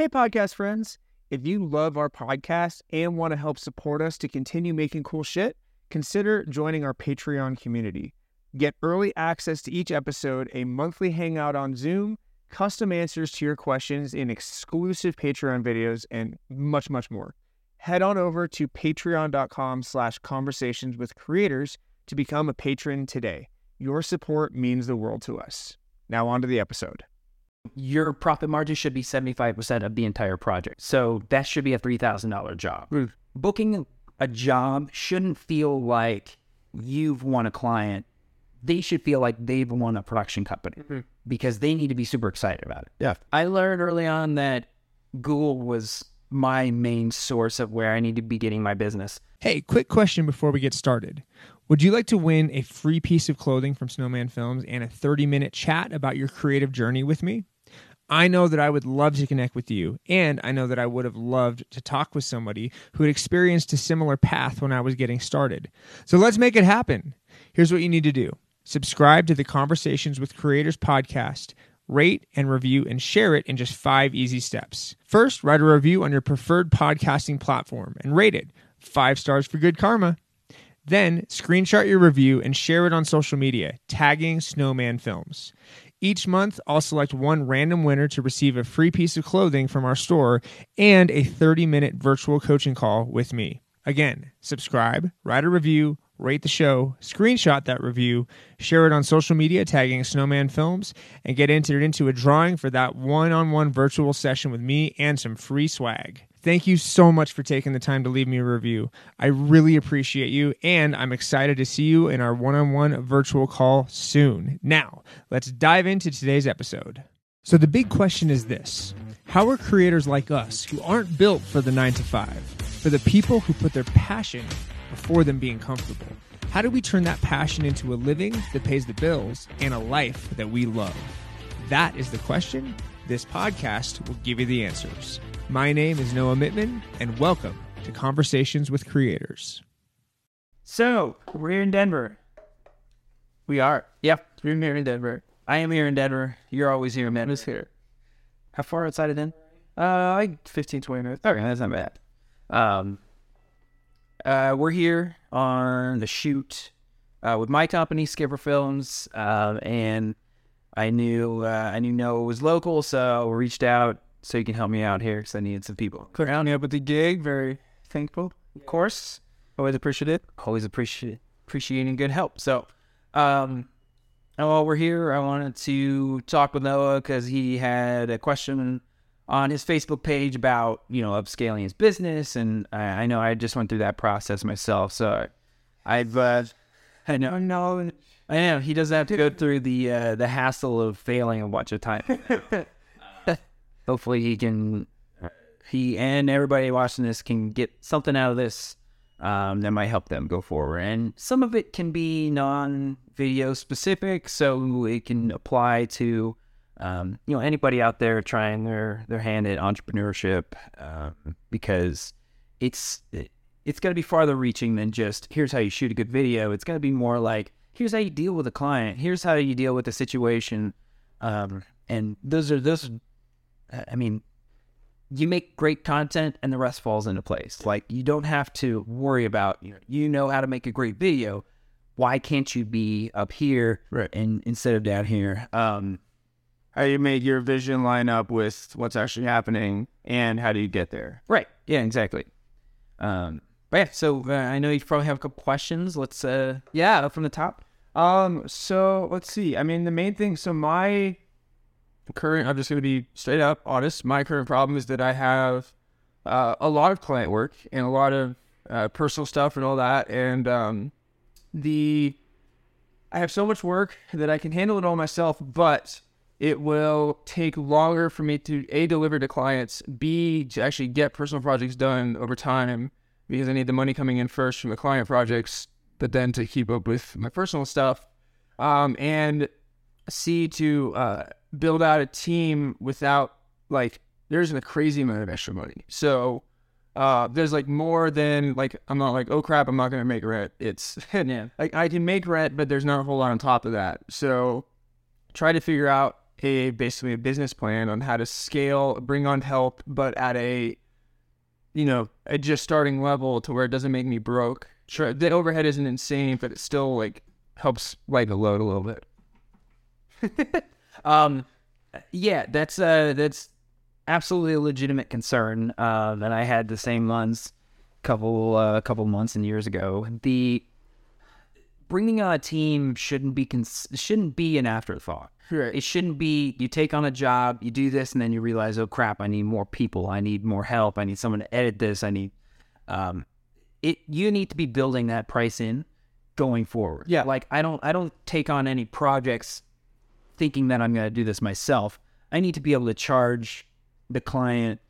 Hey, podcast friends. If you love our podcast and want to help support us to continue making cool shit, consider joining our Patreon community. Get early access to each episode, a monthly hangout on Zoom, custom answers to your questions in exclusive Patreon videos, and much, much more. Head on over to patreon.com slash conversations with creators to become a patron today. Your support means the world to us. Now on to the episode. Your profit margin should be 75% of the entire project. So that should be a $3,000 job. Mm. Booking a job shouldn't feel like you've won a client. They should feel like they've won a production company Mhm. because they need to be super excited about it. Yeah. I learned early on that Google was my main source of where I need to be getting my business. Hey, quick question before we get started. Would you like to win a free piece of clothing from Snowman Films and a 30 minute chat about your creative journey with me? I know that I would love to connect with you, and I know that I would have loved to talk with somebody who had experienced a similar path when I was getting started. So let's make it happen. Here's what you need to do subscribe to the Conversations with Creators podcast rate and review and share it in just five easy steps. First, write a review on your preferred podcasting platform and rate it. Five stars for good karma. Then, screenshot your review and share it on social media, tagging Snowman Films. Each month, I'll select one random winner to receive a free piece of clothing from our store and a 30 minute virtual coaching call with me. Again, subscribe, write a review, rate the show, screenshot that review, share it on social media tagging Snowman Films, and get entered into a drawing for that one on one virtual session with me and some free swag. Thank you so much for taking the time to leave me a review. I really appreciate you, and I'm excited to see you in our one on one virtual call soon. Now, let's dive into today's episode. So, the big question is this How are creators like us, who aren't built for the nine to five, for the people who put their passion before them being comfortable, how do we turn that passion into a living that pays the bills and a life that we love? That is the question. This podcast will give you the answers. My name is Noah Mittman, and welcome to Conversations with Creators. So we're here in Denver. We are. Yep, we're here in Denver. I am here in Denver. You're always here, man. Who's here? How far outside of Denver? Uh, like 15, 20 minutes. Okay, that's not bad. Um, uh, we're here on the shoot uh, with my company, Skipper Films, uh, and I knew uh, I knew Noah was local, so we reached out so you can help me out here because I need some people. Round up with the gig. Very thankful. Of course, always appreciative. Always appreciate appreciating good help. So, um, and while we're here, I wanted to talk with Noah because he had a question on his Facebook page about you know upscaling his business, and I, I know I just went through that process myself. So, I've uh, I know No, I know he doesn't have to go through the uh, the hassle of failing a bunch of times. Uh, hopefully, he can he and everybody watching this can get something out of this um, that might help them go forward. And some of it can be non-video specific, so it can apply to um, you know anybody out there trying their their hand at entrepreneurship um, because it's it, it's going to be farther reaching than just here's how you shoot a good video. It's going to be more like here's how you deal with a client. Here's how you deal with a situation. Um, and those are those. I mean, you make great content, and the rest falls into place. Like you don't have to worry about you know you know how to make a great video. Why can't you be up here Right. and instead of down here? Um, how you make your vision line up with what's actually happening, and how do you get there? right? Yeah, exactly. Um, but yeah, so uh, I know you probably have a couple questions. Let's uh, yeah, from the top. Um. So let's see. I mean, the main thing. So my current. I'm just gonna be straight up honest. My current problem is that I have uh, a lot of client work and a lot of uh, personal stuff and all that, and um, the I have so much work that I can handle it all myself, but it will take longer for me to a deliver to clients, b to actually get personal projects done over time because I need the money coming in first from the client projects, but then to keep up with my personal stuff, um, and c to uh, build out a team without like there's a crazy amount of extra money. So uh, there's like more than like I'm not like oh crap I'm not gonna make rent. It's Yeah. like I can make rent, but there's not a whole lot on top of that. So try to figure out a basically a business plan on how to scale, bring on help, but at a you know a just starting level to where it doesn't make me broke. Sure, the overhead isn't insane, but it still like helps lighten the load a little bit. Um, yeah, that's uh, that's absolutely a legitimate concern. And I had the same ones a couple uh, couple months and years ago. The bringing on a team shouldn't be cons- shouldn't be an afterthought. Right. It shouldn't be you take on a job, you do this, and then you realize, oh crap, I need more people, I need more help, I need someone to edit this, I need. Um, it you need to be building that price in going forward. Yeah. like I don't I don't take on any projects thinking that I'm going to do this myself. I need to be able to charge the client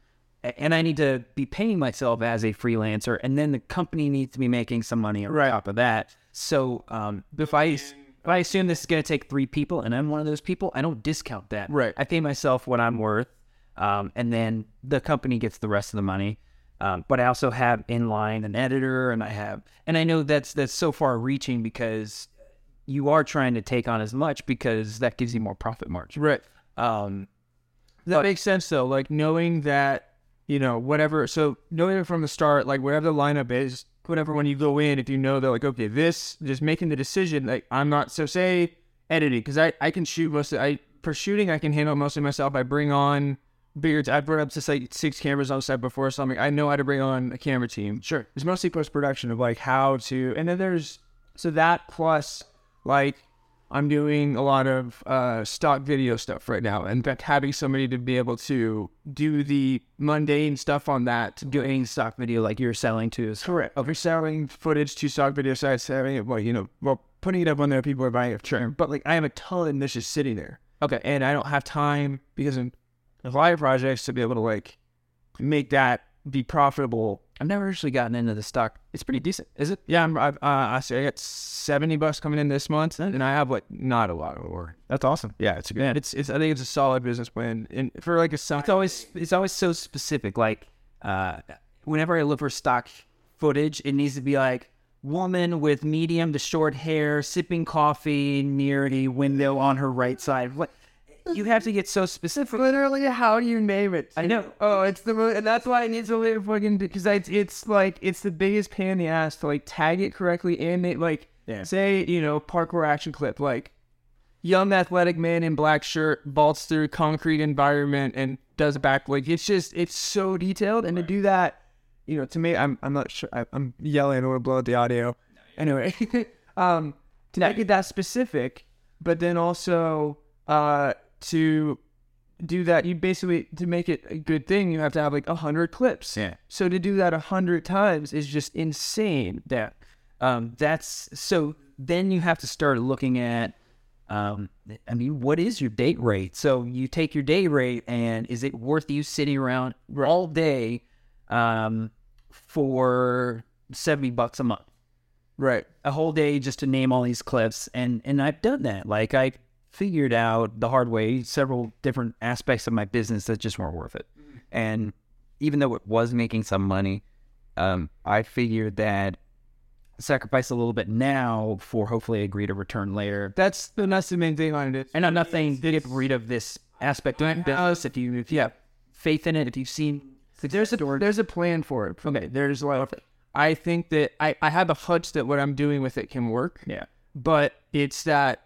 and I need to be paying myself as a freelancer and then the company needs to be making some money on top of that. So, um, if I if I assume this is going to take three people and I'm one of those people, I don't discount that. Right. I pay myself what I'm worth. Um, and then the company gets the rest of the money. Um, but I also have in line an editor, and I have, and I know that's that's so far reaching because you are trying to take on as much because that gives you more profit margin. Right. Um, That makes sense though. Like knowing that, you know, whatever. So knowing it from the start, like whatever the lineup is, whatever when you go in, if you know that, like, okay, this, just making the decision. Like I'm not. So say editing, because I I can shoot most. Of, I for shooting I can handle mostly myself. I bring on bigger. I brought up to like six cameras on set before something. I know how to bring on a camera team. Sure. It's mostly post production of like how to, and then there's so that plus like I'm doing a lot of uh, stock video stuff right now, and fact, having somebody to be able to do the mundane stuff on that. doing stock video like you're selling to is Correct. If you're selling footage to stock video sites, having it, well, you know, well, putting it up on there, people are buying it. Sure. But like, I have a ton that's just sitting there. okay. And I don't have time because lot of projects to be able to like make that be profitable I've never actually gotten into the stock. It's pretty decent, is it? Yeah, I'm, I've, uh, I say I got seventy bucks coming in this month, and I have like not a lot of work. That's awesome. Yeah, it's a good. It's, it's I think it's a solid business plan, and for like a side. It's always it's always so specific. Like uh, whenever I look for stock footage, it needs to be like woman with medium to short hair sipping coffee near a window on her right side. What you have to get so specific. Literally, how do you name it? I know. Oh, it's the and that's why I need to live fucking because it's it's like it's the biggest pain in the ass to like tag it correctly and it like Yeah. say you know parkour action clip like young athletic man in black shirt vaults through concrete environment and does a back like it's just it's so detailed and to do that you know to me I'm I'm not sure I, I'm yelling I don't want to blow out the audio anyway um to make it that specific but then also uh to do that you basically to make it a good thing you have to have like a hundred clips Yeah. so to do that a hundred times is just insane Yeah. Um, that's so then you have to start looking at um, I mean, what is your date rate? So you take your day rate and is it worth you sitting around all day um, for 70 bucks a month? right A whole day just to name all these clips and and I've done that. Like I figured out the hard way several different aspects of my business that just weren't worth it. And even though it was making some money, um, I figured that sacrifice a little bit now for hopefully a greater return later. that's the that's the main thing on it And I'm not saying get rid of this aspect of business if you if you have faith in it, if you've seen there's a there's a plan for it okay there's a lot of it. I think that I I have a hunch that what I'm doing with it can work Yeah. but it's that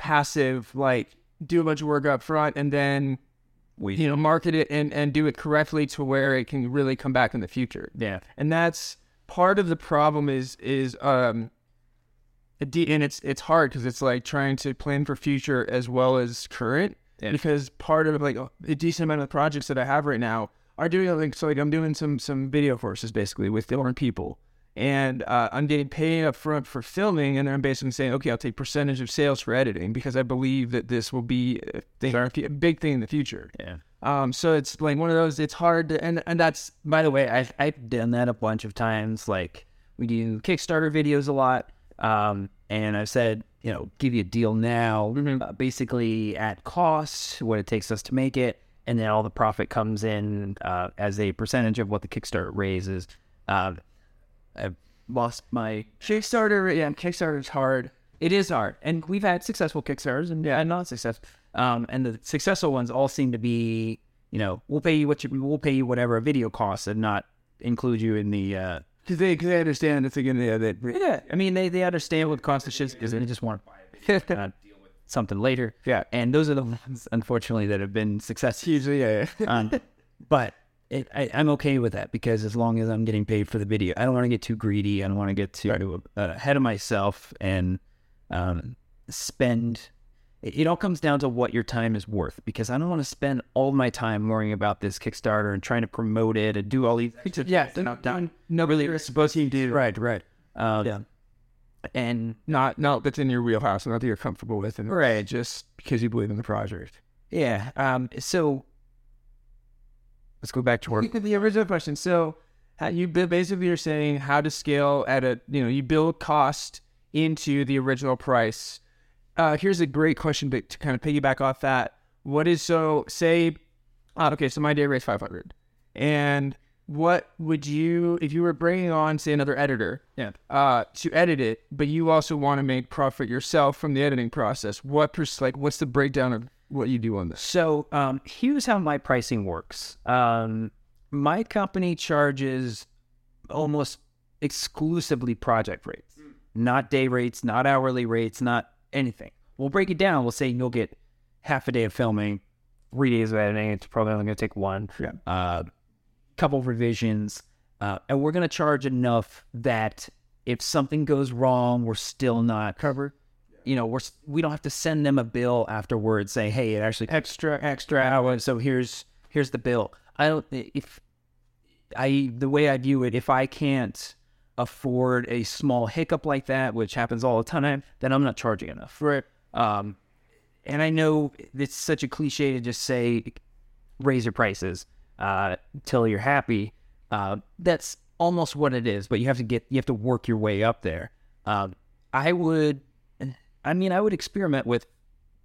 passive like do a bunch of work up front and then We you know market it and and do it correctly to where it can really come back in the future yeah. and that's part of the problem is is um and it's it's hard because it's like trying to plan for future as well as current Yeah. because part of like a decent amount of the projects that I have right now are doing like so like I'm doing some some video courses basically with different people and uh, I'm getting paid up front for filming and then I'm basically saying okay I'll take percentage of sales for editing because I believe that this will be a, thing, a big thing in the future Yeah. um so it's like one of those it's hard to and and that's By the way, I've, I've done that a bunch of times. Like we do Kickstarter videos a lot, um, and I've said, you know, give you a deal now, uh, basically at cost, what it takes us to make it, and then all the profit comes in uh, as a percentage of what the Kickstarter raises. Uh, I've lost my. Kickstarter yeah Kickstarter is hard It is hard, and we've had successful Kickstarters and, and not successful. Um, and the successful ones all seem to be, you know, we'll pay you what you, we'll pay you whatever a video costs and not include you in the, uh, Because they, cause they understand it's again, yeah, that, yeah. I mean, they, they understand what the cost of shit is and they just want to buy it, deal with something later. Yeah. And those are the ones, unfortunately, that have been successful. usually, yeah, yeah. Um, but it, I, I'm okay with that because as long as I'm getting paid for the video, I don't want to get too greedy. I don't want to get too uh, ahead of myself and um, spend. It, it all comes down to what your time is worth because I don't want to spend all my time worrying about this Kickstarter and trying to promote it and do all these. yeah, not, not no, really you're supposed to do right, right. um, Yeah. And Not, not that's in your wheelhouse, not that you're comfortable with, and Right. just because you believe in the project. yeah, um, so let's go back to work. the original question. So, you ba- basically are saying how to scale at a you know you build cost into the original price. Uh, here's a great question to, to kind of piggyback off that. What is so say? Uh, okay, so my day rate's five hundred, and what would you if you were bringing on say another editor? Yeah. Uh, to edit it, but you also want to make profit yourself from the editing process. What pers- like what's the breakdown of what you do on this? So um, here's how my pricing works. Um, my company charges almost exclusively project rates, not day rates, not hourly rates, not anything. We'll break it down. We'll say you'll get half a day of filming, three days of editing. It's probably only going to take one. Yeah. Uh, couple revisions, uh, and we're going to charge enough that if something goes wrong, we're still not covered. You know, we're we don't have to send them a bill afterwards saying, "Hey, it actually Extra, extra hour So here's here's the bill." I don't if I the way I view it, if I can't afford a small hiccup like that, which happens all the time, then I'm not charging enough. Right. Um, and I know it's such a cliche to just say raise your prices uh, till you're happy. Uh, that's almost what it is, but you have to get you have to work your way up there. Um, I would, I mean, I would experiment with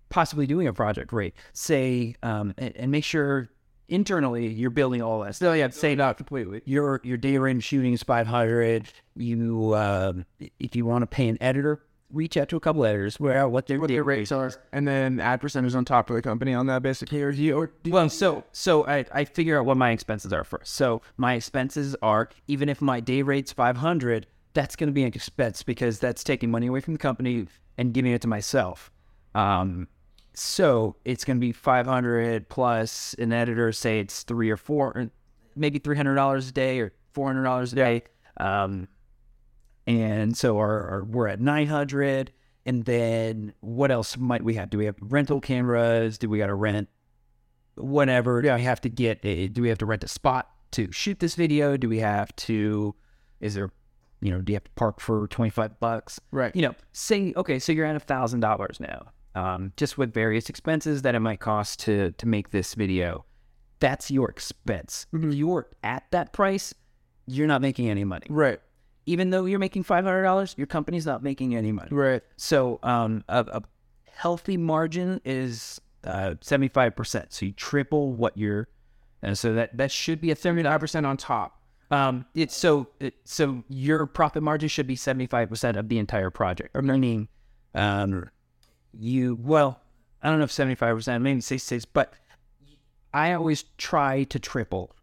possibly doing a project rate, say, um, and, and make sure internally you're building all that. Still, yeah, say not completely. Your your day rate shooting is five hundred. You um, if you want to pay an editor, reach out to a couple editors. Where out what their what day their rates are, and then add percentage on top of the company on that basically, or do you, or do Well, so so I, I figure out what my expenses are first. So my expenses are even if my day rate's five hundred, that's going to be an expense because that's taking money away from the company and giving it to myself. Um, so it's going to be five hundred plus an editor. Say it's three or four, maybe three hundred dollars a day or four hundred dollars a day. Um, and so our, our we're at 900 and then what else might we have do we have rental cameras do we got to rent whatever do I have to get a, do we have to rent a spot to shoot this video do we have to is there you know do you have to park for 25 bucks right? you know say okay so you're at a thousand dollars now um, just with various expenses that it might cost to to make this video that's your expense if you're at that price you're not making any money Right, even though you're making five hundred dollars, your company's not making any money. right, So, um, a, a healthy margin is seventy five percent. So you triple what you're, and so that that should be a thirty. five percent on top. Um, it's so it, so your profit margin should be seventy five percent of the entire project. Or meaning, um, you well, I don't know if seventy five percent, maybe six six, but I always try to triple.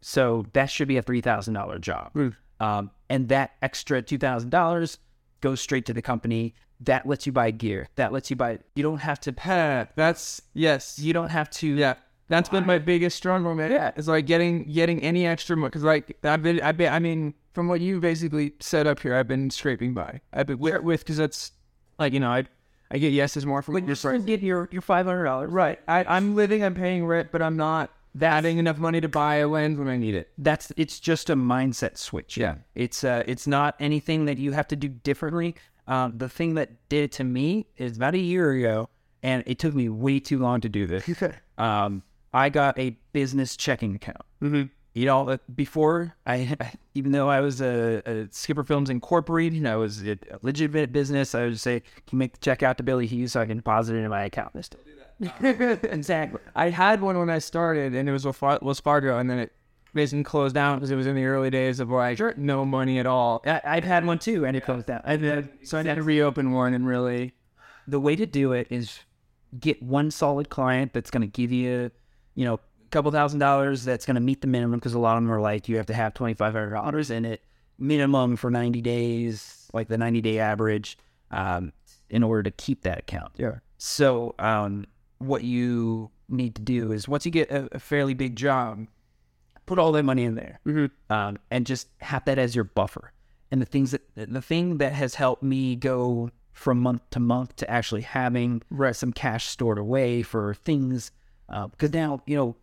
So that should be a three thousand dollar job. Um, and that extra two thousand dollars goes straight to the company. That lets you buy gear. That lets you buy. You don't have to. Ha, that's yes, You don't have to. yeah. That's been my biggest struggle, man. Yeah, it's like getting getting any extra money because like I've been I've been I mean from what you basically set up here, I've been scraping by. I've been with because that's like you know I I get yeses more from But you still get your your five hundred dollars. right. I I'm living, I'm paying rent, but I'm not adding enough money to buy a lens when I need it. That's it's just a mindset switch. Yeah. It's uh it's not anything that you have to do differently. Um, the thing that did it to me is about a year ago, and it took me way too long to do this. um, I got a business checking account. Mhm. You know, uh, before I, even though I was a, a Skipper Films Incorporated, I was a legitimate business. I would say, "Can you make the check out to Billy Hughes so I can deposit it in my account?" They still do that. exactly. I had one when I started, and it was Wells Fargo, and then it basically closed down because it was in the early days of like no money at all. I, I've had one too, and it closed down. And then, So I had to reopen one and really. the way to do it is get one solid client that's going to give you, you know, a couple thousand dollars that's going to meet the minimum because a lot of them are like you have to have twenty five hundred dollars in it minimum for ninety days, like the ninety day average, um, in order to keep that account. Yeah. So, um, what you need to do is once you get a, a fairly big job, put all that money in there, um, and just have that as your buffer. And the things that the thing that has helped me go from month to month to actually having some cash stored away for things, because now you know,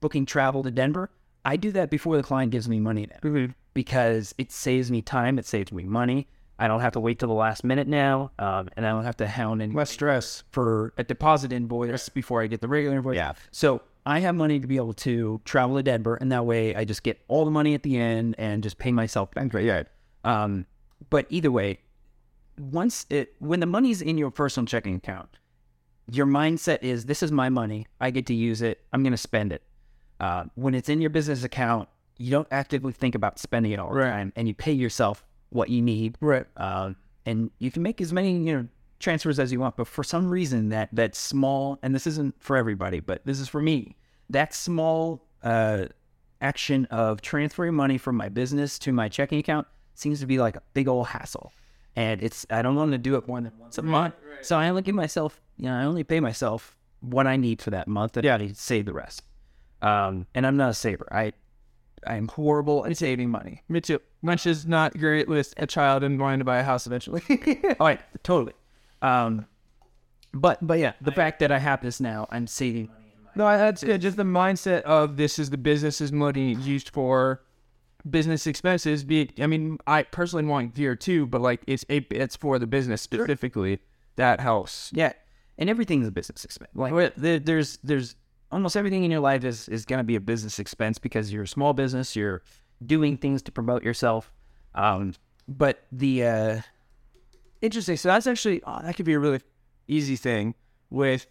booking travel to Denver, I do that before the client gives me money now because it saves me time, it saves me money. I don't have to wait till the last minute now, um, and I don't have to hound and Less stress. for a deposit invoice before I get the regular invoice. Yeah. So I have money to be able to travel to Denver, and that way I just get all the money at the end and just pay myself back. Right, yeah. Um, but either way, once it when the money's in your personal checking account, your mindset is this is my money. I get to use it. I'm going to spend it. Uh, when it's in your business account, you don't actively think about spending it all the Right. time, and you pay yourself what you need. Right. Um, and you can make as many you know transfers as you want, but for some reason that that small and this isn't for everybody, but this is for me. That small uh, action of transferring money from my business to my checking account seems to be like a big old hassle, and it's I don't want to do it more than once a month. So I only give myself you know I only pay myself what I need for that month, and Yeah. I save the rest. Um, and I'm not a saver. I I'm horrible at saving money. Me too. Lunch is not great with a child and wanting to buy a house eventually. All right, totally. Um, but but yeah, the fact that I have this now, I'm saving money. In my, No, that's good. Just the mindset of this is the business's money used for business expenses. Be I mean, I personally want gear too, but like it's a, it's for the business specifically. That helps. yeah, and everything's a business expense. Like there's there's almost everything in your life is is gonna be a business expense because you're a small business. You're doing things to promote yourself. Um, but the uh, Interesting. So that's actually oh, that could be a really easy thing with.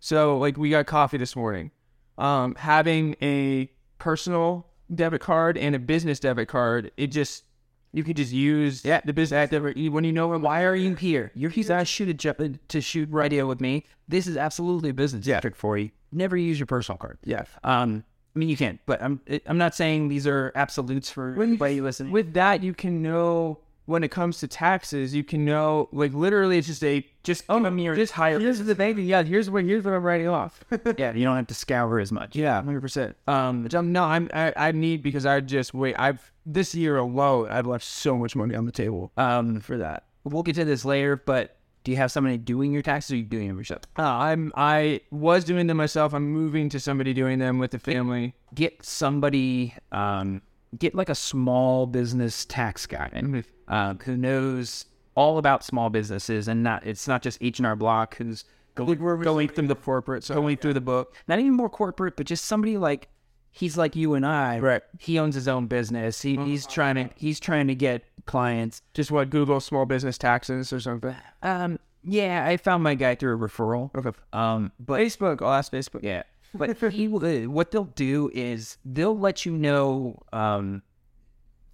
So like we got coffee this morning. Um, having a personal debit card and a business debit card, it just you can just use Yeah. the business debit when you know why are you here? You're here to shoot a to shoot radio with me. This is absolutely a business trick for you. Never use your personal card. Yeah. Um, I mean, you can, but I'm I'm not saying these are absolutes for When- anybody you listen. With that, you can know when it comes to taxes. You can know like literally, it's just a just oh, me your- just hire. Here's the bank. Yeah, here's what here's what I'm writing off. yeah, you don't have to scour as much. Yeah, hundred percent. Um, which I'm no, I'm I, I need because I just wait. I've this year alone, I've left so much money on the table Um, for that. we'll get to this later, but do you have somebody doing your taxes, or are you doing them yourself? Uh, I'm I was doing them myself. I'm moving to somebody doing them with the family. Get somebody, um, get like a small business tax guy um, who knows all about small businesses, and not it's not just H and R Block who's going, going through the corporate, so going through the book. Not even more corporate, but just somebody like he's like you and I. Right. He owns his own business. He, he's trying to he's trying to get clients. Just what Google small business taxes or something. Um, yeah, I found my guy through a referral. Okay. Um, but Facebook. I'll ask Facebook. yeah, but he What they'll do is they'll let you know um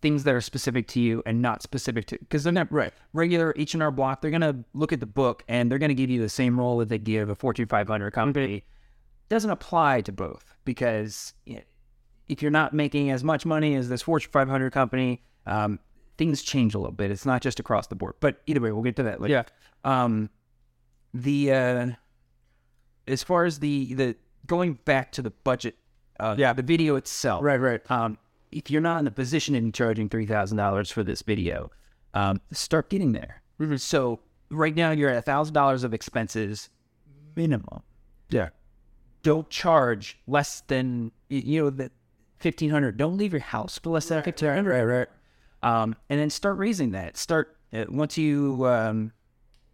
things that are specific to you and not specific to because they're not right regular H and R Block. They're gonna look at the book and they're gonna give you the same role that they give a Fortune 500 company. Doesn't apply to both because you know, if you're not making as much money as this Fortune 500 company, um, things change a little bit. It's not just across the board. But either way, we'll get to that later. Yeah. Um, the uh, as far as the the going back to the budget, uh, Yeah. the video itself, Right. Right. Um, if you're not in a position in charging three thousand dollars for this video, um, start getting there. So right now you're at thousand dollars of expenses minimum. Yeah. Don't charge less than you know the fifteen hundred. Don't leave your house for less than fifteen hundred. Right, right. Um, and then start raising that. Start uh, once you um,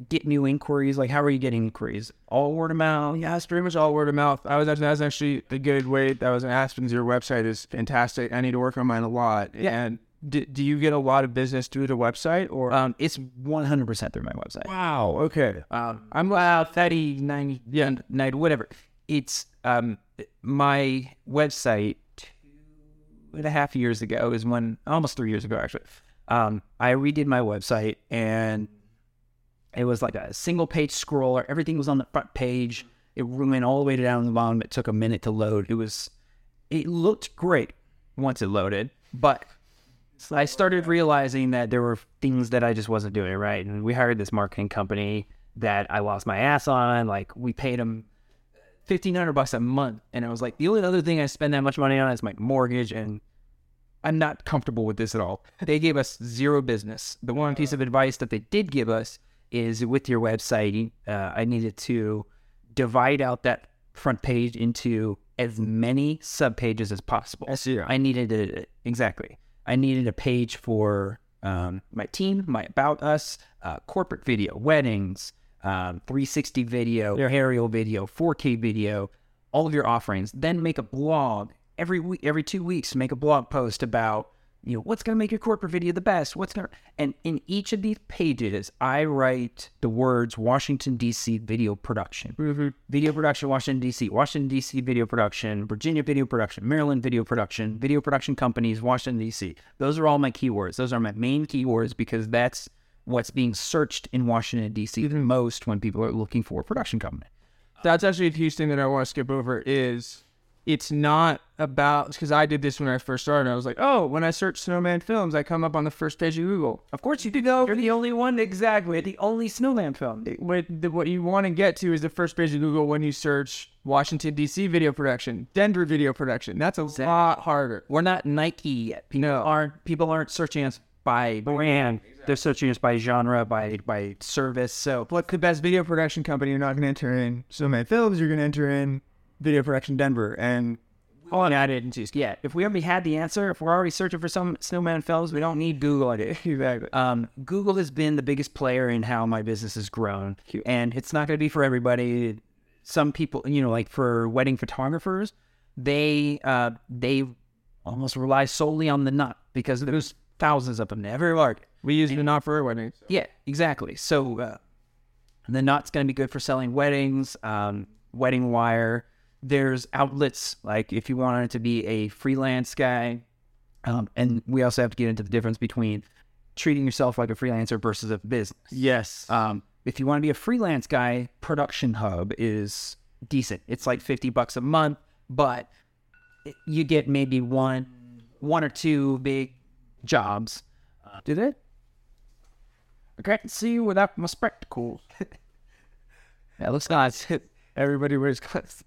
get new inquiries. Like, how are you getting inquiries? All word of mouth. Yeah, it's pretty much all word of mouth. I was actually, that's actually a good way. That was an Aspen's. Your website is fantastic. I need to work on mine a lot. Yeah. And do, do you get a lot of business through the website or? Um, it's one hundred percent through my website. wow. Okay. Um, I'm uh, 30, 90, yeah, 90, whatever. It's um my website two and a half years ago is when almost three years ago actually. Um, I redid my website and it was like a single page scroller. Everything was on the front page. It went all the way down the bottom. It took a minute to load. It was, it looked great once it loaded, but I started realizing that there were things that I just wasn't doing right. And we hired this marketing company that I lost my ass on. Like we paid them fifteen hundred bucks a month, and I was like, the only other thing I spend that much money on is my mortgage, and I'm not comfortable with this at all. They gave us zero business. The one piece of advice that they did give us is with your website, uh, I needed to divide out that front page into as many sub pages as possible. SEO. I needed a, exactly. I needed a page for um, my team, my about us, uh, corporate video, weddings, um, 360 video, aerial video, 4K video, all of your offerings. Then make a blog every week, every two weeks. Make a blog post about you know what's going to make your corporate video the best. What's going to and in each of these pages, I write the words Washington D.C. video production, mm-hmm. video production, Washington D.C., Washington D.C. video production, Virginia video production, Maryland video production, video production companies, Washington D.C. Those are all my keywords. Those are my main keywords because that's what's being searched in Washington D.C. the mm-hmm. most when people are looking for a production company. That's actually a huge thing that I want to skip over is it's not about because I did this when I first started. I was like, oh, when I search Snowman Films, I come up on the first page of Google. Of course, you do know you're the only one. Exactly, the only snowman film. What, the, what you want to get to is the first page of Google when you search Washington D.C. video production, Denver video production. That's a lot harder. We're not Nike yet. People No. aren't. People aren't searching us by brand. They're searching us by genre, by by service. So What's the best video production company? You're not going to enter in Snowman Films. You're going to enter in Video Production Denver and all an ad agencies. yeah, if we already had the answer, if we're already searching for some snowman films, we don't need Google. Exactly. Um, Google has been the biggest player in how my business has grown, and it's not going to be for everybody. Some people, you know, like for wedding photographers, they uh, they almost rely solely on the Knot because there's thousands of them in every market. We use the Knot for weddings. Yeah, exactly. So uh, the Knot's going to be good for selling weddings, um, WeddingWire. There's outlets like if you wanted to be a freelance guy, um, and we also have to get into the difference between treating yourself like a freelancer versus a business. Yes. Um, if you want to be a freelance guy, Production Hub is decent. It's like fifty bucks a month, but you get maybe one, one or two big jobs. Did it? I can't see without my spectacles. that looks nice. Everybody wears glasses.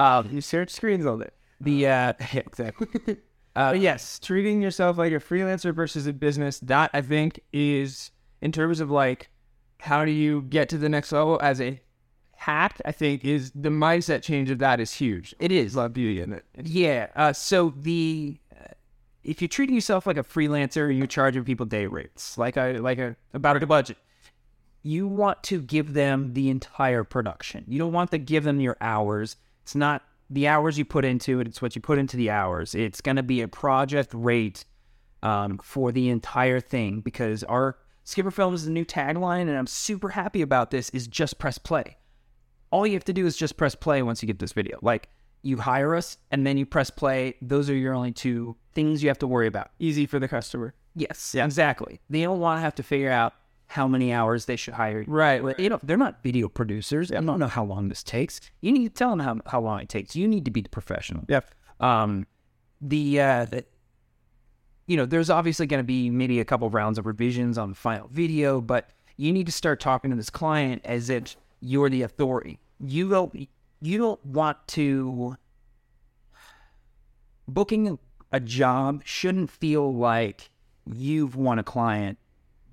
Um, You search screens all day. the uh, yeah, exactly. Uh, yes, treating yourself like a freelancer versus a business, that I think is in terms of like how do you get to the next level as a hack, I think is the mindset change of that is huge. It is. A lot of beauty in it. Yeah. Uh, so the uh, if you're treating yourself like a freelancer and you're charging people day rates, like a like a about a budget, you want to give them the entire production. You don't want to give them your hours. It's not the hours you put into it. It's what you put into the hours. It's going to be a project rate um, for the entire thing because our Skipper Films is a new tagline, and I'm super happy about this. Is just press play all you have to do is just press play once you get this video. Like you hire us and then you press play. Those are your only two things you have to worry about. Easy for the customer. Yes, yeah. exactly. They don't want to have to figure out how many hours they should hire. you. Right. You know, they're not video producers. I don't know how long this takes. You need to tell them how, how long it takes. You need to be the professional. Yep. Um, the, uh, the you know, there's obviously going to be maybe a couple rounds of revisions on the final video, but you need to start talking to this client as if you're the authority. You don't, you don't want to booking a job shouldn't feel like you've won a client.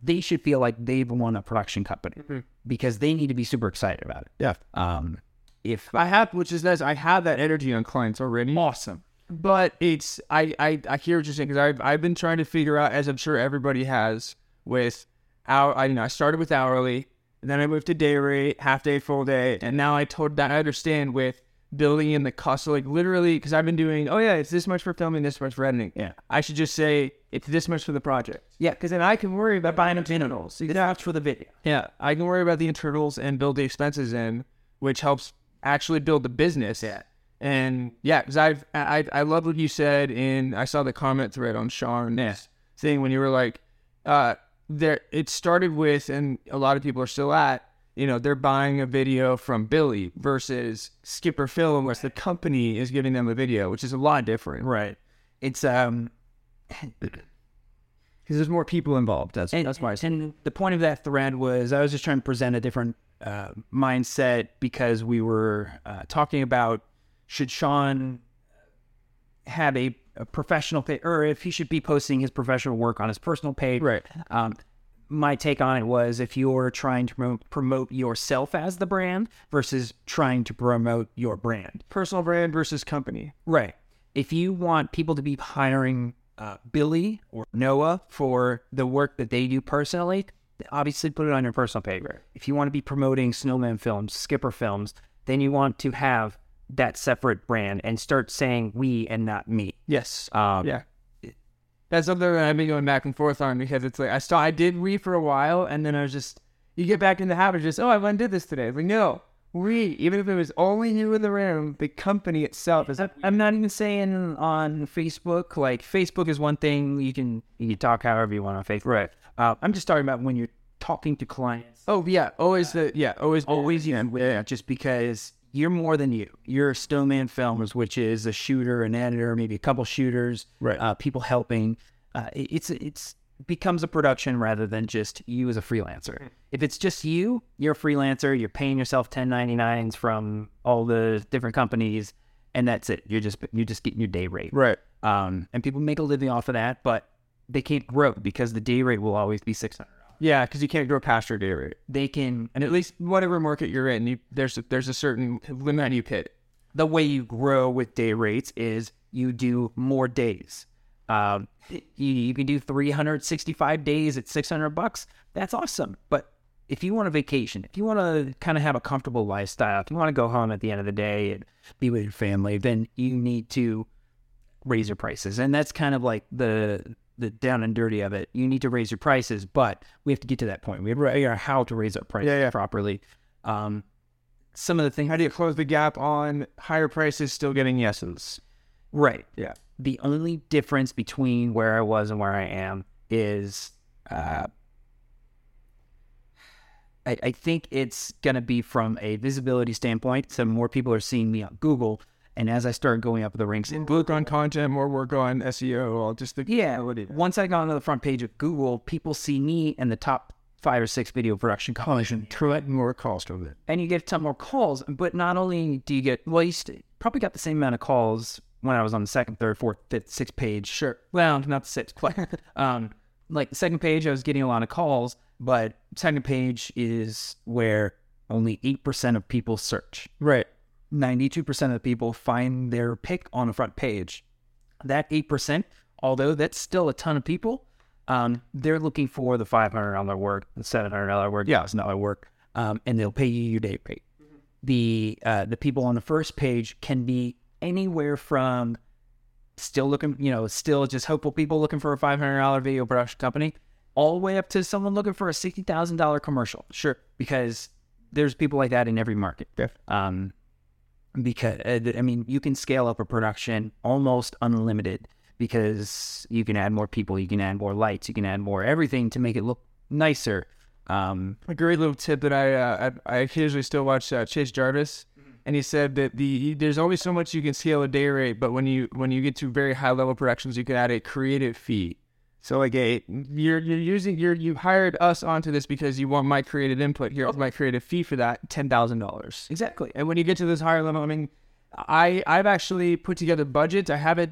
They should feel like they've won a production company because they need to be super excited about it. Yeah. Um, if I have, which is nice. I have that energy on clients already. awesome, But it's I I, I hear what you're saying because I've I've been trying to figure out as I'm sure everybody has with our I you know I started with hourly, and then I moved to day rate, half day, full day, and now I told that I understand with building in the cost. So like literally because I've been doing oh yeah it's this much for filming, this much for editing. Yeah. I should just say it's this much for the project. yeah, Because then I can worry about buying the internals. That's for the video. yeah, I can worry about the internals and build the expenses in, which helps actually build the business. Yeah. And yeah, because I've I I love what you said in I saw the comment thread on Sean's Yeah. thing when you were like, uh, there it started with, and a lot of people are still at you know, they're buying a video from Billy versus Skipper Film, where the company is giving them a video, which is a lot different. Right. It's um Because there's more people involved. That's and, that's why. I said- and the point of that thread was I was just trying to present a different uh, mindset because we were uh, talking about should Sean have a, a professional page or if he should be posting his professional work on his personal page. Right. Um, my take on it was if you're trying to promote, yourself as the brand versus trying to promote your brand. Personal brand versus company. Right. If you want people to be hiring uh, Billy or Noah for the work that they do personally, obviously put it on your personal page. If you want to be promoting Snowman Films, Skipper Films, then you want to have that separate brand and start saying we and not me. Yes. Um, yeah. That's something that I've been going back and forth on because it's like I saw I did read for a while and then I was just you get back in the habit of just oh I went and did this today. It's like no, read even if it was only you in the room, the company itself is I'm not even saying on Facebook. Like Facebook is one thing you can you can talk however you want on Facebook. Right. Uh, I'm just talking about when you're talking to clients. oh yeah always the yeah always always you yeah, just because you're more than you. You're Snowman Films, which is a shooter, an editor, maybe a couple shooters, Right. Uh, people helping. Uh, it- it's it's becomes a production rather than just you as a freelancer. If it's just you, you're a freelancer. You're paying yourself 1099s from all the different companies, and that's it. You're just you're just getting your day rate. right. Um, and people make a living off of that, but they can't grow because the day rate will always be six hundred. Yeah, because you can't grow past your day rate, They can and at least whatever market you're in, you, there's a, there's a certain limit you hit. the way you grow with day rates is you do more days. Um, you, you can do 365 days at 600 bucks. That's awesome. But if you want a vacation, if you want to kind of have a comfortable lifestyle, if you want to go home at the end of the day and be with your family, then you need to raise your prices. And that's kind of like the the down and dirty of it. You need to raise your prices, but we have to get to that point. We have to figure out how to raise our prices Yeah, yeah. properly. Um, some of the things How do you close the gap on higher prices, still getting yeses? Right. Yeah. The only difference between where I was and where I am is uh, I, I think it's going to be from a visibility standpoint. So more people are seeing me on Google. And as I start going up the ranks, Work on content, more work on SEO, all just the yeah, once I got onto the front page of Google, people see me and the top five or six video production companies. and collect more cost of it. and you get a ton more calls. But not only do you get, well, you st- probably got the same amount of calls when I was on the second, third, fourth, fifth, sixth page. Sure. Well, not the sixth, but um, like the second page, I was getting a lot of calls, but second page is where only 8% of people search. Right. 92% of the people find their pick on the front page. That 8%, although that's still a ton of people, um, they're looking for the $500 work, the $700 work, Yeah. $1,000 work, um, and they'll pay you your day rate. The uh, the people on the first page can be anywhere from still looking, you know, still just hopeful people looking for a $500 video production company, all the way up to someone looking for a $60,000 commercial. Sure. Because there's people like that in every market. Yeah. Um, because uh, I mean, you can scale up a production almost unlimited because you can add more people, you can add more lights, you can add more everything to make it look nicer. Um, A great little tip that I uh, I, I occasionally still watch uh, Chase Jarvis, and he said that the there's only so much you can scale a day rate, but when you when you get to very high level productions, you can add a creative fee. So like a you're you're using you're you hired us onto this because you want my creative input. here Here's my creative fee for that ten thousand dollars. exactly. And when you get to this higher level, I mean, I I've actually put together budgets. I haven't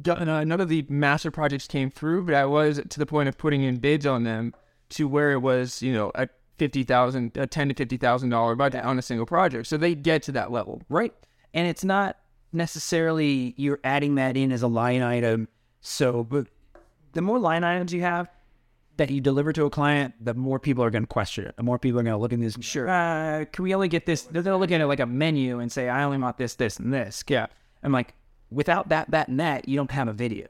done uh, none of the master projects came through, but I was to the point of putting in bids on them to where it was you know a fifty thousand, a ten to fifty thousand dollar budget on a single project. So they get to that level. Right. And it's not necessarily you're adding that in as a line item. So, but the more line items you have that you deliver to a client, the more people are going to question it. The more people are going to look at this. Sure. Uh, can we only get this? They're going to look at it like a menu and say, I only want this, this, and this. Yeah. I'm like, without that, that, and that, you don't have a video.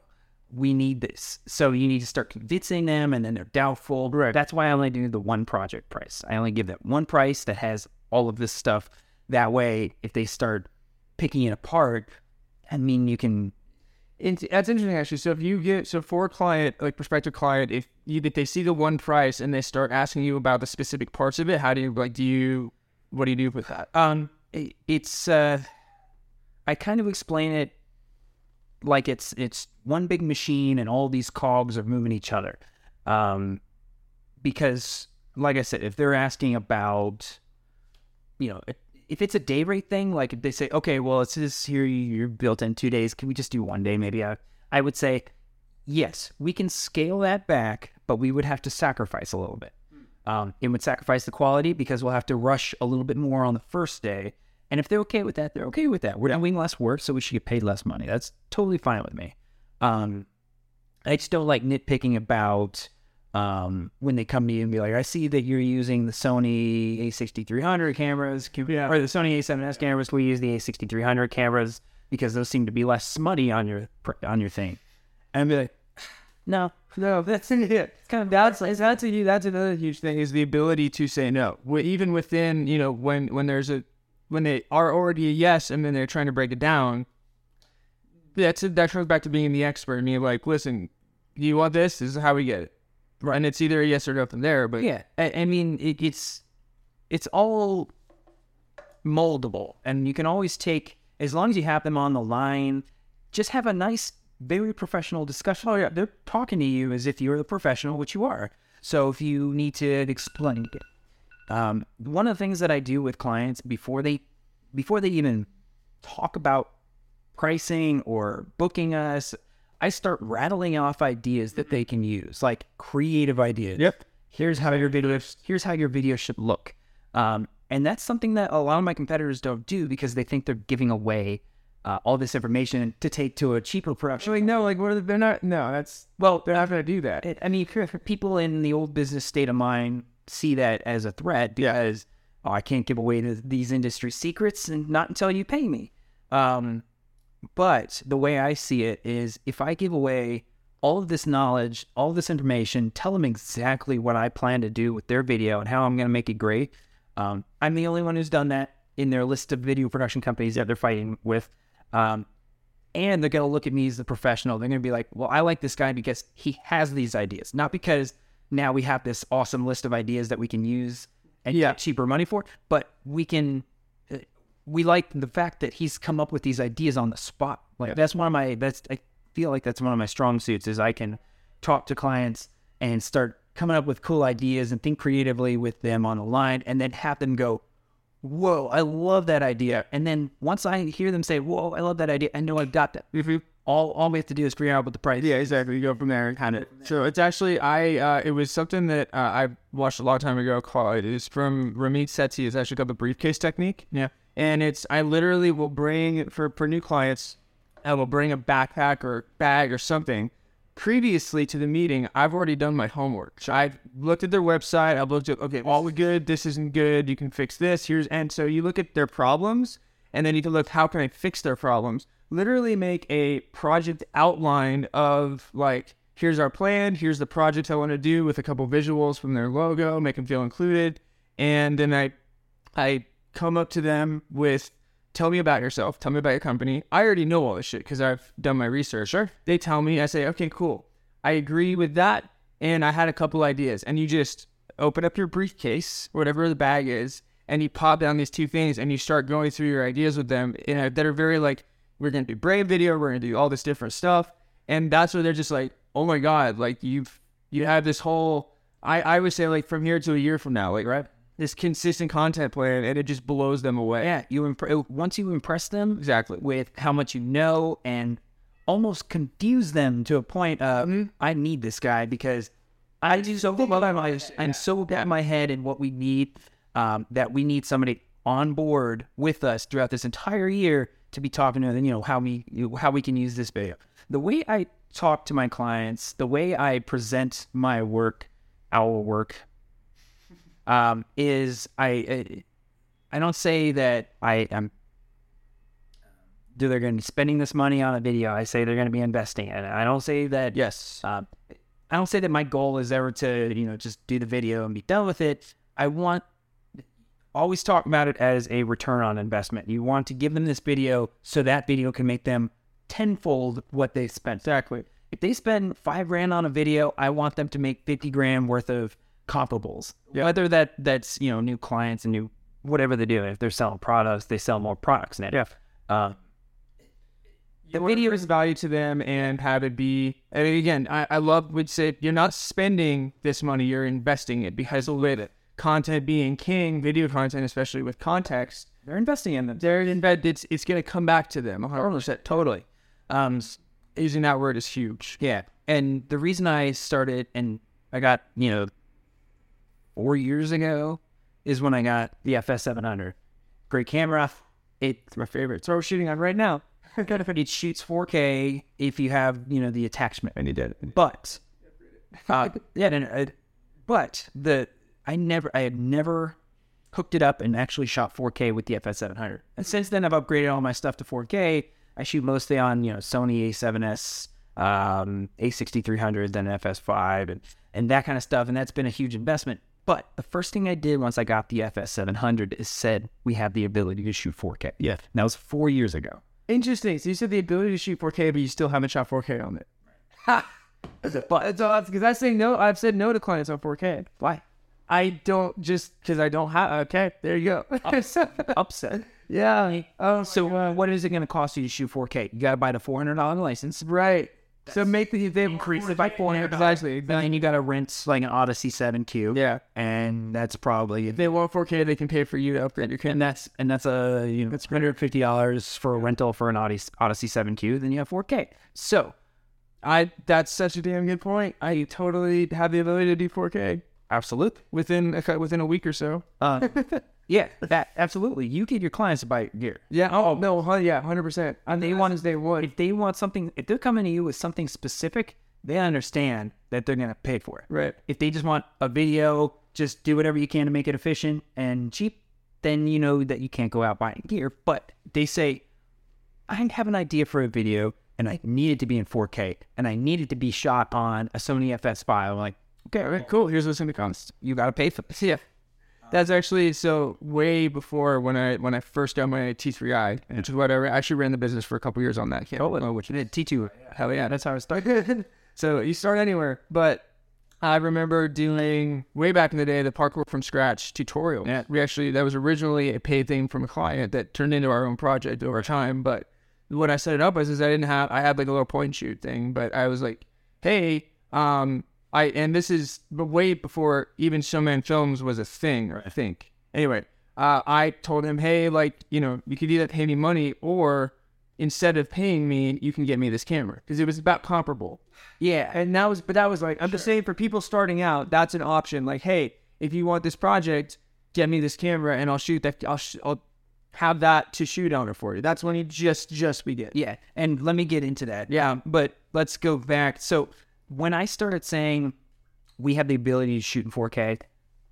We need this. So you need to start convincing them, and then they're doubtful. Right. That's why I only do the one project price. I only give that one price that has all of this stuff. That way, if they start picking it apart, I mean, you can. It's, that's interesting actually. So if you get so for a client, like prospective client, if you if they see the one price and they start asking you about the specific parts of it, how do you like do you what do you do with that? Um, it, it's uh, I kind of explain it like it's it's one big machine and all these cogs are moving each other. Um, because like I said, if they're asking about, you know, if, it's a day rate thing, like if they say, okay, well, it's this here, you're built in two days, can we just do one day? Maybe I, I would say, yes, we can scale that back, but we would have to sacrifice a little bit. Um, it would sacrifice the quality because we'll have to rush a little bit more on the first day. And if they're okay with that, they're okay with that. We're doing less work, so we should get paid less money. That's totally fine with me. Um, I just don't like nitpicking about um, when they come to you and be like, I see that you're using the Sony A6300 cameras, can, Yeah. or the Sony A7S cameras. Can we use the A6300 cameras because those seem to be less smutty on your on your thing? And be like, no, No, that's it. It's kind of that's that's a, that's another huge thing is the ability to say no. Even within you know when when there's a when they are already a yes and then they're trying to break it down. That's it. That comes back to being the expert. I mean, like, listen, you want this? This is how we get it. Right. And it's either a yes or no from there. But yeah, I, I mean, it, it's it's all moldable, and you can always take as long as you have them on the line. Just have a nice, very professional discussion. Oh yeah, they're talking to you as if you're the professional, which you are. So if you need to explain it, um, one of the things that I do with clients before they before they even talk about pricing or booking us, I start rattling off ideas that they can use, like creative ideas. Yep. Here's how your video. Here's how your video should look. Um, and that's something that a lot of my competitors don't do because they think they're giving away uh, all this information to take to a cheaper production. like no, like what they're not. No, that's Well, they're not going to do that. it, I mean, people in the old business state of mind see that as a threat because oh, I can't give away th- these industry secrets and not until you pay me. Um, but the way I see it is if I give away all of this knowledge, all this information, tell them exactly what I plan to do with their video and how I'm going to make it great. Um, I'm the only one who's done that in their list of video production companies that they're fighting with. Um, and they're going to look at me as the professional. They're going to be like, well, I like this guy because he has these ideas, not because now we have this awesome list of ideas that we can use and Yeah. get cheaper money for, but we can. We like the fact that he's come up with these ideas on the spot. Like that's one of my. That's I feel like that's one of my strong suits is I can talk to clients and start coming up with cool ideas and think creatively with them on the line, and then have them go, whoa, I love that idea. And then once I hear them say, whoa, I love that idea, I know I've got that. You All, all we have to do is figure out what the price Yeah, exactly. You go from there and kind of. So it's actually I. Uh, it was something that uh, I watched a long time ago. Called it's from Ramit Sethi. It's actually called the briefcase technique. Yeah. And it's I literally will bring for for new clients, I will bring a backpack or bag or something. Previously to the meeting, I've already done my homework. So I've looked at their website. I've looked at okay, all we good. This isn't good. You can fix this. Here's and so you look at their problems, and then you can look how can I fix their problems. Literally make a project outline of like here's our plan. Here's the project I want to do with a couple visuals from their logo. Make them feel included, and then I I come up to them with, tell me about yourself, tell me about your company. I already know all this shit because I've done my research. Sure. They tell me, I say, okay, cool. I agree with that. And I had a couple ideas. And you just open up your briefcase, whatever the bag is, and you pop down these two things and you start going through your ideas with them you know, that are very like, we're going to do brain video, we're going to do all this different stuff. And that's where they're just like, oh my God, like you've, you have this whole, I, I would say like from here to a year from now, like, right? This consistent content plan and it just blows them away. Yeah, you imp- once you impress them Exactly. with how much you know and almost confuse them to a point of I need this guy because I do so well I'm so in my head in what we need um, that we need somebody on board with us throughout this entire year to be talking to them. You know how we how we can use this video. The way I talk to my clients, the way I present my work, our work, um, is I. I I don't say that I am. Do they're going to be spending this money on a video? I say they're going to be investing in it. I don't say that. Yes. Uh, I don't say that my goal is ever to you know just do the video and be done with it. I want always talk about it as a return on investment. You want to give them this video so that video can make them tenfold what they spent. Exactly. If they spend five grand on a video, I want them to make fifty grand worth of comparables. Yeah. Whether that that's you know new clients and new whatever they do. If they're selling products, they sell more products. Now. Yeah. Uh, the video is value to them and have it be and again i, I love would say you're not spending this money you're investing it because with content being king video content especially with context they're investing in them. they're in bed it's, it's going to come back to them 100% Totally. Um, using that word is huge Yeah. And the reason I started and I got, you know, four years ago is when I got the FS700. Great camera. It's my favorite. So we're shooting on right now. it shoots 4K if you have, you know, the attachment. and you did But, uh, yeah, no, no, but the, I never, I had never hooked it up and actually shot 4K with the FS700. And since then, I've upgraded all my stuff to 4K. I shoot mostly on, you know, Sony A7S, um, A6300, then FS5, and, and that kind of stuff. And that's been a huge investment. But the first thing I did once I got the FS700 is said we have the ability to shoot 4K. Yeah. And that was four years ago. interesting so you said the ability to shoot 4k but you still haven't shot 4k on it but that's because i say no i've said no to clients on 4k Why? i don't just because i don't have okay there you go Upset. yeah oh So uh, what is it going to cost you to shoot 4K? You got to buy the $400 license. right so make the they increase it by 400 exactly And then you got to rent like an Odyssey 7Q. yeah. And that's probably if they want 4k they can pay for you to upgrade your and that's and that's a you know it's hundred fifty dollars for a rental for an Odyssey Odyssey 7Q. Then you have 4K. So i that's such a damn good point. I totally have the ability to do 4k absolutely, within a, within a week or so. Uh, yeah, that absolutely. You get your clients to buy gear. yeah oh. oh no hun- yeah 100% and They want- want they would If they want something, if they're coming to you with something specific, they understand that they're going to pay for it. right If they just want a video, just do whatever you can to make it efficient and cheap, then you know that you can't go out buying gear. But they say, I have an idea for a video and I need it to be in 4K and I need it to be shot on a Sony FS5. I'm like, okay all right, cool here's what's gonna cost you got to pay for this. Yeah. That's actually so way before when I when I first got my T3i, which is whatever. I actually ran the business for a couple years on that camera, Oh, which did T2. Hell yeah, that's how I started. so you start anywhere, but I remember doing way back in the day the parkour from scratch tutorial. Yeah. We actually that was originally a paid thing from a client that turned into our own project over time. But what I set it up as is I didn't have I had like a little point point shoot thing, but I was like, hey, um, I and this is way before even Showman Films was a thing, I think. Anyway, uh, I told him, hey, like you know, you could either pay me money or instead of paying me, you can get me this camera because it was about comparable. Yeah. And that was, but that was like, I'm just saying for people starting out, that's an option. Like, hey, if you want this project, get me this camera and I'll shoot that. I'll, sh- I'll have that to shoot on it for you. That's when you just, just begin. Yeah, and let me get into that. Yeah. but let's go back. So when I started saying we have the ability to shoot in 4K,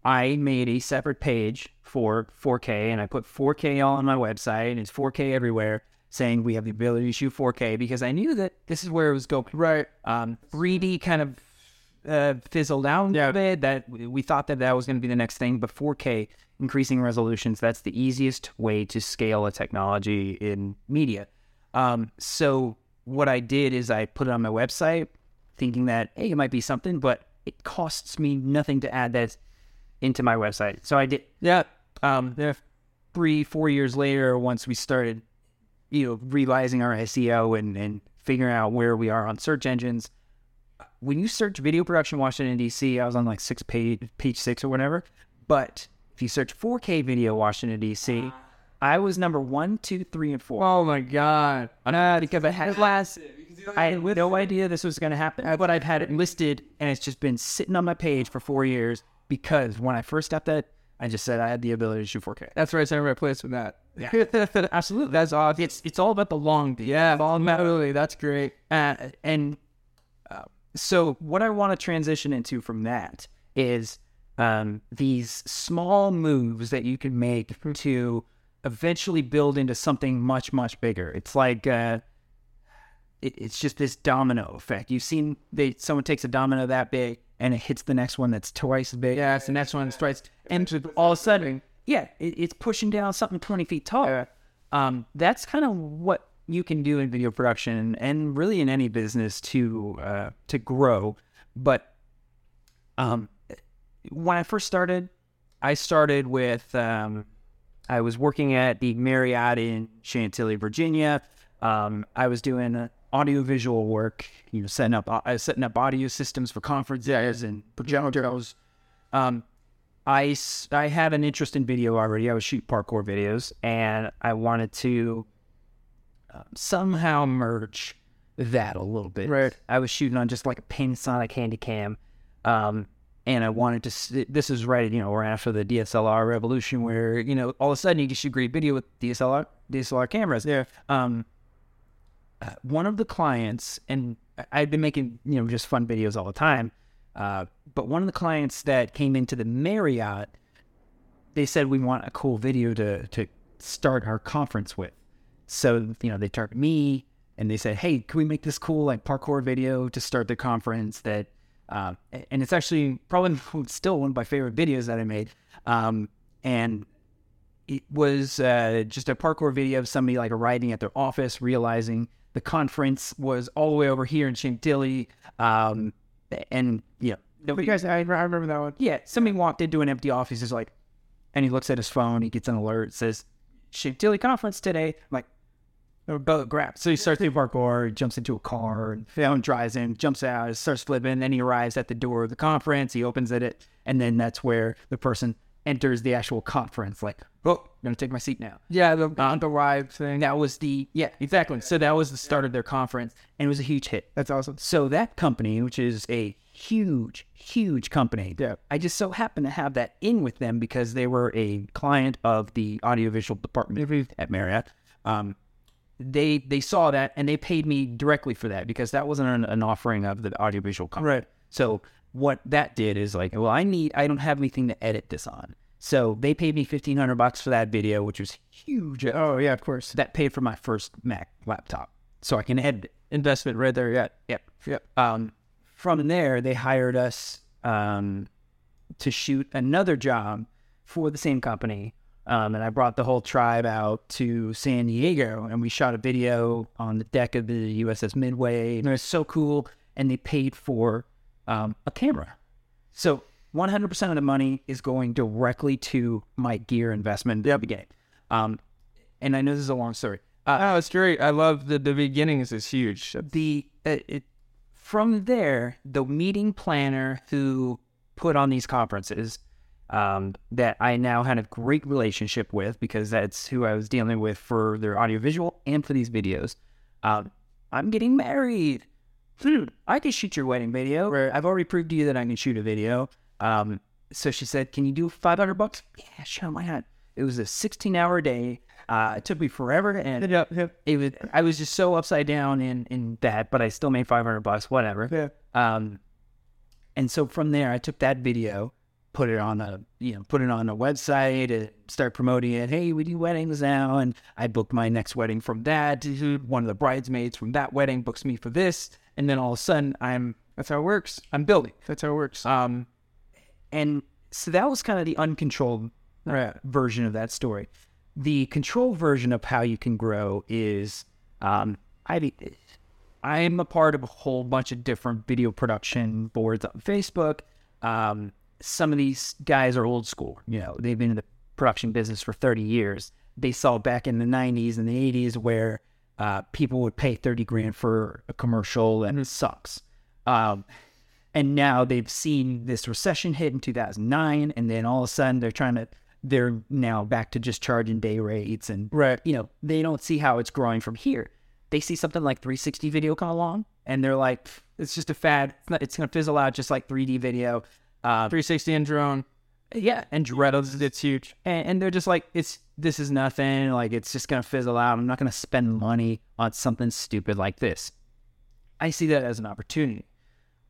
I made a separate page for 4K, and I put 4K on my website, and it's 4K everywhere, saying we have the ability to shoot 4K because I knew that this is where it was going. Right. Um, 3D kind of uh, fizzled out Yeah. a bit. That we thought that that was going to be the next thing, but 4K increasing resolutions that's the easiest way to scale a technology in media. Um, so what I did is I put it on my website, thinking that hey, it might be something, but it costs me nothing to add that into my website. So I did. Yeah. Um, three, four years later, once we started, you know, realizing our SEO and, and figuring out where we are on search engines, when you search video production Washington D.C., I was on like six page page six or whatever. But if you search 4K video Washington D.C., I was number one, two, three, and four. Oh my God. Uh, because I had last, I had no idea this was going to happen, but I've had it listed and it's just been sitting on my page for four years because when I first got that, I just said I had the ability to shoot 4K. That's right. Center right place with that. Yeah. Absolutely. That's awesome. It's it's all about the long game. Yeah. Totally. That's great. Uh, and uh, so what I want to transition into from that is um, these small moves that you can make to eventually build into something much much bigger. It's like uh, it, it's just this domino effect. You've seen they someone takes a domino that big and it hits the next one that's twice as big. Yeah. It's the next one. Strikes. and all of a sudden, yeah, it, it's pushing down something twenty feet tall. Um, that's kind of what you can do in video production and really in any business to uh, to grow. But um, when I first started, I started with um, I was working at the Marriott in Chantilly, Virginia. Um, I was doing uh, audiovisual work, you know, setting up uh, setting up audio systems for conferences and projectors. Um, I had an interest in video already. I was shooting parkour videos, and I wanted to um, somehow merge that a little bit. Right. I was shooting on just like a Panasonic Handycam, um, and I wanted to. This is right, you know, right after the DSLR revolution, where you know all of a sudden you can shoot great video with DSLR DSLR cameras. Yeah. Um, uh, one of the clients, and I- I'd been making you know just fun videos all the time, uh, but one of the clients that came into the Marriott, they said we want a cool video to to start our conference with. So you know they turned to me and they said, "Hey, can we make this cool like parkour video to start the conference?" That um, a- and it's actually probably still one of my favorite videos that I made. Um, and it was uh, just a parkour video of somebody like arriving at their office, realizing the conference was all the way over here in Chantilly, um, and you know, nobody- Because I, I remember that one. yeah, somebody walked into an empty office, is like, and he looks at his phone, he gets an alert, says, Chantilly conference today. I'm like, oh, go grab. So he starts doing parkour, jumps into a car, and phone drives in, jumps out, starts flipping. Then he arrives at the door of the conference, he opens it, and then that's where the person enters the actual conference. Like, oh, I'm gonna take my seat now. Yeah, the the ride thing. That was the yeah, exactly. So that was the start of their conference, and it was a huge hit. That's awesome. So that company, which is a huge, huge company, Yeah. I just so happened to have that in with them because they were a client of the audiovisual department at Marriott. Um, they they saw that and they paid me directly for that because that wasn't an, an offering of the audiovisual company. Right. So what that did is like, well, I need, I don't have anything to edit this on. So they paid me fifteen hundred bucks for that video, which was huge. Oh yeah, of course. That paid for my first Mac laptop, so I can edit it. Investment right there. Yeah. Yep. Yep. Um, from there, they hired us um, to shoot another job for the same company. Um, and I brought the whole tribe out to San Diego and we shot a video on the deck of the USS Midway. And it was so cool. And they paid for um, a camera. So 100% of the money is going directly to my gear investment at the beginning. Um, and I know this is a long story. Uh, Oh, it's great. I love the the beginnings is huge. the uh, it, from there, the meeting planner who put on these conferences um, that I now had a great relationship with because that's who I was dealing with for their audiovisual and for these videos. Um, I'm getting married. Hmm, I can shoot your wedding video. I've already proved to you that I can shoot a video. Um, so she said, "Can you do 500 bucks?" Yeah, sure, why not? It was a 16 hour day. Uh, it took me forever to end Yep. Yep. it was I was just so upside down in in that, but I still made five hundred bucks, whatever. Yeah. Um, and so from there, I took that video, put it on a you know put it on a website, and start promoting it. Hey, we do weddings now, and I booked my next wedding from that. One of the bridesmaids from that wedding books me for this, and then all of a sudden, I'm That's how it works. I'm building. That's how it works. Um, and so that was kind of the uncontrolled Right. version of that story. The controlled version of how you can grow is um, I I'm a part of a whole bunch of different video production boards on Facebook. Um, some of these guys are old school. You know, they've been in the production business for 30 years. They saw back in the 90s and the 80s where uh, people would pay 30 grand for a commercial and it sucks. Um, and now they've seen this recession hit in 2009 and then all of a sudden they're trying to they're now back to just charging day rates and Right. you know they don't see how it's growing from here they see something like 360 video come along and they're like it's just a fad it's, not, it's gonna fizzle out just like 3d video uh, 360 and drone. yeah and Dredos, It's huge. and, and they're just like it's this is nothing like it's just gonna fizzle out i'm not gonna spend money on something stupid like this i see that as an opportunity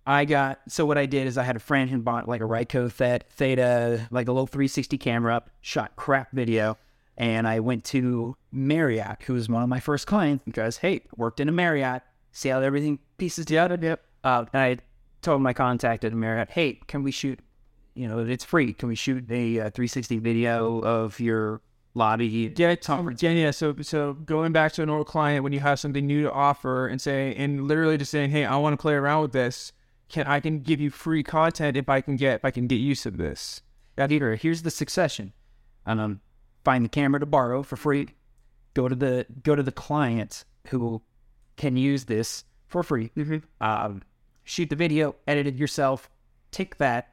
i got so what i did is i had a friend who bought like a Ricoh Theta, theta like a little 360 camera up shot crap video and i went to marriott who was one of my first clients because hey worked in a marriott see how everything pieces together Yep. uh, and i told my contact at marriott hey can we shoot you know, it's free. Can we shoot a uh, 360 video of your lobby. Yeah, conference. Yeah, yeah. So, so going back to an old client when you have something new to offer and say, and literally just saying, "Hey, I want to play around with this. Can I can give you free content if I can get if I can get use of this." Peter, here's the succession. and Um, find the camera to borrow for free. Go to the go to the client who can use this for free. Um, shoot the video, edit it yourself. Take that,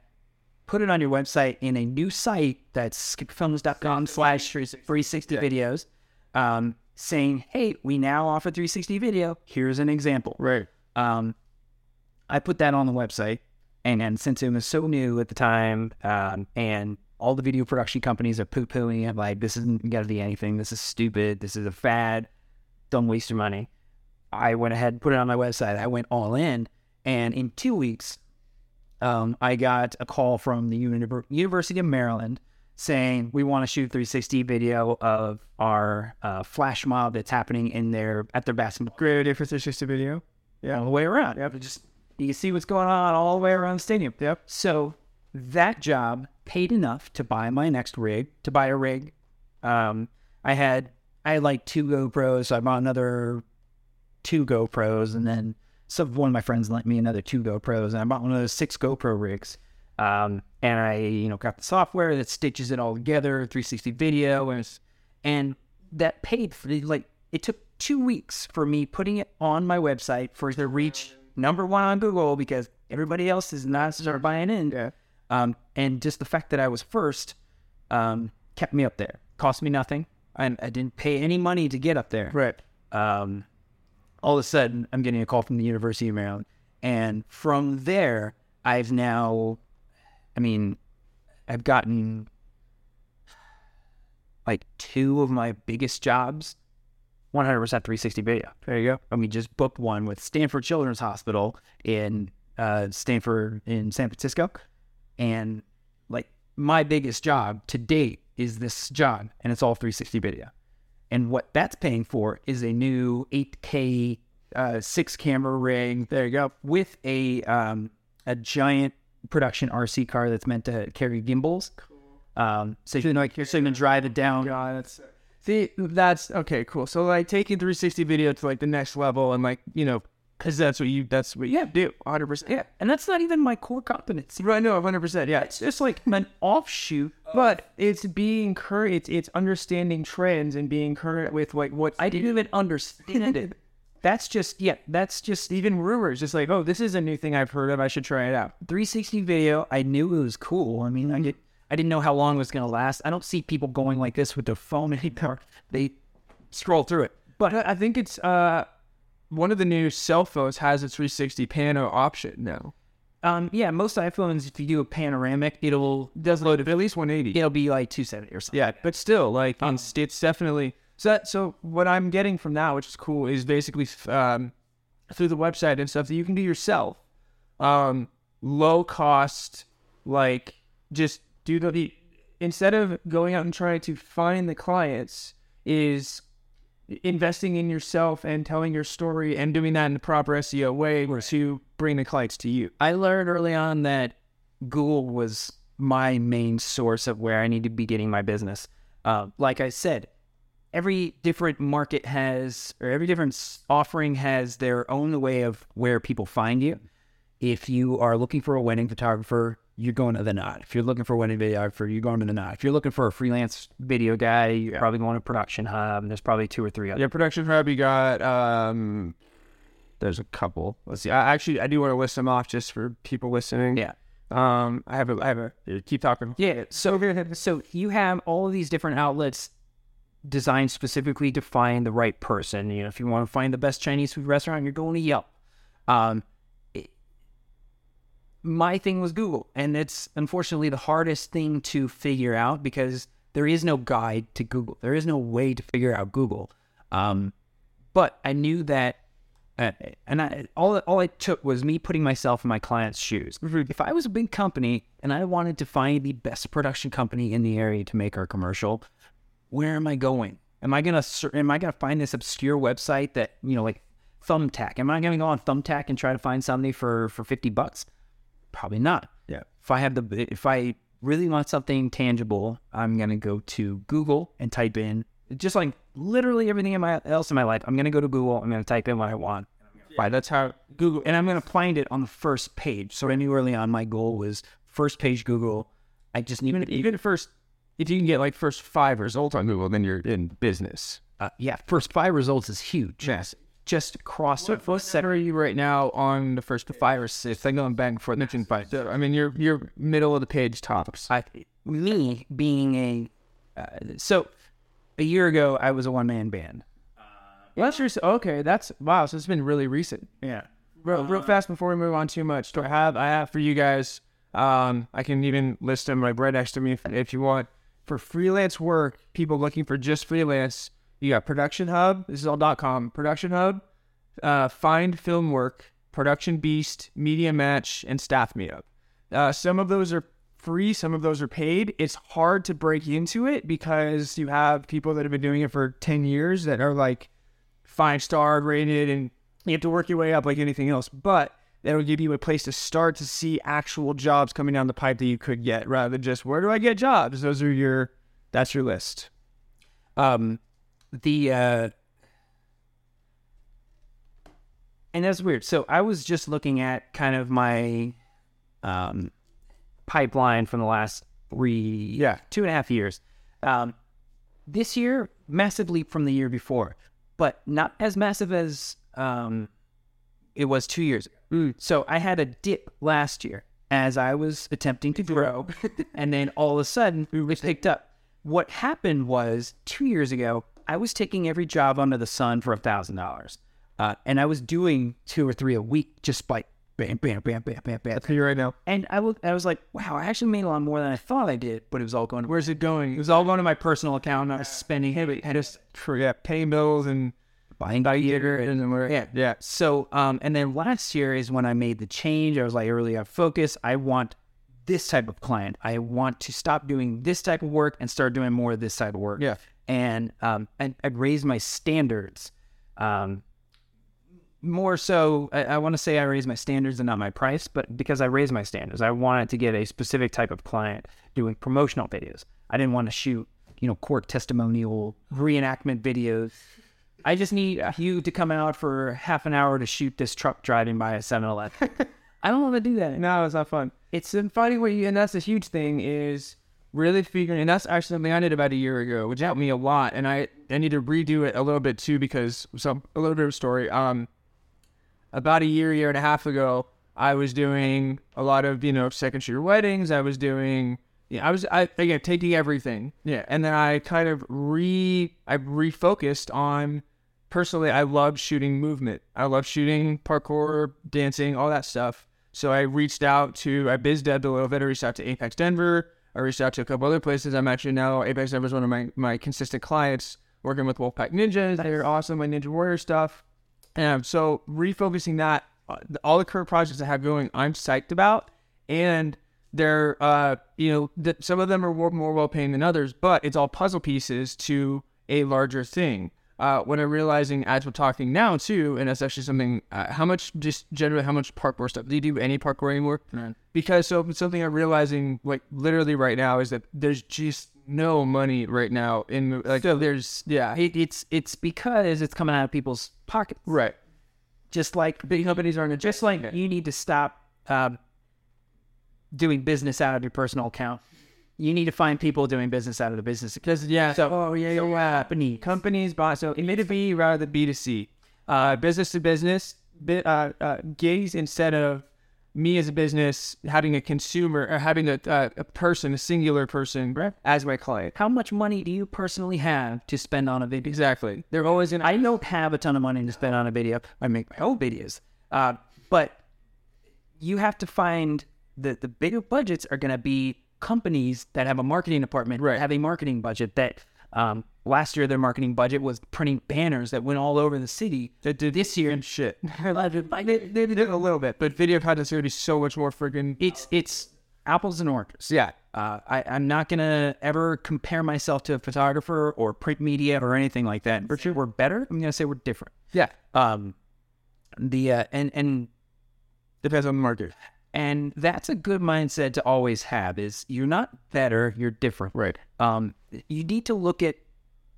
put it on your website in a new site that's skipfilms.com slash 360 videos. Um, saying, hey, we now offer 360 video. Here's an example. Right. Um, I put that on the website, and, and since it was so new at the time, um, and all the video production companies are poo pooing it, like, this isn't going to be anything. This is stupid. This is a fad. Don't waste your money. I went ahead and put it on my website. I went all in, and in two weeks, um, I got a call from the Univer- University of Maryland saying we want to shoot 360 video of our uh, flash mob that's happening in their at their basketball Great idea for 360 video. Yeah, all the way around. Yep. Just you can see what's going on all the way around the stadium. Yep. So that job paid enough to buy my next rig, to buy a rig. Um, I had I had like two GoPros. So I bought another two GoPros, and then some one of my friends lent me another two GoPros, and I bought one of those six GoPro rigs. Um, and I, you know, got the software that stitches it all together, 360 video, and, and that paid for like it took two weeks for me putting it on my website for it to reach number one on Google because everybody else is not start buying in. Yeah. Um, and just the fact that I was first um, kept me up there. Cost me nothing. I, I didn't pay any money to get up there. Right. Um, all of a sudden, I'm getting a call from the University of Maryland. And from there, I've now, I mean, I've gotten like two of my biggest jobs 100% 360 video. There you go. I mean, just booked one with Stanford Children's Hospital in uh, Stanford in San Francisco, and like my biggest job to date is this job, and it's all 360 video. And what that's paying for is a new 8K uh, six camera rig. There you go, with a um, a giant production RC car that's meant to carry gimbals. Um, so you know, like you're you can drive it down. God, that's see, that's okay, cool. So like taking 360 video to like the next level, and like you know, because that's what you that's what you do, 100. percent Yeah, and that's not even my core competency. Right, no, 100. percent Yeah, It's just like an offshoot but it's being current. It's it's understanding trends and being current with like what I didn't even understand it. That's just yeah. That's just even rumors. Just like, oh, this is a new thing I've heard of. I should try it out. 360 video. I knew it was cool. I mean, I get, I didn't know how long it was gonna last. I don't see people going like this with their phone anymore. They scroll through it. But I I think it's uh one of the new cell phones has a 360 pano option now. Um, yeah, most iPhones, if you do a panoramic, it'll does load at least 180. it'll be like 270 or something. Yeah, but still, like it's, it's definitely so. That, so what I'm getting from that, which is cool, is basically um, through the website and stuff that you can do yourself, um, low cost, like just do the, the instead of going out and trying to find the clients, is investing in yourself and telling your story and doing that in the proper SEO way to bring the clients to you. I learned early on that Google was my main source of where I need to be getting my business. Uh, like I said, every different market has, or every different offering has their own way of where people find you. If you are looking for a wedding photographer, you're going to the Knot. If you're looking for a wedding videographer, you're going to the Knot. If you're looking for a freelance video guy, you're probably going to Production Hub. And there's probably two or three other. Yeah, Production Hub. You got um, there's a couple. Let's see. I actually I do want to list them off just for people listening. Yeah. Um, I have a I have a keep talking. Yeah. So so you have all of these different outlets designed specifically to find the right person. You know, if you want to find the best Chinese food restaurant, you're going to Yelp. Um, my thing was Google, and it's unfortunately the hardest thing to figure out because there is no guide to Google. There is no way to figure out Google. Um, but I knew that, uh, and I, all all it took was me putting myself in my client's shoes. If I was a big company and I wanted to find the best production company in the area to make our commercial, where am I going? Am I gonna am I gonna find this obscure website that you know like Thumbtack? Am I gonna go on Thumbtack and try to find somebody for for fifty bucks? Probably not. Yeah. If I have the if I really want something tangible, I'm gonna go to Google and type in just like literally everything in my else in my life. I'm gonna go to Google. I'm gonna type in what I want. Right. That's how Google, and I'm gonna find it on the first page. So I knew early on my goal was first page Google. I just need even even first if you can get like first five results on Google, then you're in business. uh, yeah, first five results is huge. Yes. Just cross What, what set are you right now on the first five or six? I going back before mention five. So, I mean, you're you're middle of the page tops. I, me being a uh, so a year ago I was a one man band. Well, sure. so- Okay, that's wow. So it's been really recent. Yeah. Real, real fast before we move on too much. Do I have I have for you guys? Um, I can even list them like right next to me if, if you want. For freelance work, people looking for just freelance, you got Production Hub. This is all com. Production Hub, uh, Find Film Work, Production Beast, Media Match, and Staff Me Up. Uh, some of those are free, some of those are paid. It's hard to break into it because you have people that have been doing it for 10 years that are like five star rated and you have to work your way up like anything else. But that'll give you a place to start to see actual jobs coming down the pipe that you could get rather than just where do I get jobs? Those are your that's your list. Um, the uh, and that's weird. So I was just looking at kind of my um pipeline from the last three, Yeah. two and a half years. Um, this year, massive leap from the year before, but not as massive as um it was two years ago. So I had a dip last year as I was attempting to grow, and then all of a sudden it picked up. What happened was two years ago, I was taking every job under the sun for a thousand dollars, uh, and I was doing two or three a week just by bam, bam, bam, bam, bam, bam. That's you right now. And I looked, I was like, wow, I actually made a lot more than I thought I did, but it was all going. Where's it going? It was all going to my personal account. And I was spending heavy, just for yeah, paying bills and buying theater and and where yeah. yeah. So, um, and then last year is when I made the change. I was like, I really, I focus. I want this type of client. I want to stop doing this type of work and start doing more of this type of work. Yeah. And um, and I'd raise my standards. Um, more so, I, I want to say I raise my standards and not my price, but because I raised my standards, I wanted to get a specific type of client doing promotional videos. I didn't want to shoot, you know, court testimonial reenactment videos. I just need you to come out for half an hour to shoot this truck driving by a 7-Eleven. I don't want to do that. No, it's not fun. It's in finding what you, and that's a huge thing is really figuring, and that's actually something I did about a year ago, which helped me a lot. And I, I need to redo it a little bit too because so a little bit of a story. Um, about a year, year and a half ago, I was doing a lot of you know second shooter weddings. I was doing, yeah, I was I again taking everything, yeah, and then I kind of re I refocused on personally. I love shooting movement. I love shooting parkour, dancing, all that stuff. So I reached out to I biz debbed a little bit. I reached out to Apex Denver. I reached out to a couple other places. I'm actually now Apex Denver is one of my my consistent clients. Working with Wolfpack Ninjas, they're awesome. My Ninja Warrior stuff. Um, so refocusing that, uh, all the current projects I have going, I'm psyched about, and they're, uh, you know, th- some of them are more, more well paying than others, but it's all puzzle pieces to a larger thing. Uh, when I'm realizing as we're talking now too, and that's actually something, uh, how much just generally how much parkour stuff do you do any parkour anymore? Because so something I'm realizing like literally right now is that there's just no money right now in like so, there's yeah It, it's it's because it's coming out of people's pockets. right Just like big companies aren't just like you need to stop um, doing business out of your personal account. You need to find people doing business out of the business. Because yeah, So- oh yeah, so yeah. companies. companies buy so it it B rather than B to C, uh, business to business, bit uh, uh, gigs instead of me as a business having a consumer or having a uh, a person, a singular person as my client. How much money do you personally have to spend on a video? Exactly. They're always in. I don't have a ton of money to spend on a video. I make my own videos, uh, but you have to find the the bigger budgets are going to be companies that have a marketing department, Right. Have a marketing budget that. Um, last year, their marketing budget was printing banners that went all over the city. that did This year, and shit. they, they did a little bit, but video content's gonna be so much more freaking. it's it's apples and oranges. Yeah. Uh, I, I'm not gonna ever compare myself to a photographer or print media or anything like that. For sure, we're better. I'm gonna say we're different. Yeah. Um, the uh, and and Depends on the market. And that's a good mindset to always have is you're not better, you're different. Right. Um, you need to look at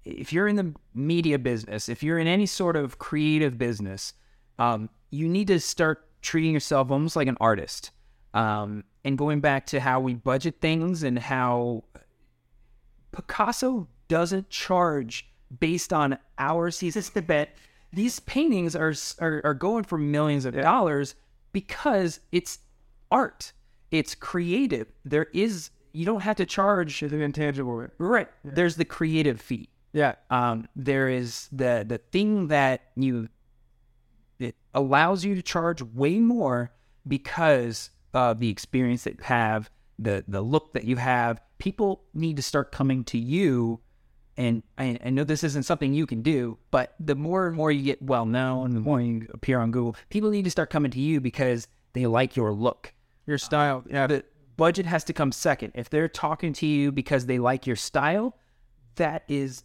if you're in the media business, if you're in any sort of creative business, um, you need to start treating yourself almost like an artist. Um, and going back to how we budget things and how Picasso doesn't charge based on hours he's spent. These paintings are, are are going for millions of dollars because it's art. It's creative. There is you don't have to charge It's an intangible. right. There's the creative fee. Yeah. Um, there is the the thing that you it allows you to charge way more because of the experience that you have, the the look that you have. People need to start coming to you, and I, I know this isn't something you can do, but the more and more you get well known, the more you appear on Google, people need to start coming to you because they like your look. Your style. Yeah. The budget has to come second. If they're talking to you because they like your style, that is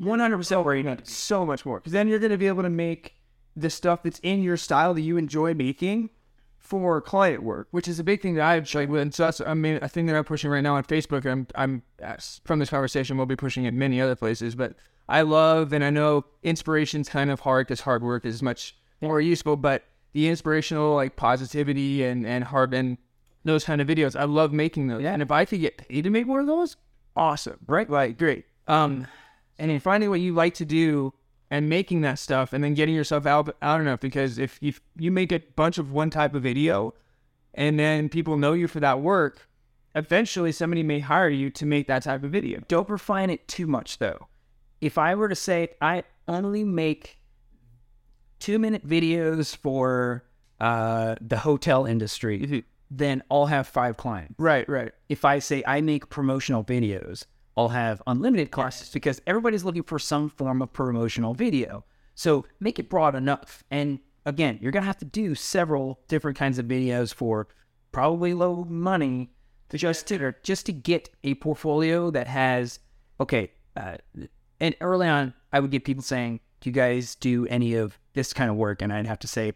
100% where you need so much more because then you're going to be able to make the stuff that's in your style that you enjoy making for client work, which is a big thing that I've like. And so that's I mean a thing that I'm pushing right now on Facebook. I'm I'm from this conversation we'll be pushing it many other places, but I love and I know inspiration's kind of hard because hard work is much more useful, but the inspirational like positivity and and hard and those kind of videos, I love making those. Yeah. And if I could get paid to make more of those, awesome, right? Like great. Um, and in finding what you like to do and making that stuff and then getting yourself out out enough because if you you make a bunch of one type of video and then people know you for that work eventually somebody may hire you to make that type of video Don't refine it too much, though. If I were to say I only make two minute videos for uh, the hotel industry, then I'll have five clients. right right if I say I make promotional videos, I'll have unlimited classes because everybody's looking for some form of promotional video. So make it broad enough. And again, you're gonna have to do several different kinds of videos for probably low money to just to just to get a portfolio that has okay. Uh, and early on, I would get people saying, "Do you guys do any of this kind of work?" And I'd have to say,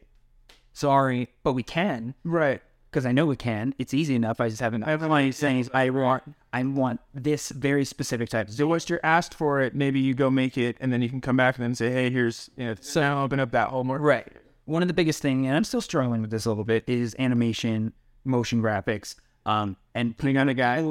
"Sorry, but we can." right because I know we can. It's easy enough. I just haven't. I have my saying I want I want this very specific type. so once you're asked for it maybe you go make it and then you can come back and then say hey here's you know so now open up that whole more Right. One of the biggest thing, and I'm still struggling with this a little bit, is animation, motion graphics. Um, and putting on a guy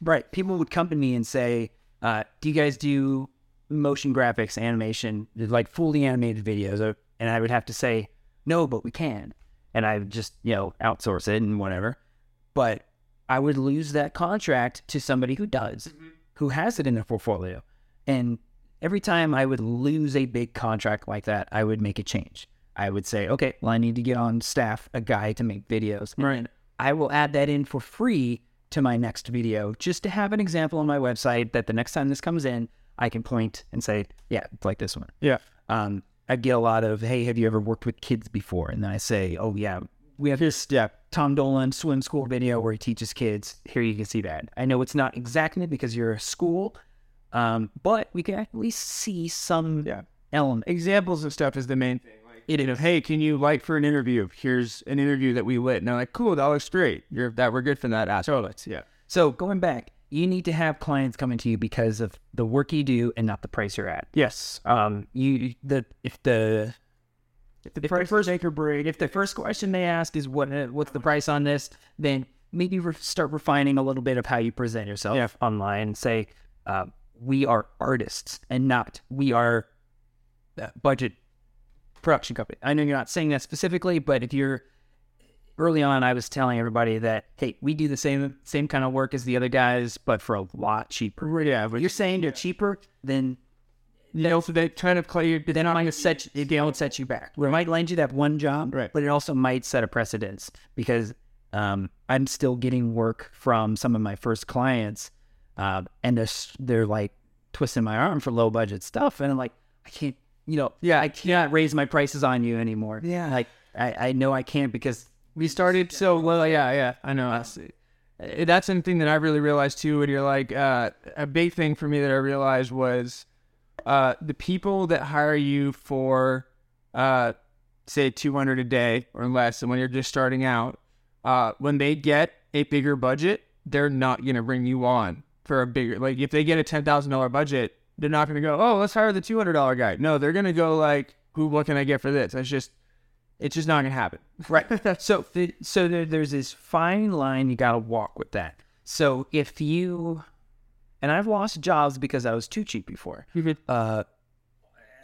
right, people would come to me and say, uh, "Do you guys do motion graphics, animation, like fully animated videos?" Uh, And I would have to say, "No, but we can." And I would just you know outsource it and whatever. But I would lose that contract to somebody who does, who has it in their portfolio. And every time I would lose a big contract like that, I would make a change. I would say, okay, well, I need to get on staff a guy to make videos. And then I will add that in for free to my next video just to have an example on my website that the next time this comes in, I can point and say, yeah, it's like this one. yeah Um, I get a lot of, hey, have you ever worked with kids before? And then I say, oh, yeah, we have this yeah Tom Dolan swim school video where he teaches kids. Here you can see that. I know it's not exactly because you're a school, um, but we can at least see some Yeah. element. examples of stuff is the main thing. Like, It you know, hey, can you like for an interview? Here's an interview that we lit. And I'm like, cool, that looks great. You're that we're good for that aspect. Yeah. So going back, you need to have clients coming to you because of the work you do and not the price you're at. Yes. Um, you the if the If the the price first- make or break, if the first question they ask is what uh, what's the price on this, then maybe re- start refining a little bit of how you present yourself Yeah. online say, uh, we are artists and not we are uh, budget production company. I know you're not saying that specifically, but if you're early on, I was telling everybody that hey, we do the same same kind of work as the other guys, but for a lot cheaper. yeah, but You're saying they're cheaper, than you know, so they kind of clear you. They might set you, it won't set you back. It might land you that one job, Right. But it also might set a precedence because um, I'm still getting work from some of my first clients, uh, and they're they're like twisting my arm for low budget stuff, and I'm like, I can't, you know, Yeah, I can't raise my prices on you anymore. Yeah. like I, I know I can't because we started so well. Yeah, yeah, I know. I see. Uh, That's something that I really realized too. When you're like, uh, a big thing for me that I realized was, uh, the people that hire you for, uh, say 200 a day or less, and when you're just starting out, uh, when they get a bigger budget, they're not gonna bring you on for a bigger. Like if they get a ten thousand dollar budget, they're not gonna go, oh, let's hire the two hundred dollar guy. No, they're gonna go like, who? What can I get for this? That's just, it's just not gonna happen. Right. so the, so there, there's this fine line you got to walk with that. So if you and I've lost jobs because I was too cheap before. Uh,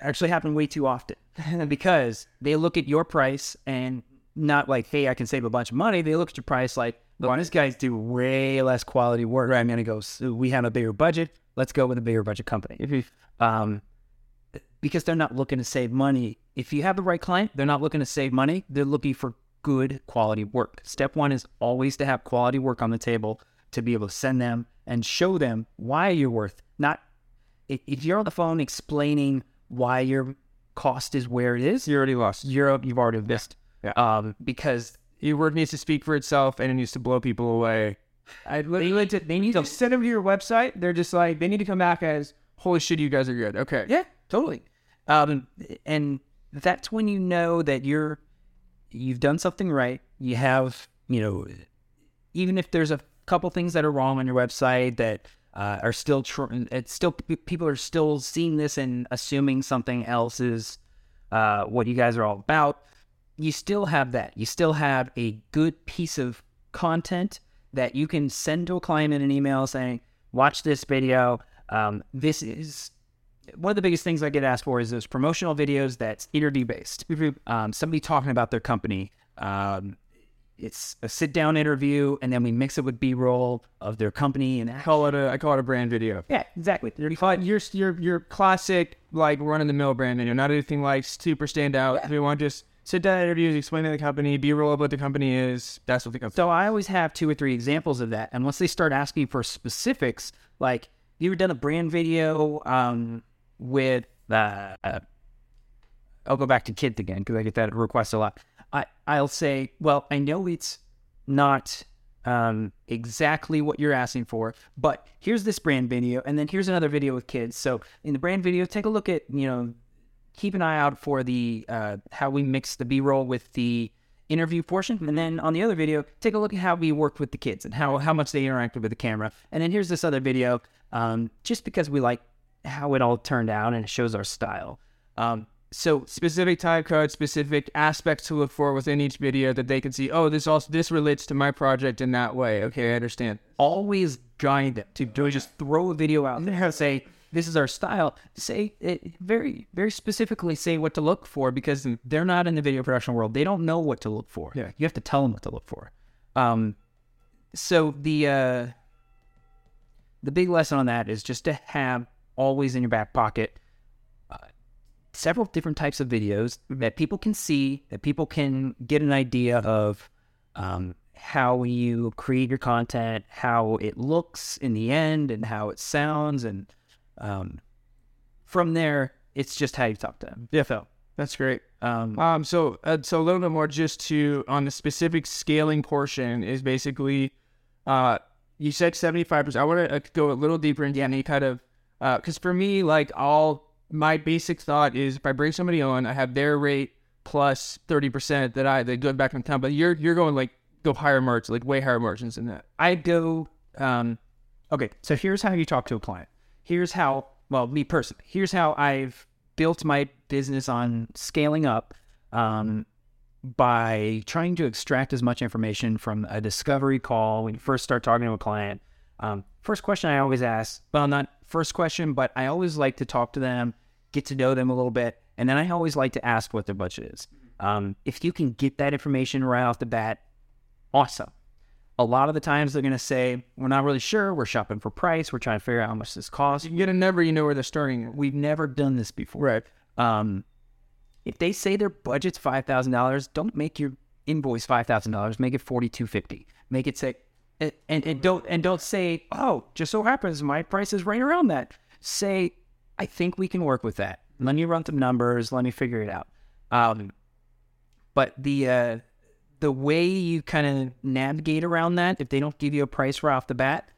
actually happened way too often because they look at your price and not like, hey, I can save a bunch of money. They look at your price like, well, this guy's do way less quality work. Right. I'm gonna go. So we have a bigger budget. Let's go with a bigger budget company. Um, because they're not looking to save money. If you have the right client, they're not looking to save money. They're looking for good quality work. Step one is always to have quality work on the table to be able to send them and show them why you're worth not if you're on the phone explaining why your cost is where it is, You already lost. you're you've already missed. Yeah. Um, because Your work needs to speak for itself, and it needs to blow people away. I literally, they, they need to to send them to your website. They're just like they need to come back as Holy shit, you guys are good. Okay. Yeah, totally. Um, and that's when you know that you're you've done something right. You have, you know, even if there's a couple things that are wrong on your website that uh, are still it's still people are still seeing this and assuming something else is uh, what you guys are all about. You still have that. You still have a good piece of content that you can send to a client in an email saying, "Watch this video. Um, this is one of the biggest things I get asked for is those promotional videos that's interview based. Um, somebody talking about their company. Um, it's a sit down interview, and then we mix it with B roll of their company and I call it a I call it a brand video. yeah, exactly. Your your your classic like run of the mill brand video, not anything like super stand out. If we want just sit down interviews, explain to the company, B roll about what the company is. That's what the company. So I always have two or three examples of that. And once they start asking for specifics, like you ever done a brand video um, with, uh, I'll go back to kids again because I get that request a lot. I, I'll say, well, I know it's not um, exactly what you're asking for, but here's this brand video, and then here's another video with kids. So in the brand video, take a look at, you know, keep an eye out for the uh, how we mix the b-roll with the interview portion and then on the other video take a look at how we worked with the kids and how, how much they interacted with the camera and then here's this other video um, just because we like how it all turned out and it shows our style um, so specific time code, specific aspects to look for within each video that they can see. Oh, this also this relates to my project in that way. Okay, I understand. always guide them to do just throw a video out there and say this is our style say it very very specifically say what to look for because they're not in the video production world they don't know what to look for Yeah. you have to tell them what to look for um so the uh the big lesson on that is just to have always in your back pocket uh, several different types of videos that people can see, that people can get an idea of um, how you create your content, how it looks in the end, and how it sounds, and um, from there, it's just how you talk to them. Yeah, Phil. That's great. Um, Um, so uh, so a little bit more just to on the specific scaling portion is basically, uh, you said seventy five percent. I want to uh, go a little deeper into any kind of, uh, because for me, like all my basic thought is if I bring somebody on, I have their rate plus thirty percent that I they go back in town. But you're you're going like go higher margins, like way higher margins than that. I go, um, okay, so here's how you talk to a client. Here's how, well, me personally, here's how I've built my business on scaling up um, by trying to extract as much information from a discovery call when you first start talking to a client. Um, first question I always ask, well, not first question, but I always like to talk to them, get to know them a little bit, and then I always like to ask what their budget is. Um, if you can get that information right off the bat, awesome a lot of the times they're going to say, We're not really sure. We're shopping for price. We're trying to figure out how much this costs. You can get a number, you know where they're starting. We've never done this before. Right. Um, if they say their budget's $5,000, don't make your invoice $5,000. Make it 4,250. Make it say, and, and, and don't and don't say, oh, just so happens my price is right around that. Say, I think we can work with that. Let me run some numbers. Let me figure it out. Um, but the uh, the way you kind of navigate around that, if they don't give you a price right off the bat,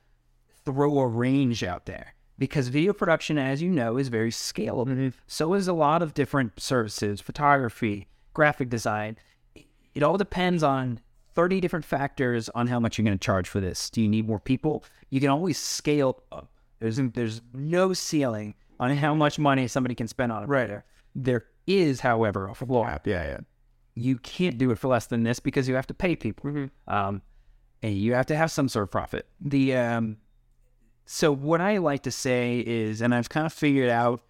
throw a range out there because video production, as you know, is very scalable. So is a lot of different services, photography, graphic design. It all depends on 30 different factors on how much you're going to charge for this. Do you need more people? You can always scale up. There's there's no ceiling on how much money somebody can spend on it. Right. There is, however, a floor. Yeah, yeah. You can't do it for less than this because you have to pay people. Mm-hmm. Um, and you have to have some sort of profit. The um, so what I like to say is, and I've kind of figured out,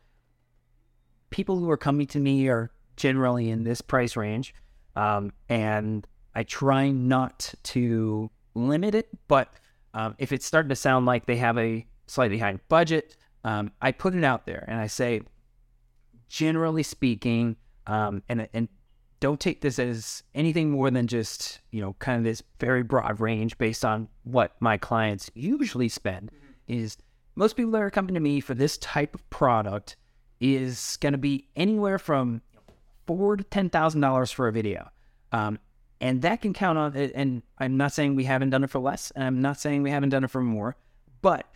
people who are coming to me are generally in this price range, um, and I try not to limit it. But um, if it's starting to sound like they have a slightly high budget, um, I put it out there and I say, generally speaking, um, and and don't take this as anything more than just you know kind of this very broad range based on what my clients usually spend. Is most people that are coming to me for this type of product is going to be anywhere from four to ten thousand dollars for a video, um, and that can count on. it. And I'm not saying we haven't done it for less, and I'm not saying we haven't done it for more, but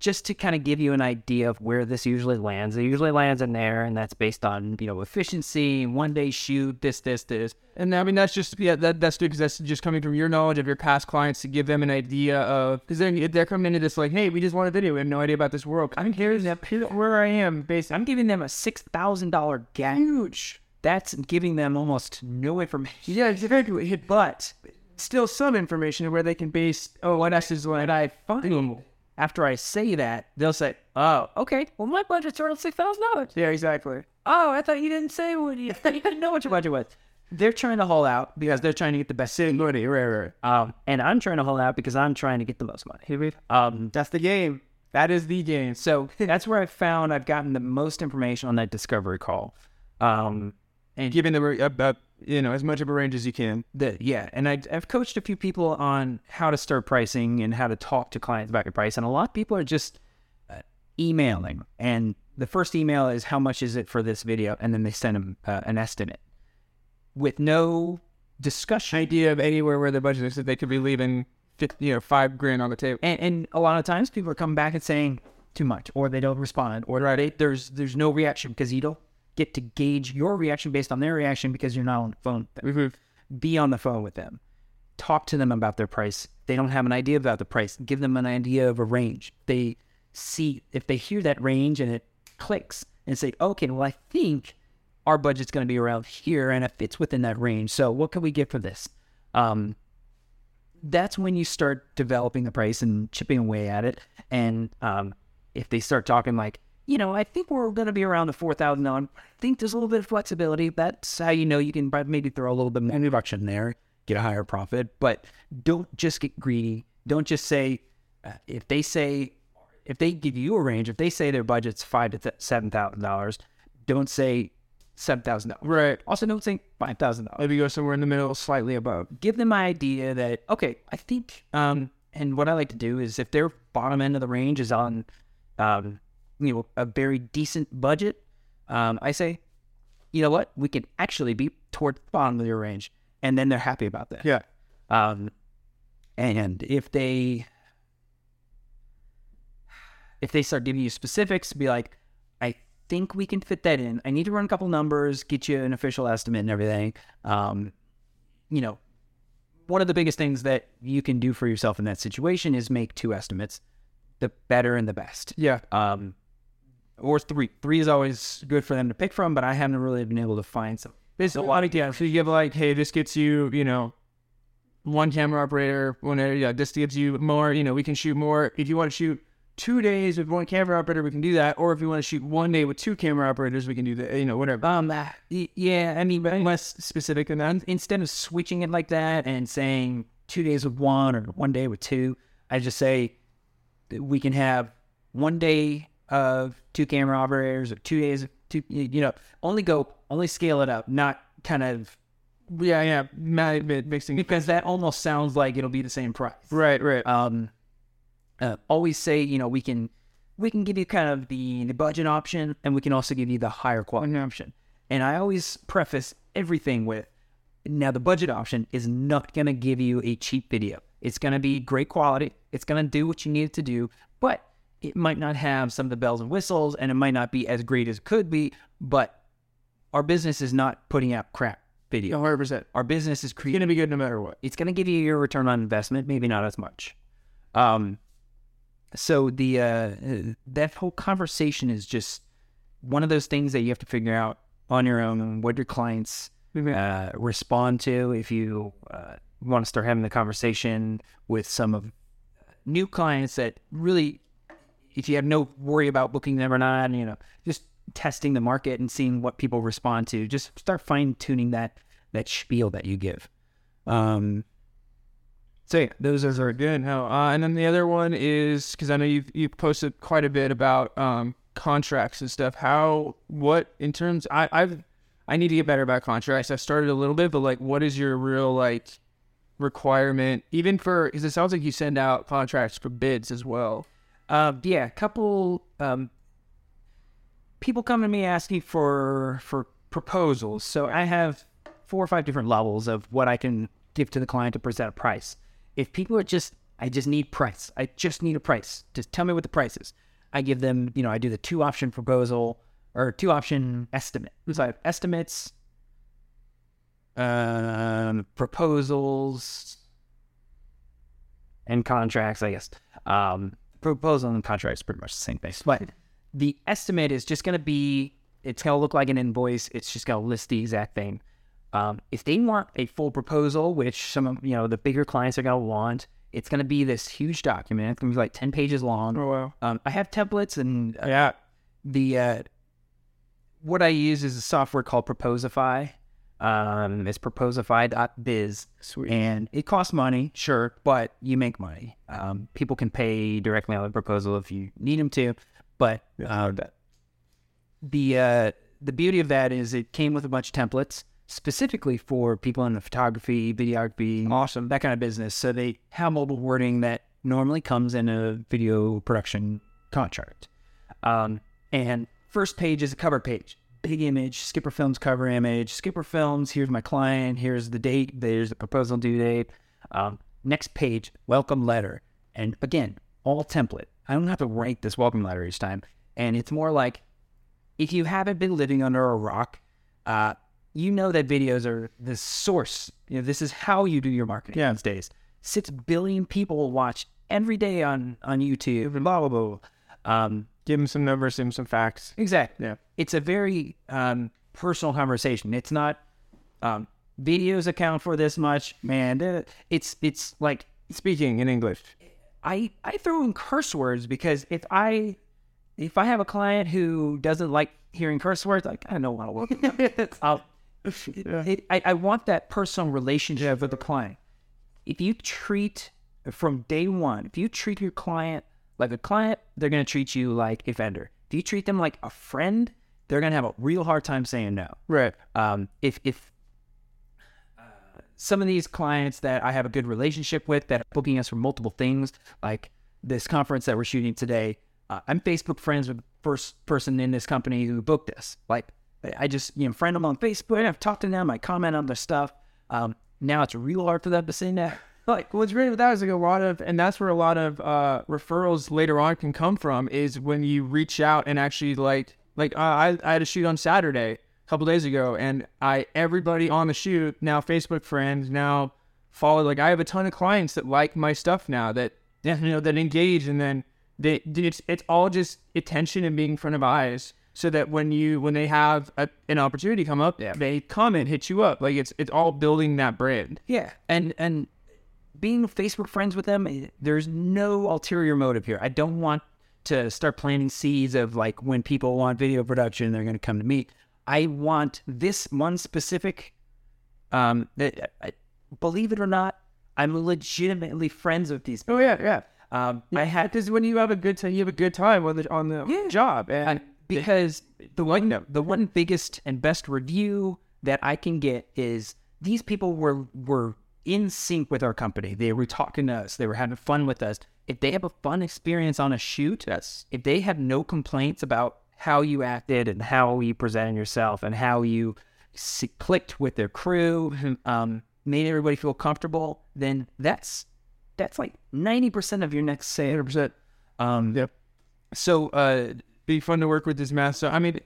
just to kind of give you an idea of where this usually lands, it usually lands in there, and that's based on you know efficiency, one day shoot, this, this, this. And I mean, that's just yeah, that, that's good because that's just coming from your knowledge of your past clients to give them an idea of because they're they're coming into this like, hey, we just want a video, we have no idea about this world. I'm here's here's where I am. Based, I'm giving them a six thousand dollar gap. Huge. That's giving them almost no information. Yeah, it's very but still some information where they can base. Oh, what else is what I find. After I say that, they'll say, "Oh, okay. Well, my budget's around six thousand dollars." Yeah, exactly. Oh, I thought you didn't say what you, you didn't know what your budget was. They're trying to haul out because they're trying to get the best Money, right, right. Um, and I'm trying to haul out because I'm trying to get the most money. Um, That's the game. That is the game. so that's where I found I've gotten the most information on that discovery call. Um, and Giving them a, you know as much of a range as you can. the, yeah, and I, I've coached a few people on how to start pricing and how to talk to clients about your price, and a lot of people are just uh, emailing, and the first email is how much is it for this video, and then they send them uh, an estimate with no discussion. Idea of anywhere where their budget is that they could be leaving, 50, you know, five grand on the table. And, and a lot of times people are coming back and saying too much, or they don't respond, or they, there's there's no reaction because you don't get to gauge your reaction based on their reaction because you're not on the phone. With them. Be on the phone with them. Talk to them about their price. They don't have an idea about the price. Give them an idea of a range. They see if they hear that range and it clicks and say, okay, well, I think our budget's going to be around here and it fits within that range. So what can we get for this? Um, that's when you start developing the price and chipping away at it. And um, if they start talking like, you know, I think we're going to be around the four thousand dollars. I think there's a little bit of flexibility. That's how you know you can maybe throw a little bit more reduction there, get a higher profit. But don't just get greedy. Don't just say uh, if they say if they give you a range. If they say their budget's five to th- seven thousand dollars, don't say seven thousand dollars. Right. Also, don't say five thousand dollars Maybe go somewhere in the middle, slightly above. give them an idea that okay, I think um and what I like to do is if their bottom end of the range is on um you know a very decent budget, um I say, you know what, we can actually be toward the bottom of your range. And then they're happy about that. Yeah. Um and if they if they start giving you specifics, be like, I think we can fit that in. I need to run a couple numbers, get you an official estimate and everything. Um, you know, one of the biggest things that you can do for yourself in that situation is make two estimates, the better and the best. Yeah. Um, or three. Three is always good for them to pick from, but I haven't really been able to find some. There's a lot of yeah. So you give like, hey, this gets you, you know, one camera operator. One, yeah, this gives you more. You know, we can shoot more. If you want to shoot two days with one camera operator, we can do that. Or if you want to shoot one day with two camera operators, we can do that. You know, whatever. Um, uh, yeah, I mean, Less specific than that. instead of switching it like that and saying two days with one or one day with two, I just say we can have one day of two camera operators or two days of two, you know, only go, only scale it up, not kind of, Yeah, yeah. Mixing. because that almost sounds like it'll be the same price. Right, right. Um, uh, always say, you know, we can, we can give you kind of the, the budget option and we can also give you the higher quality option. And I always preface everything with, now the budget option is not going to give you a cheap video. It's going to be great quality. It's going to do what you need it to do, but it might not have some of the bells and whistles and it might not be as great as it could be, but our business is not putting out crap video. 100. percent Our business is creating. gonna be good no matter what. It's going to give you your return on investment, maybe not as much. Um, so the uh, that whole conversation is just one of those things that you have to figure out on your own what your clients uh, respond to. If you uh, want to start having the conversation with some of new clients that really, if you have no worry about booking them or not, you know, just testing the market and seeing what people respond to. Just start fine tuning that that spiel that you give. Um, so yeah, those are good. How? Uh, and then the other one is because I know you've you've posted quite a bit about um, contracts and stuff. How? What in terms? I I've I need to get better about contracts. I've started a little bit, but like, what is your real like requirement? Even for because it sounds like you send out contracts for bids as well. Uh, yeah, a couple um, people come to me asking for for proposals. So I have four or five different levels of what I can give to the client to present a price. If people are just, I just need price. I just need a price. Just tell me what the price is. I give them, you know, I do the two option proposal or two option estimate. So I have estimates, um, proposals, and contracts, I guess. Um, proposal and contract is pretty much the same thing. But the estimate is just going to be, it's going to look like an invoice. It's just going to list the exact thing. Um, if they want a full proposal, which some of, you know, the bigger clients are going to want, it's going to be this huge document. It's going to be like 10 pages long. Oh wow. Um, I have templates and uh, Yeah. the uh, what I use is a software called Proposify. Um, it's proposify.biz. Sweet. And it costs money, sure, but you make money. Um, people can pay directly on the proposal if you need them to, but uh, the uh, the beauty of that is it came with a bunch of templates specifically for people in the photography, videography, awesome that kind of business. So they have mobile wording that normally comes in a video production contract. Um, and first page is a cover page, big image, Skipper Films cover image, Skipper Films. Here's my client. Here's the date. There's the proposal due date. Um, next page, welcome letter, and again, all template. I don't have to write this welcome letter each time, and it's more like if you haven't been living under a rock, uh, you know that videos are the source. You know, this is how you do your marketing Yeah. these days. Six billion people watch every day on on YouTube and blah blah blah. Um, Give them some numbers, give them some facts. exactly. Yeah. It's a very um, personal conversation. It's not um, videos account for this much, man. It's it's like Speaking in English. I I throw in curse words because if I if I have a client who doesn't like hearing curse words, like I don't want to work. I'll, it, I, I want that personal relationship with the client. If you treat from day one, if you treat your client like a client, they're gonna treat you like a vendor. If you treat them like a friend, they're gonna have a real hard time saying no Right. um, if if uh, some of these clients that I have a good relationship with that are booking us for multiple things, like this conference that we're shooting today, uh, I'm Facebook friends with the first person in this company who booked us. Like I just you know friend them on Facebook, I've talked to them, I comment on their stuff. Um, now it's real hard for them to say no. Like what's great with that is like a lot of, and that's where a lot of uh, referrals later on can come from. Is when you reach out and actually like, like uh, I I had a shoot on Saturday a couple days ago, and I everybody on the shoot now Facebook friends now follow. Like I have a ton of clients that like my stuff now that you know that engage, and then they it's it's all just attention and being in front of eyes. So that when you when they have a, an opportunity come up, they comment, hit you up. Like it's it's all building that brand. Yeah, and and being Facebook friends with them, eh, there's no ulterior motive here. I don't want to start planting seeds of like when people want video production, they're going to come to me. I want this one specific. Um, that I, believe it or not, I'm legitimately friends with these. people. Oh yeah, yeah. Um, I had because when you have a good time, you have a good time on the on the Yeah. job, and and because the one the one biggest and best review that I can get is these people were were in sync with our company. They were talking to us. They were having fun with us. If they have a fun experience on a shoot, Yes. if they have no complaints about how you acted and how you presented yourself and how you clicked with their crew, um, made everybody feel comfortable, then that's that's like ninety percent of your next sale. hundred percent. Um, Yep. So uh, be fun to work with this master. I mean,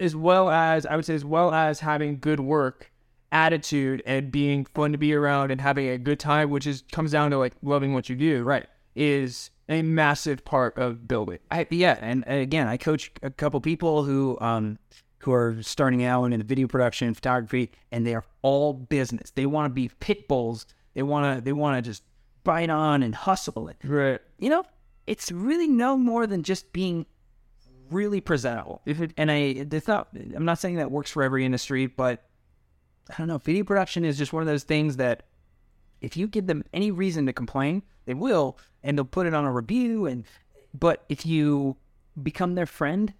as well as I would say, as well as having good work attitude and being fun to be around and having a good time, which is comes down to like loving what you do, Right. is a massive part of building. I, yeah, and, and again, I coach a couple people who um who are starting out in the video production, photography, and they are all business. They want to be pit bulls. They want to they want to just bite on and hustle it. Right. You know, it's really no more than just being really presentable. If it, and I, it's not. I'm not saying that works for every industry, but I don't know. Video production is just one of those things that if you give them any reason to complain, they will, and they'll put it on a review. And but if you become their friend,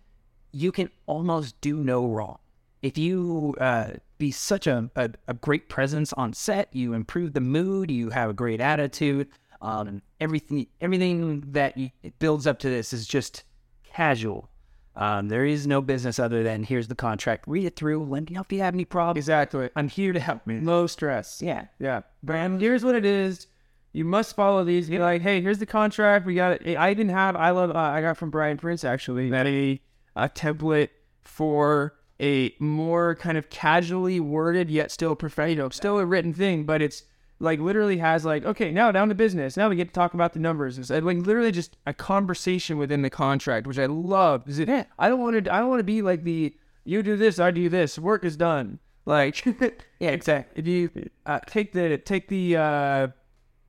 you can almost do no wrong. If you uh, be such a, a, a great presence on set, you improve the mood, you have a great attitude. Um, everything everything that you, builds up to this is just casual. Um, there is no business other than here's the contract. Read it through. Let me know if you have any problems. Exactly. I'm here to help me. Low stress. Yeah. Yeah. But here's what it is. You must follow these. You're like, hey, here's the contract. We got it. I didn't have. I love. Uh, I got from Brian Prince actually. That a a template for a more kind of casually worded yet still professional, you know, still a written thing, but it's like literally has like, okay, now down to business. Now we get to talk about the numbers. It's uh, like literally just a conversation within the contract, which I love. Is it? I don't want to. I don't want to be like the you do this, I do this. Work is done. Like, Yeah, exactly. if you uh, take the take the uh,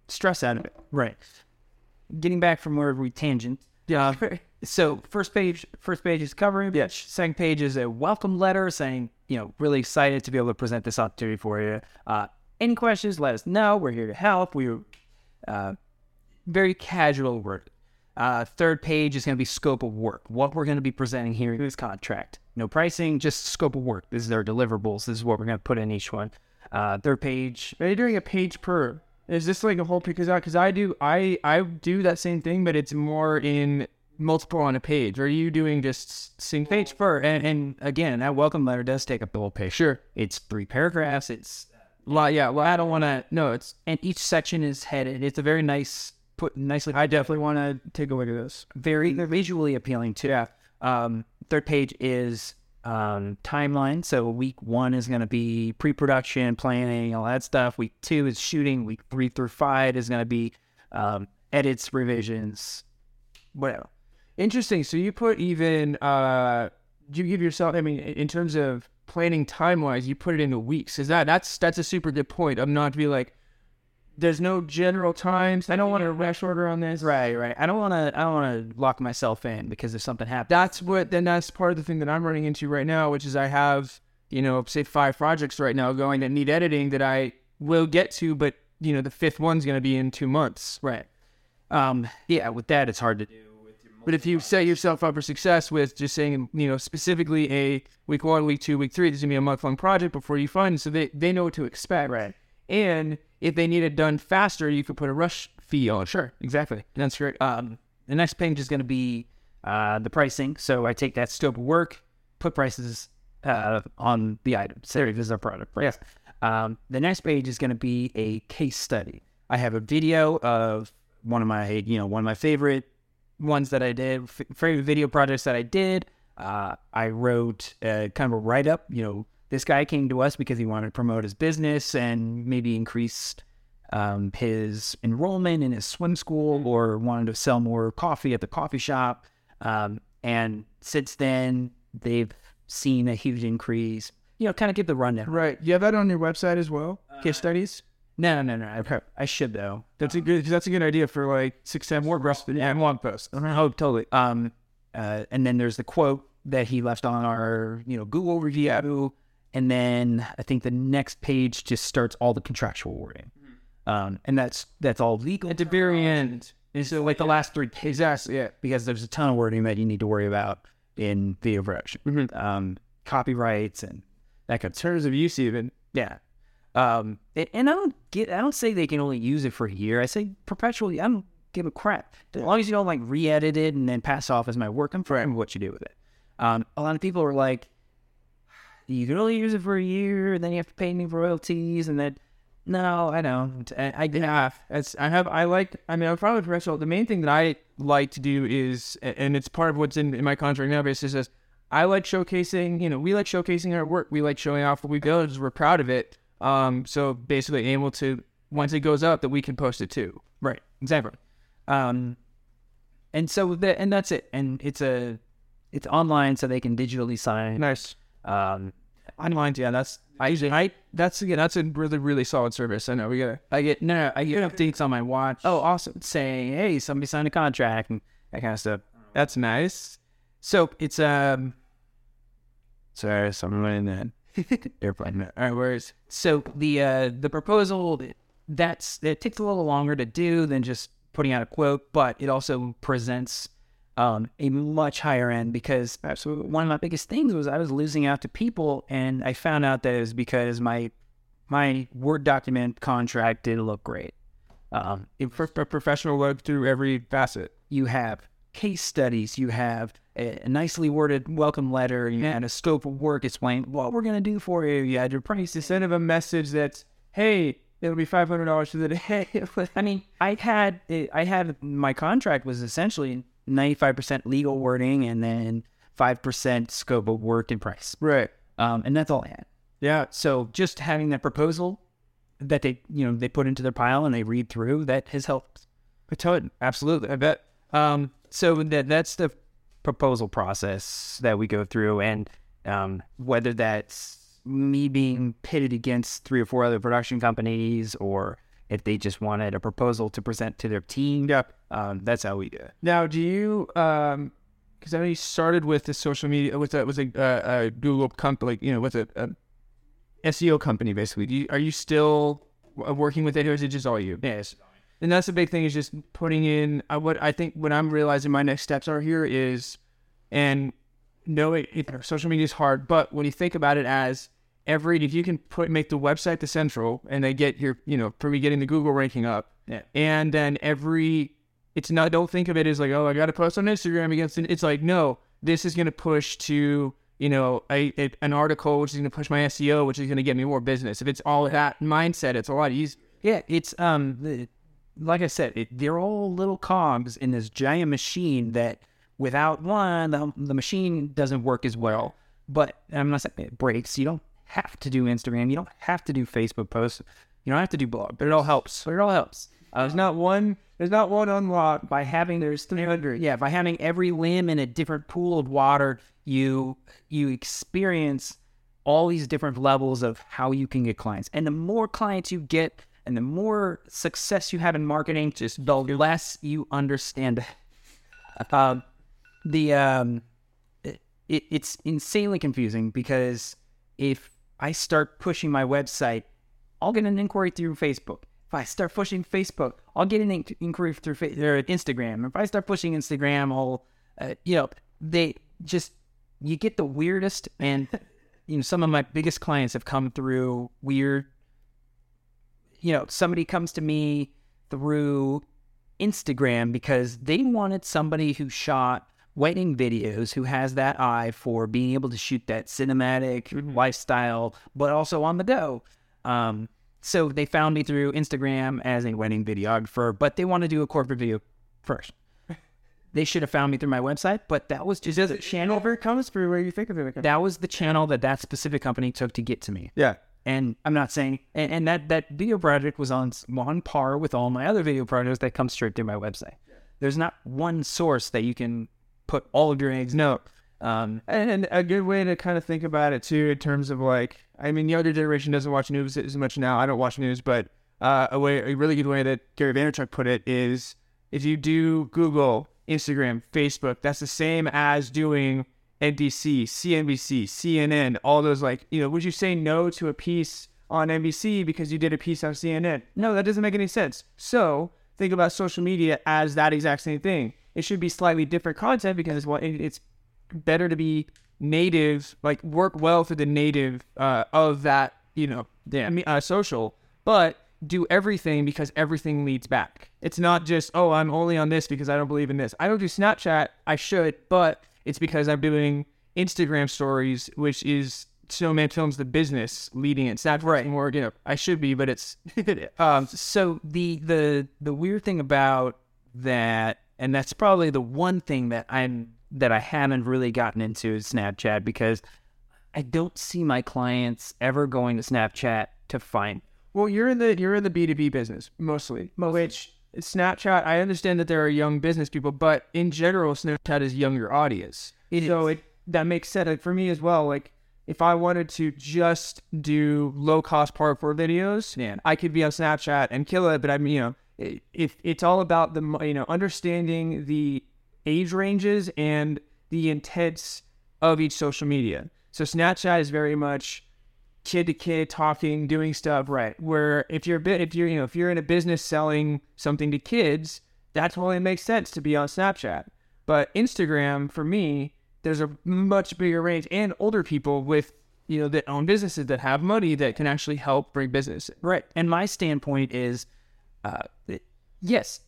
stress out of it. Right. Getting back from where we tangent. Yeah. So first page, first page is covering. Yeah. Second page is a welcome letter saying, you know, really excited to be able to present this opportunity for you. Uh, any questions? Let us know. We're here to help. We're uh, very casual work. Uh, third page is going to be scope of work. What we're going to be presenting here in this contract. No pricing, just scope of work. This is our deliverables. This is what we're going to put in each one. Uh, third page, Are you doing a page per? Is this like a whole because because I do I I do that same thing, but it's more in multiple on a page. Are you doing just single page per, and, and again, that welcome letter does take up the whole page. Sure. It's three paragraphs. It's Well, yeah. Well, I don't want to. No, it's. and each section is headed. It's a very nice, put nicely, I definitely want to take a look at this. very they're visually appealing too. Yeah. Um, third page is um, timeline. So week one is going to be pre-production, planning, all that stuff. Week two is shooting. Week three through five is going to be um, edits, revisions, whatever. Interesting. So you put even uh do you give yourself I mean in terms of planning time wise, you put it into weeks. Is that that's that's a super good point. I'm not to be like there's no general times. I don't want to rush order on this. Right, right. I don't want to. I don't want to lock myself in because if something happens, That's what then that's part of the thing that I'm running into right now, which is I have, you know, say five projects right now going that need editing that I will get to, but you know, the fifth one's gonna be in two months. right. Um, yeah, with that, it's hard to do. But if you set yourself up for success with just saying, you know, specifically a week one, week two, week three, this is gonna be a month long project before you fund, so they, they know what to expect. Right. And if they need it done faster, you could put a rush fee on. Sure, exactly. That's great. Um, the next page is going to be uh, the pricing. So I take that scope of work, put prices uh, on the items. There it is, our product price. Um, the next page is going to be a case study. I have a video of one of my, you know, one of my favorite ones that I did, favorite video projects that I did. Uh, I wrote uh, kind of a write up. You know, this guy came to us because he wanted to promote his business and maybe increase um, his enrollment in his swim school or wanted to sell more coffee at the coffee shop. Um, and since then, they've seen a huge increase. You know, kind of give the rundown. right. You have that on your website as well? Case studies? No, no, no. I, I should though. That's a good, cause that's a good idea for like six, seven more graphs and one post. Oh, totally. Um, uh, and then there's the quote that he left on our, you know, Google review, and then I think the next page just starts all the contractual wording, um, and that's that's all legal At the very end. Is so like the last three pages Exactly. Yeah. because there's a ton of wording that you need to worry about in video production, Mhm. um, copyrights and that kind of Terms of use, even. yeah. Um, and, I don't get, I don't say they can only use it for a year. I say perpetually. I don't give a crap as long as you don't like re-edit it and then pass off as my work. I'm fine with what you do with it. Um, a lot of people are like, you can only use it for a year, and then you have to pay me royalties, and then no, I don't. I, I Yeah, it's, I have. I like. I mean, I'm probably professional. The main thing that I like to do is, and it's part of what's in, in my contract now. Basically, says I like showcasing. You know, we like showcasing our work. We like showing off what we build. We're proud of it. Um, so basically able to once it goes up that we can post it too. Right. Exactly. Um, and so that and that's it. And it's a it's online, so they can digitally sign. Nice. Um, Online, yeah, that's I usually I that's again that's a really really solid service. I know we gotta I get no, no, I get updates on my watch. Oh, awesome. saying, "Hey, somebody signed a contract," and that kind of stuff. That's nice. So it's um. Sorry, someone in that airplane. All right, where's So the uh the proposal that's it takes a little longer to do than just putting out a quote, but it also presents um a much higher end because absolutely one of my biggest things was I was losing out to people, and I found out that it was because my my Word document contract didn't look great. Um, pro- a professional look through every facet. you have case studies, you have a, a nicely worded welcome letter, you had a scope of work explained what we're gonna do for you. You had your prices. Instead of a message that's hey, it'll be five hundred dollars for the day. I mean, I had I had my contract was essentially ninety five percent legal wording and then five percent scope of work and price, right. um, and that's all I had. Yeah. So just having that proposal that they you know they put into their pile and they read through that has helped. a ton. absolutely. I bet. Um, so that that's the proposal process that we go through, and um, whether that's me being pitted against three or four other production companies, or if they just wanted a proposal to present to their team, Yeah. um, that's how we do it. Now, do you um because I know you started with the social media with a with a, uh, a Google company, like you know, with a, a SEO company, basically. Do you, are you still working with it, or is it just all you? Yes. And that's the big thing is just putting in uh, what I think what I'm realizing my next steps are here is, and knowing it, it, social media is hard, but when you think about it as every, if you can put make the website the central, and they get your, you know, for me getting the Google ranking up, Yeah. and then every, it's not, don't think of it as like, oh, I got to post on Instagram against it. It's like, no, this is going to push to, you know, a, a an article which is going to push my SEO, which is going to get me more business. If it's all that mindset, it's a lot easier. Yeah, it's um, the, like I said, it, they're all little cogs in this giant machine that without one, the, the machine doesn't work as well. But I'm not saying it breaks. You don't have to do Instagram. You don't have to do Facebook posts. You don't have to do blog, but it all helps. But it all helps. Uh, There's not one. There's not one unlock. by having there's 300 yeah by having every limb in a different pool of water you you experience all these different levels of how you can get clients and the more clients you get and the more success you have in marketing just the less you understand um, the um it, it's insanely confusing because if i start pushing my website I'll get an inquiry through Facebook. If I start pushing Facebook, I'll get an in- inquiry through fa- Instagram. If I start pushing Instagram, I'll, uh, you know, they just, you get the weirdest. And, you know, some of my biggest clients have come through weird, you know, somebody comes to me through Instagram because they wanted somebody who shot wedding videos who has that eye for being able to shoot that cinematic lifestyle, but also on the go. Um, so they found me through Instagram as a wedding videographer, but they want to do a corporate video first. They should have found me through my website, but that was just the channel. Never comes through where you think of it. That was the channel that that specific company took to get to me. Yeah. And I'm not saying, and, and that that video project was on on par with all my other video projects that come straight through my website. There's not one source that you can put all of your eggs. No. Um, And a good way to kind of think about it too, in terms of like, I mean, the younger generation doesn't watch news as much now. I don't watch news, but uh, a way, a really good way that Gary Vaynerchuk put it is, if you do Google, Instagram, Facebook, that's the same as doing NBC, CNBC, CNN, all those like, you know, would you say no to a piece on NBC because you did a piece on CNN? No, that doesn't make any sense. So think about social media as that exact same thing. It should be slightly different content because it's what it's better to be native, like work well for the native uh, of that, you know, Yeah. Uh, social, but do everything because everything leads back. It's not just, oh, I'm only on this because I don't believe in this. I don't do Snapchat. I should, but it's because I'm doing Instagram stories, which is Snowman Films, the business leading it. It's not right. more, you know, I should be, but it's, Um, so the the the weird thing about that, and that's probably the one thing that I'm that I haven't really gotten into is Snapchat because I don't see my clients ever going to Snapchat to find? Well, you're in the you're in the B two B business mostly, which Snapchat. I understand that there are young business people, but in general, Snapchat is younger audience. so it that makes sense like, for me as well. Like if I wanted to just do low cost part parkour videos, Yeah. I could be on Snapchat and kill it. But I mean, you know, it, if it's all about the you know understanding the age ranges and the intents of each social media. So Snapchat is very much kid to kid talking, doing stuff. Right. Where if you're a bit, if you're you know if you're in a business selling something to kids, that's when it makes sense to be on Snapchat. But Instagram, for me, there's a much bigger range and older people with you know that own businesses that have money that can actually help bring business. Right. And my standpoint is, uh, yes,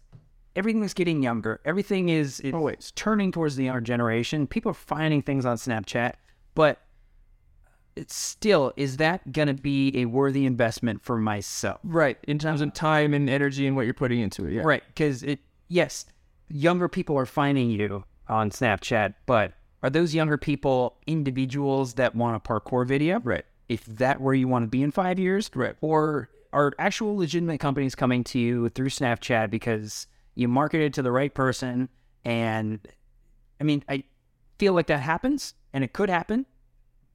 everything is getting younger. Everything is it's Always. turning towards the younger generation. People are finding things on Snapchat, but still is that going to be a worthy investment for myself? Right. In terms of time and energy and what you're putting into it. Yeah. Right. Because it, yes, younger people are finding you on Snapchat, but are those younger people individuals that want a parkour video? Right. If that where you want to be in five years? Right. Or are actual legitimate companies coming to you through Snapchat because you marketed to the right person? And I mean, I feel like that happens and it could happen,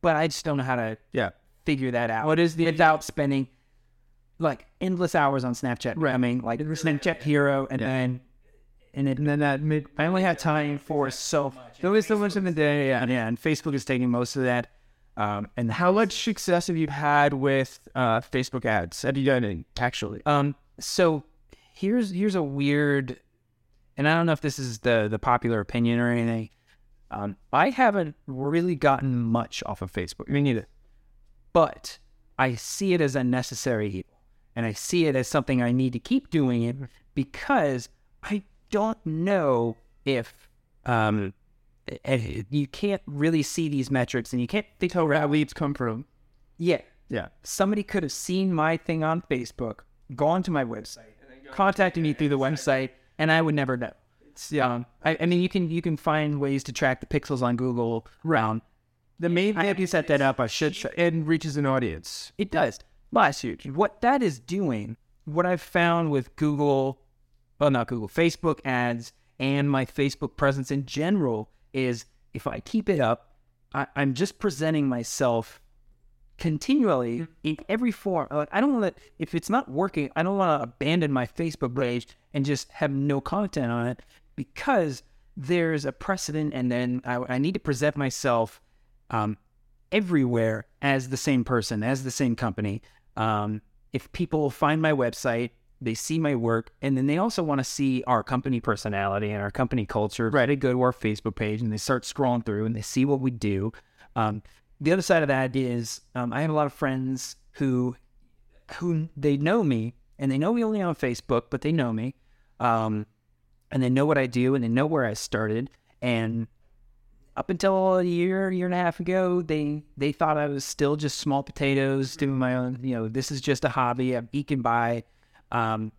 but I just don't know how to Yeah. figure that out. What is the without spending like endless hours on Snapchat? Right. I mean, like Snapchat Hero, and then and, it, And then that mid. I only have time for so much. There was so much in the day. Yeah. And yeah, and Facebook is taking most of that. Um, and How much success have you had with uh, Facebook ads? Have you done any actually? Um, so here's here's a weird, and I don't know if this is the the popular opinion or anything. Um, I haven't really gotten much off of Facebook. Me neither. but I see it as a necessary evil, and I see it as something I need to keep doing it because I don't know if um eh, eh, you can't really see these metrics, and you can't think Tell where leads come from. yeah Yeah. somebody could have seen my thing on Facebook, gone to my website, contacted me through the website, and I would never know. Yeah. Um, I, I mean, you can you can find ways to track the pixels on Google. Round. The main I have to set that up. I should. and reaches an audience. It does. But what that is doing, what I've found with Google, well, not Google, Facebook ads and my Facebook presence in general is if I keep it up, I, I'm just presenting myself continually in every form. I don't want to, if it's not working, I don't want to abandon my Facebook page and just have no content on it because there's a precedent and then I, I need to present myself um, everywhere as the same person, as the same company. Um, if people find my website, they see my work, and then they also want to see our company personality and our company culture. Right. They go to our Facebook page and they start scrolling through and they see what we do. Um, the other side of that is um, I have a lot of friends who who they know me and they know me only on Facebook, but they know me. Um, and they know what I do and they know where I started. And up until a year, year and a half ago, they they thought I was still just small potatoes doing my own. You know, this is just a hobby. I'm eking by. Um,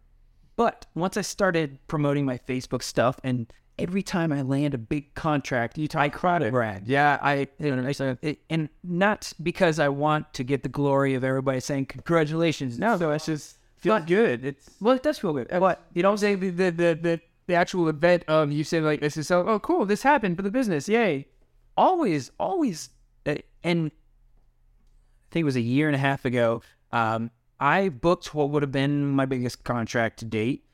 but once I started promoting my Facebook stuff, and every time I land a big contract, you I cry to brag. Yeah, I. You know, I and not because I want to get the glory of everybody saying congratulations. No, though it's just feels But- good. It's Well, it does feel good. But you don't say the the the the, the actual event of you say like this is so oh cool this happened for the business yay always, always, uh, and I think it was a year and a half ago. Um, I booked what would have been my biggest contract to date,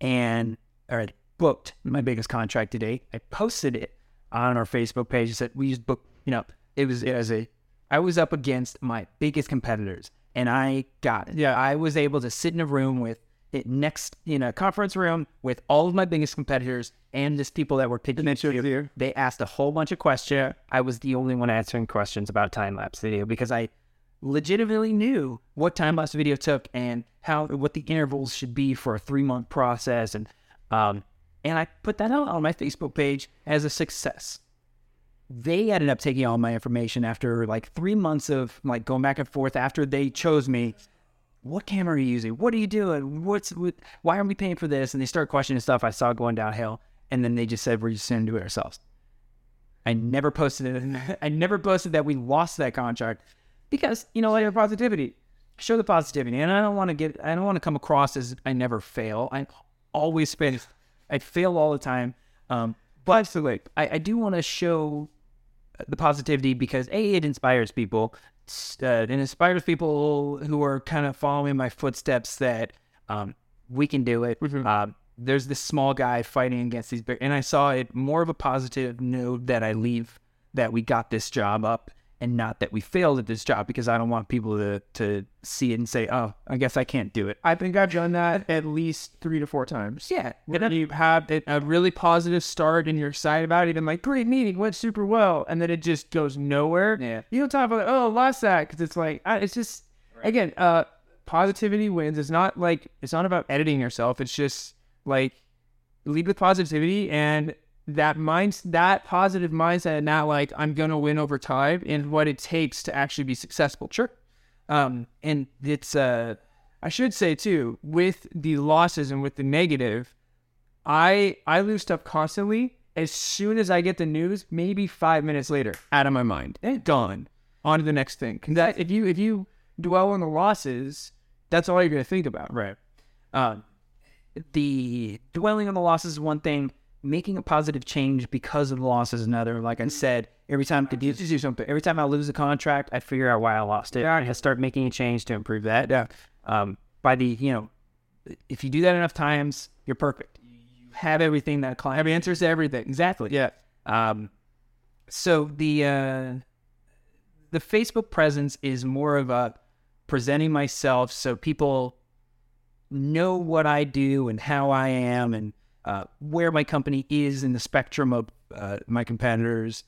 and or I booked my biggest contract to date. I posted it on our Facebook page. I said we just booked. You know, it was it was a. I was up against my biggest competitors, and I got it. Yeah. I was able to sit in a room with it next in a conference room with all of my biggest competitors and just people that were pitching. And they you. They asked a whole bunch of questions. I was the only one answering questions about time lapse video because I legitimately knew what time lapse video took and how what the intervals should be for a three month process and um and I put that out on my Facebook page as a success. They ended up taking all my information after like three months of like going back and forth after they chose me. What camera are you using? What are you doing? What's what, why are we paying for this? And they started questioning stuff I saw going downhill. And then they just said we're just gonna do it ourselves. I never posted it. I never posted that we lost that contract because you know like positivity. show the positivity. And I don't want to get, I don't want to come across as I never fail. I always fail. I fail all the time. Um, but so I, I do want to show the positivity because a it inspires people. Uh, it inspires people who are kind of following my footsteps that um, we can do it. Um, there's this small guy fighting against these big, and I saw it more of a positive note that I leave that we got this job up and not that we failed at this job because I don't want people to to see it and say, oh, I guess I can't do it. I think I've done that at least three to four times. Yeah, When you have it, a really positive start and you're excited about it, and like, great meeting, went super well, and then it just goes nowhere. Yeah. You don't talk about, oh, lost that, because it's like, I, it's just, again, uh, positivity wins. It's not like, it's not about editing yourself. It's just like, lead with positivity and that mind, that positive mindset, and not like, I'm going to win over time and what it takes to actually be successful. Sure. Um, and it's, uh, I should say too, with the losses and with the negative, I I lose stuff constantly. As soon as I get the news, maybe five minutes later, out of my mind, and done. On to the next thing. That if you if you dwell on the losses, that's all you're gonna think about. Right. Um, the dwelling on the losses is one thing. Making a positive change because of the loss is another. Like I said, every time I do, something, every time I lose a contract, I figure out why I lost it. I start making a change to improve that. Yeah. Um, by the you know, if you do that enough times, you're perfect. You have everything that a client Have answers to everything. Exactly. Yeah. Um, so the uh, the Facebook presence is more of a presenting myself so people know what I do and how I am and uh, where my company is in the spectrum of uh, my competitors.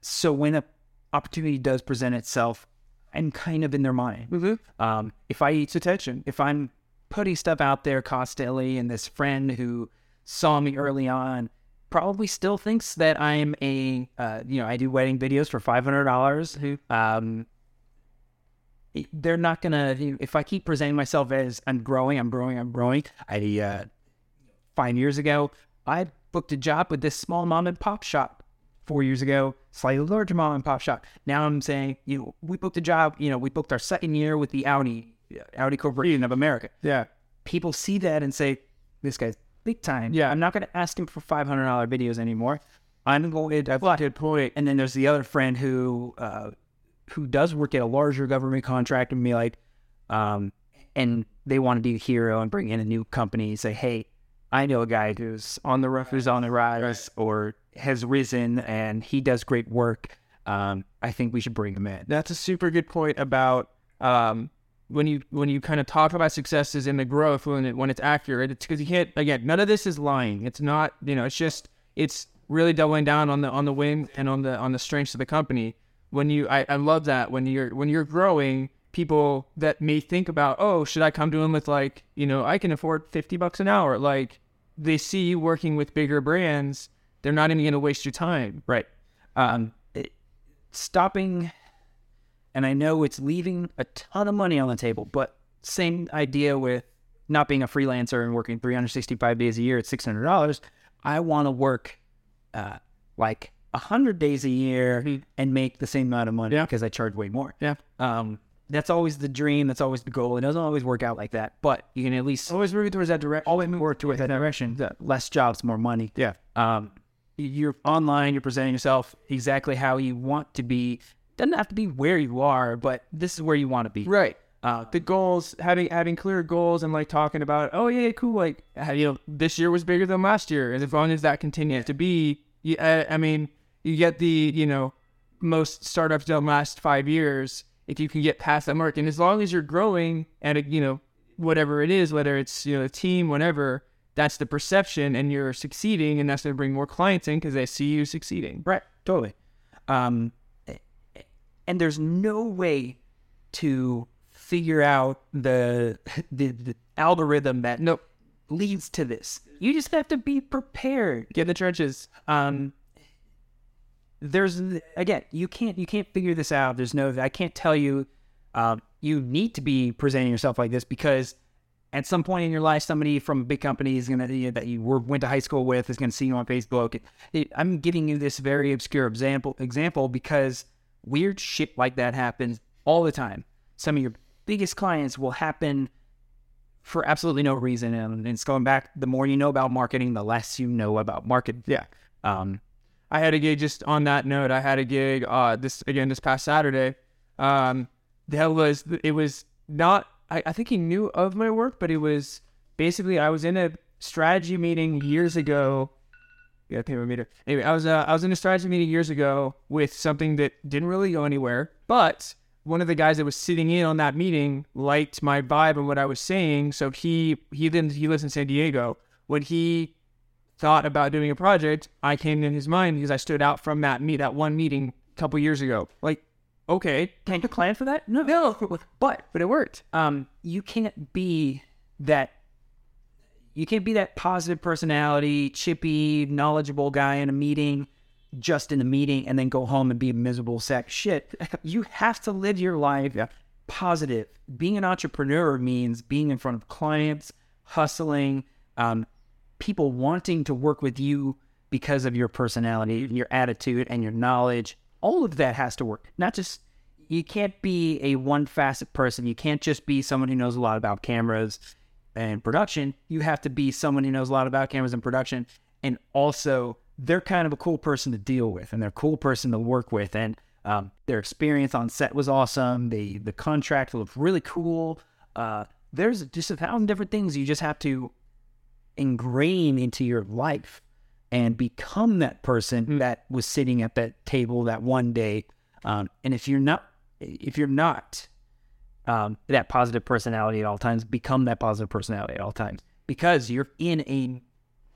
So when a opportunity does present itself, I'm kind of in their mind. Mm-hmm. Um, if I eat attention, if I'm putting stuff out there constantly, and this friend who saw me early on probably still thinks that I'm a, uh, you know, I do wedding videos for five hundred dollars. Um, they're not gonna. If I keep presenting myself as I'm growing, I'm growing, I'm growing. I uh, five years ago, I booked a job with this small mom and pop shop four years ago, slightly larger mom and pop shop. Now I'm saying, you know, we booked a job, you know, we booked our second year with the Audi, Audi Corporation of America. Yeah. People see that and say, this guy's big time. Yeah. I'm not going to ask him for $500 videos anymore. I'm going to, well, Good point. and then there's the other friend who, uh, who does work at a larger government contract and be like, um, and they want to be a hero and bring in a new company and say, hey, I know a guy who's on the rough, who's on the rise, or has risen, and he does great work. Um, I think we should bring him in. That's a super good point about um, when you when you kind of talk about successes and the growth when it, when it's accurate. It's because you can't again. None of this is lying. It's not you know. It's just it's really doubling down on the on the win and on the on the strengths of the company. When you I, I love that when you're when you're growing. People that may think about, oh, should I come to them with like, you know, I can afford fifty bucks an hour. Like, they see you working with bigger brands, they're not even going to waste your time. Right. Um, it- stopping, and I know it's leaving a ton of money on the table, but same idea with not being a freelancer and working 365 days a year at $600. I want to work uh, like 100 days a year and make the same amount of money Yeah. because I charge way more. Yeah. Um, that's always the dream. That's always the goal. It doesn't always work out like that, but you can at least Always moving towards that direction. always work towards that direction. Less jobs, more money. Yeah. Um, you're online. You're presenting yourself exactly how you want to be. Doesn't have to be where you are, but this is where you want to be. Right. Uh, the goals, having having clear goals, and like talking about, oh yeah, cool, like you know, this year was bigger than last year, and as long as that continues to be, you, I, I mean, you get the you know, most startups done last five years. If you can get past that mark, and as long as you're growing at a you know, whatever it is, whether it's you know a team, whatever, that's the perception, and you're succeeding, and that's going to bring more clients in because they see you succeeding. Right. Totally. Um, and there's no way to figure out the the, the algorithm that Nope. leads to this. You just have to be prepared. Get in the trenches. um there's again you can't you can't figure this out there's no i can't tell you um you need to be presenting yourself like this because at some point in your life somebody from a big company is gonna you know, that you were, went to high school with is gonna see you on facebook It- i'm giving you this very obscure example example because weird shit like that happens all the time some of your biggest clients will happen for absolutely no reason. And it's going back, the more you know about marketing, the less you know about marketing. Yeah. Um, I had a gig just on that note. I had a gig uh this again this past Saturday. Um that was it was not I, I think he knew of my work, but it was basically I was in a strategy meeting years ago. Yeah, pay my meter. Anyway, I was uh, I was in a strategy meeting years ago with something that didn't really go anywhere, but one of the guys that was sitting in on that meeting liked my vibe and what I was saying, so he he lives he lives in San Diego. When he thought about doing a project, I came in his mind because I stood out from that meet that one meeting a couple years ago. Like, okay, can you plan for that? No. no, But but it worked. um, you can't be that. You can't be that positive personality, chippy, knowledgeable guy in a meeting, just in a meeting, and then go home and be a miserable sack of shit. you have to live your life positive. Being an entrepreneur means being in front of clients, hustling, um, people wanting to work with you because of your personality, your attitude, and your knowledge. All of that has to work. Not just you can't be a one facet person. You can't just be someone who knows a lot about cameras and production. You have to be someone who knows a lot about cameras and production. And also, they're kind of a cool person to deal with and they're a cool person to work with. And um, their experience on set was awesome. The, the contract looked really cool. Uh, there's just a thousand different things you just have to ingrain into your life and become that person that was sitting at that table that one day. Um, and if you're not, if you're not um, that positive personality at all times, become that positive personality at all times because you're in a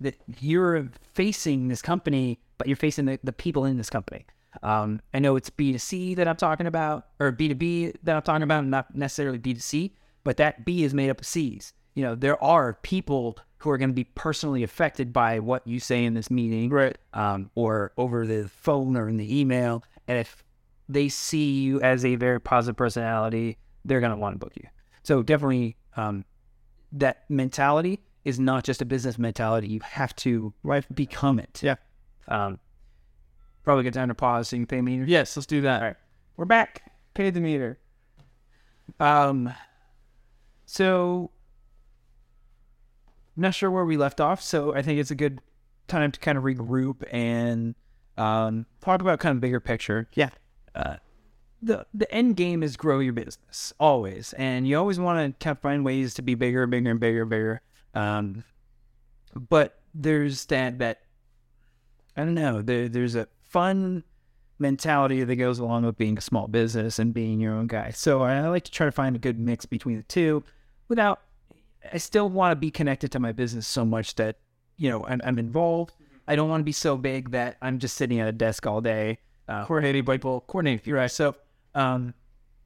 that you're facing this company, but you're facing the, the people in this company. Um, I know it's B2C that I'm talking about, or B2B that I'm talking about, not necessarily B2C, but that B is made up of C's. You know, there are people who are going to be personally affected by what you say in this meeting, Right. um, or over the phone or in the email. And if they see you as a very positive personality, they're going to want to book you. So definitely, um, that mentality is not just a business mentality. You have to right, become it. Yeah. Um, probably good time to pause so you can pay me. Yes, let's do that. All right. We're back. Pay the meter. Um, so I'm not sure where we left off. So I think it's a good time to kind of regroup and um, talk about kind of bigger picture. Yeah. Uh, the the end game is grow your business always, and you always want to kind of find ways to be bigger, and bigger, and bigger, and bigger. Um, but there's that that I don't know. There, there's a fun mentality that goes along with being a small business and being your own guy. So I like to try to find a good mix between the two, without. I still want to be connected to my business so much that you know I'm, I'm involved. I don't want to be so big that I'm just sitting at a desk all day. Uh, Coordinating people. Coordinating. You're right. so um,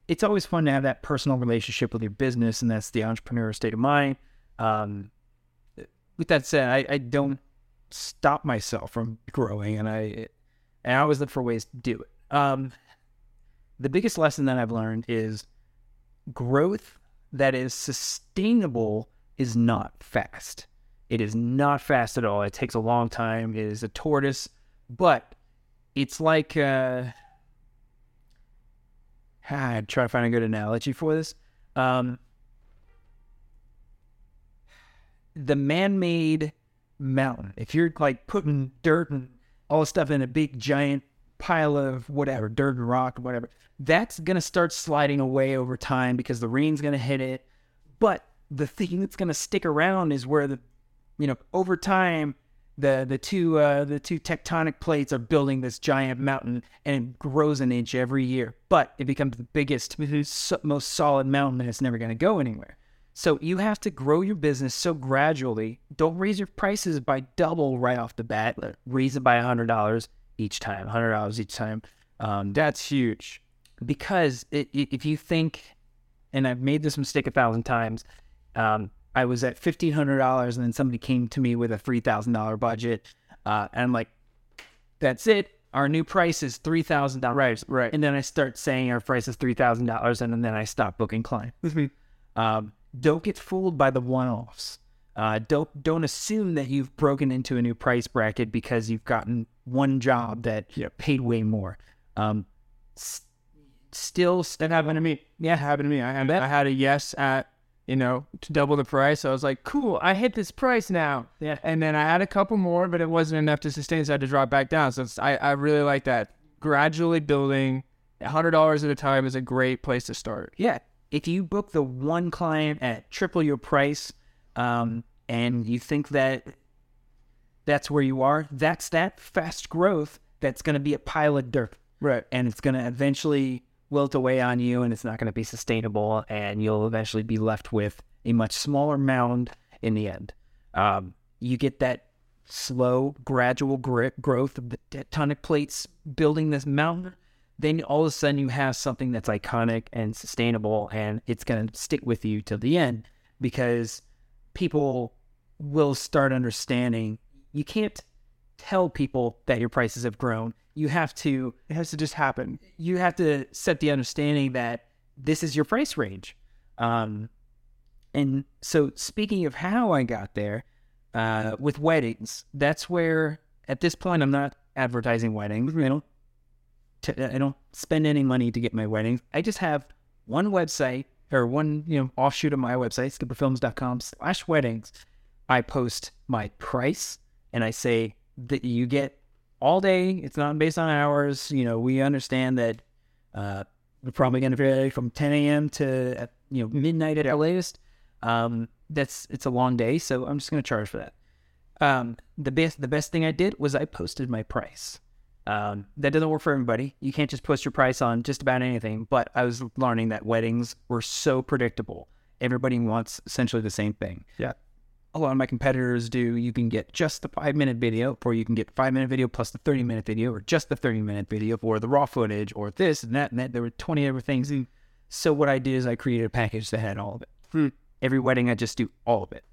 it's always fun to have that personal relationship with your business, and that's the entrepreneur state of mind. Um, with that said, I, I don't stop myself from growing, and I and I always look for ways to do it. Um, the biggest lesson that I've learned is growth that is sustainable is not fast. It is not fast at all. It takes a long time. It is a tortoise, but it's like uh, I'd try to find a good analogy for this. Um, the man-made mountain. If you're like putting dirt and all this stuff in a big giant pile of whatever, dirt and rock, whatever, that's gonna start sliding away over time because the rain's gonna hit it. But the thing that's gonna stick around is where the, you know, over time, the the two uh, the two tectonic plates are building this giant mountain, and it grows an inch every year. But it becomes the biggest, most solid mountain, and it's never gonna go anywhere. So you have to grow your business so gradually. Don't raise your prices by double right off the bat. Raise it by a hundred dollars each time, hundred dollars each time. Um, That's huge. because it, it, if you think, and I've made this mistake a thousand times, um, I was at fifteen hundred dollars, and then somebody came to me with a three thousand dollar budget, uh, and I'm like, "That's it. Our new price is three thousand dollars." Right, right. And then I start saying our price is three thousand dollars, and then I stop booking clients. Um, don't get fooled by the one-offs. Uh, don't don't assume that you've broken into a new price bracket because you've gotten one job that paid way more. Um, s- still That happened to me. Yeah. happened to me. I had bet. I had a yes at you know to double the price. I was like, cool, I hit this price now. Yeah. And then I had a couple more, but it wasn't enough to sustain, so I had to drop back down. So it's, I I really like that. Gradually building, hundred dollars at a time is a great place to start. Yeah. If you book the one client at triple your price, um, and you think that that's where you are, that's that fast growth that's going to be a pile of dirt. Right. And it's going to eventually wilt away on you and it's not going to be sustainable. And you'll eventually be left with a much smaller mound in the end. Um, you get that slow, gradual growth of the tectonic plates building this mountain then all of a sudden you have something that's iconic and sustainable and it's going to stick with you till the end because people will start understanding you can't tell people that your prices have grown you have to It has to just happen. you have to set the understanding that this is your price range um, and so speaking of how i got there uh, with weddings that's where at this point i'm not advertising weddings i don't t- I don't spend any money to get my weddings. I just have one website or one, you know, offshoot of my website, skipperfilms.com slash weddings. I post my price and I say that you get all day. It's not based on hours. You know, we understand that uh, we're probably going to vary from 10 a.m. to, you know, midnight at the latest. Um, that's, it's a long day. So I'm just going to charge for that. Um, the best, the best thing I did was I posted my price. Um, that doesn't work for everybody. You can't just post your price on just about anything. But I was learning that weddings were so predictable. Everybody wants essentially the same thing. Yeah. A lot of my competitors do. You can get just the five minute video, or you can get five minute video plus the 30 minute video, or just the 30 minute video, or the raw footage, or this and that and that. There were 20 other things. So what I did is I created a package that had all of it. Hmm. Every wedding, I just do all of it.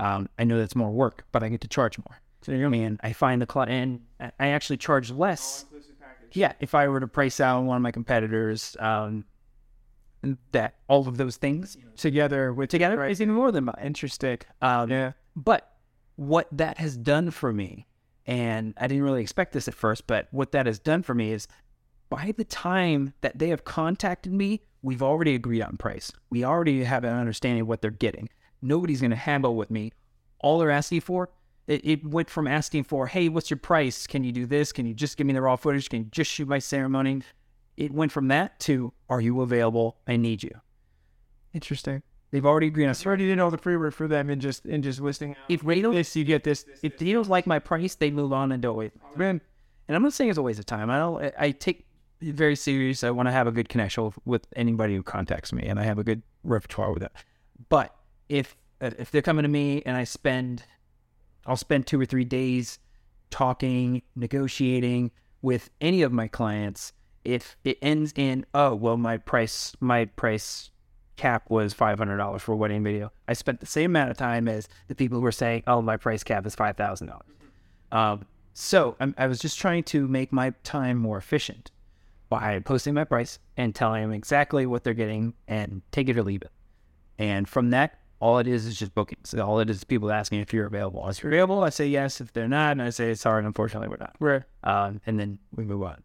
Um, I know that's more work, but I get to charge more. So you know, man, I find the client, and I- I actually charge less. Yeah, if I were to price out one of my competitors, um, that all of those things Together with together is even more than mine. interesting. Um, Yeah. But what that has done for me, and I didn't really expect this at first, but what that has done for me is by the time that they have contacted me, we've already agreed on price. We already have an understanding of what they're getting. Nobody's going to handle with me. All they're asking for, it, it went from asking for, hey, what's your price? Can you do this? Can you just give me the raw footage? Can you just shoot my ceremony? It went from that to, are you available? I need you. Interesting. They've already agreed on I already did all the pre work for them and just and just listing If they don't, this, you get this. this, if they don't like my price, they move on and don't wait. Man, And I'm not saying it's a waste of time. I don't. I- take it very serious. I want to have a good connection with, with anybody who contacts me, and I have a good repertoire with that. But if if they're coming to me and I spend, I'll spend two or three days talking, negotiating with any of my clients. If it ends in oh well, my price my price cap was five hundred dollars for a wedding video. I spent the same amount of time as the people who were saying oh my price cap is five thousand dollars. Um, so I'm, I was just trying to make my time more efficient by posting my price and telling them exactly what they're getting and take it or leave it. And from that, all it is is just bookings. All it is people asking if you're available. If you're available, I say yes. If they're not, and I say sorry, unfortunately, we're not. right. Um, and then we move on.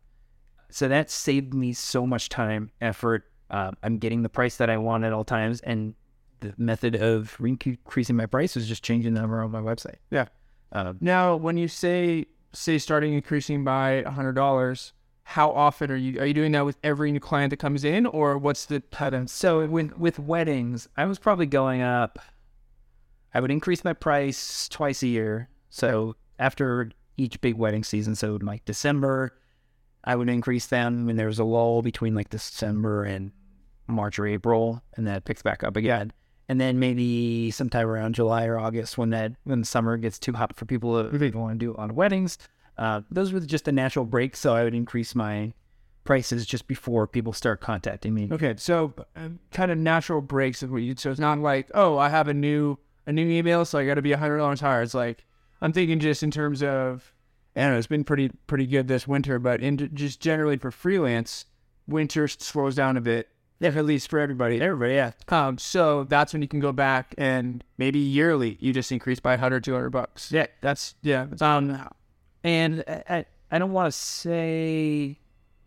So that saved me so much time, effort. Um, I'm getting the price that I want at all times, and the method of increasing my price was just changing the number on my website. Yeah. Um, Now, when you say say starting increasing by a hundred dollars, how often are you are you doing that with every new client that comes in, or what's the pattern? So with with weddings, I was probably going up. I would increase my price twice a year. So after each big wedding season, so like December, I would increase them when there was a lull between like December and March or April, and that picks back up again. And then maybe sometime around July or August, when that when summer gets too hot for people to want to do a lot of weddings, uh, those were just a natural break. So I would increase my prices just before people start contacting me. Okay, so um, kind of natural breaks of what you. So it's not like oh, I have a new a new email, so I got to be a hundred dollars higher. It's like I'm thinking just in terms of I don't know. It's been pretty pretty good this winter, but in just generally for freelance, winter slows down a bit. Yeah, At least for everybody. Everybody, yeah. Um, so that's when you can go back and maybe yearly you just increase by 100, 200 bucks. Yeah. That's yeah. That's, Um, and I, I- don't want to say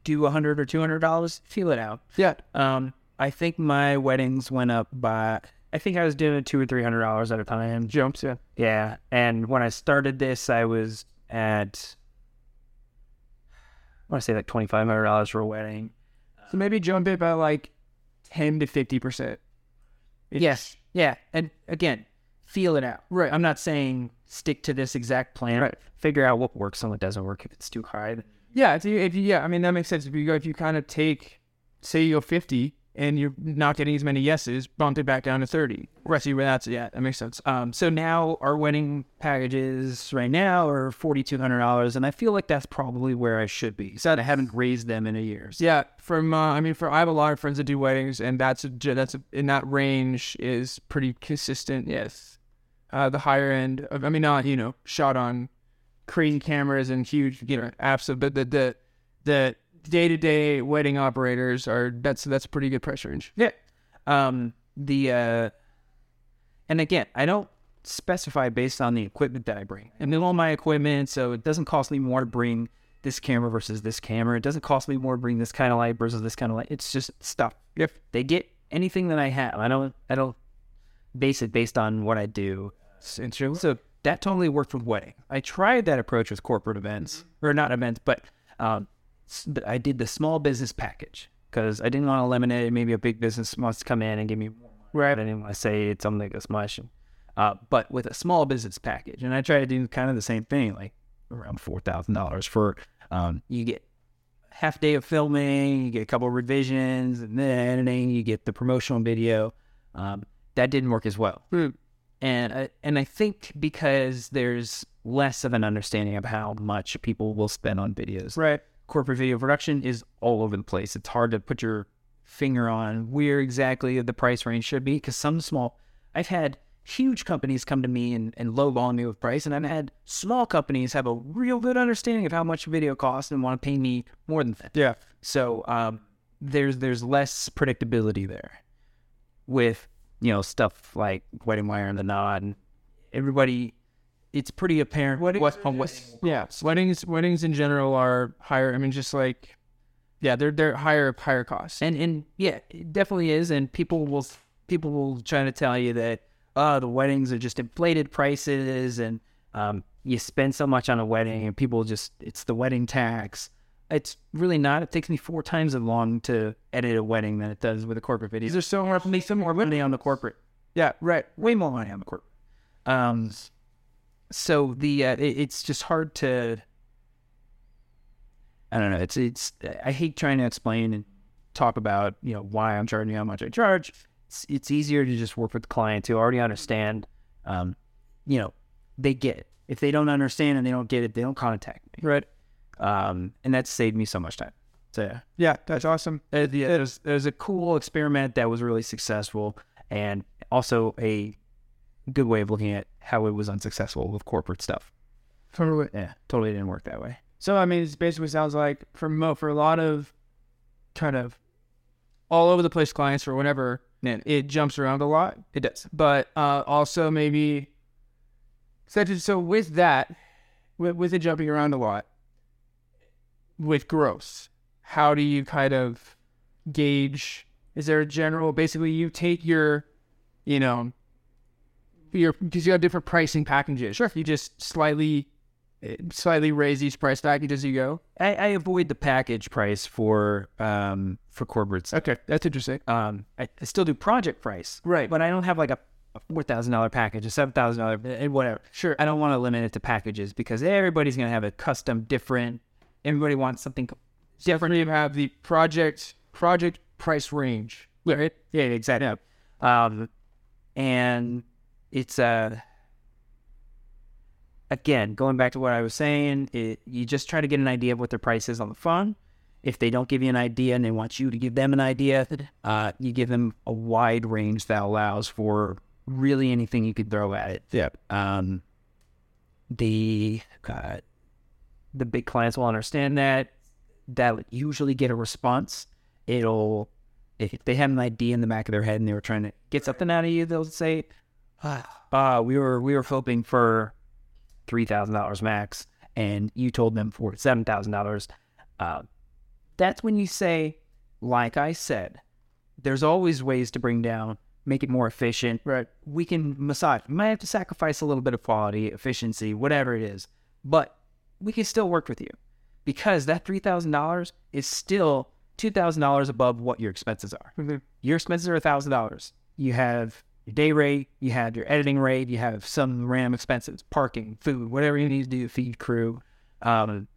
do a hundred or two hundred dollars, feel it out. Yeah. Um, I think my weddings went up by. I think I was doing two or three hundred dollars at a time. Jumps. Yeah. Yeah, and when I started this, I was at. I want to say like twenty five hundred dollars for a wedding. So maybe jump it by like ten to fifty percent. Yes. Yeah. And again, feel it out. Right. I'm not saying stick to this exact plan. Right. Figure out what works and what doesn't work. If it's too high, then Yeah, if you, if you, yeah, I mean that makes sense. If you go, if you kind of take, say you go fifty and you're not getting as many yeses, bumped it back down to thirty. Right. See where that's yeah, that makes sense. Um, so now our wedding packages right now are forty two hundred dollars, and I feel like that's probably where I should be. So I haven't raised them in a year. So Yeah, from uh, I mean, for I have a lot of friends that do weddings, and that's a, that's a, in that range is pretty consistent. Yes, uh, the higher end. Of, I mean, not you know shot on crazy cameras and huge you know apps, but the the the day to day wedding operators are that's that's a pretty good price range. yeah. Um, the uh, and again, I don't specify based on the equipment that I bring. I mean, all my equipment, so it doesn't cost me more to bring this camera versus this camera. It doesn't cost me more to bring this kind of light versus this kind of light. It's just stuff. Yep. They get anything that I have. I don't. I don't base it based on what I do. So that totally worked with wedding. I tried that approach with corporate events, or not events, but um, I did the small business package because I didn't want to eliminate maybe a big business wants to come in and give me more money. Right. I didn't want to say it's something this much. Uh, but with a small business package, and I try to do kind of the same thing, like around four thousand dollars for um, you get half day of filming, you get a couple of revisions, and then editing, you get the promotional video. Um, that didn't work as well Hmm. and I, and I think because there's less of an understanding of how much people will spend on videos. Right. Corporate video production is all over the place. It's hard to put your finger on where exactly the price range should be because some small. I've had huge companies come to me and, and lowball me with price, and I've had small companies have a real good understanding of how much video costs and want to pay me more than that. Yeah. So um, there's there's less predictability there with you know stuff like WeddingWire and the Knot. And everybody, it's pretty apparent what what, what Yeah, weddings weddings in general are higher. I mean, just like yeah, they're they're higher higher costs. and and yeah, it definitely is. And people will people will try to tell you that oh the weddings are just inflated prices and um, you spend so much on a wedding and people just it's the wedding tax. It's really not. It takes me four times as long to edit a wedding than it does with a corporate video. There's are so hard. make some more money on the corporate. Yeah, right. Way more money on the corporate. Um, so the uh, it, it's just hard to. I don't know. It's it's. I hate trying to explain and talk about you know why I'm charging how much I charge. It's it's easier to just work with clients who already understand. Um, you know, they get it. If they don't understand and they don't get it, they don't contact me. Right. Um, and that saved me so much time. So yeah. Yeah, that's awesome. Uh, the, it, was, it was a cool experiment that was really successful and also a good way of looking at how it was unsuccessful with corporate stuff. Totally. Yeah, totally didn't work that way. So I mean, it basically sounds like for mo for a lot of kind of all over the place clients or whatever, man, it jumps around a lot. It does. But uh, also maybe such as, so with that, with, with it jumping around a lot, with gross, how do you kind of gauge? Is there a general? Basically, you take your, you know, your because you have different pricing packages. Sure. You just slightly, eh, slightly raise each price package as you go. I, I avoid the package price for um for corporate stuff. Okay, that's interesting. Um, I, I still do project price, Right. but I don't have like a, four thousand dollar package, a seven thousand dollar, and whatever. Sure. I don't want to limit it to packages because everybody's gonna have a custom, different. Everybody wants something Different. You have the project project price range. Right. Yeah, exactly. Um, and it's uh, again going back to what I was saying. It, you just try to get an idea of what their price is on the phone. If they don't give you an idea and they want you to give them an idea, uh, you give them a wide range that allows for really anything you could throw at it. Yeah. Um, the uh, the big clients will understand that. That usually get a response. It'll if they have an idea in the back of their head and they were trying to get something out of you, they'll say, "Ah, uh, we were we were hoping for three thousand dollars max, and you told them for seven thousand dollars." Uh, that's when you say, like I said, there's always ways to bring down, make it more efficient. Right. We can massage. We might have to sacrifice a little bit of quality, efficiency, whatever it is, but we can still work with you because that three thousand dollars is still two thousand dollars above what your expenses are. Your expenses are thousand dollars. You have your day rate, you have your editing rate, you have some random expenses, parking, food, whatever you need to do, feed crew. Um,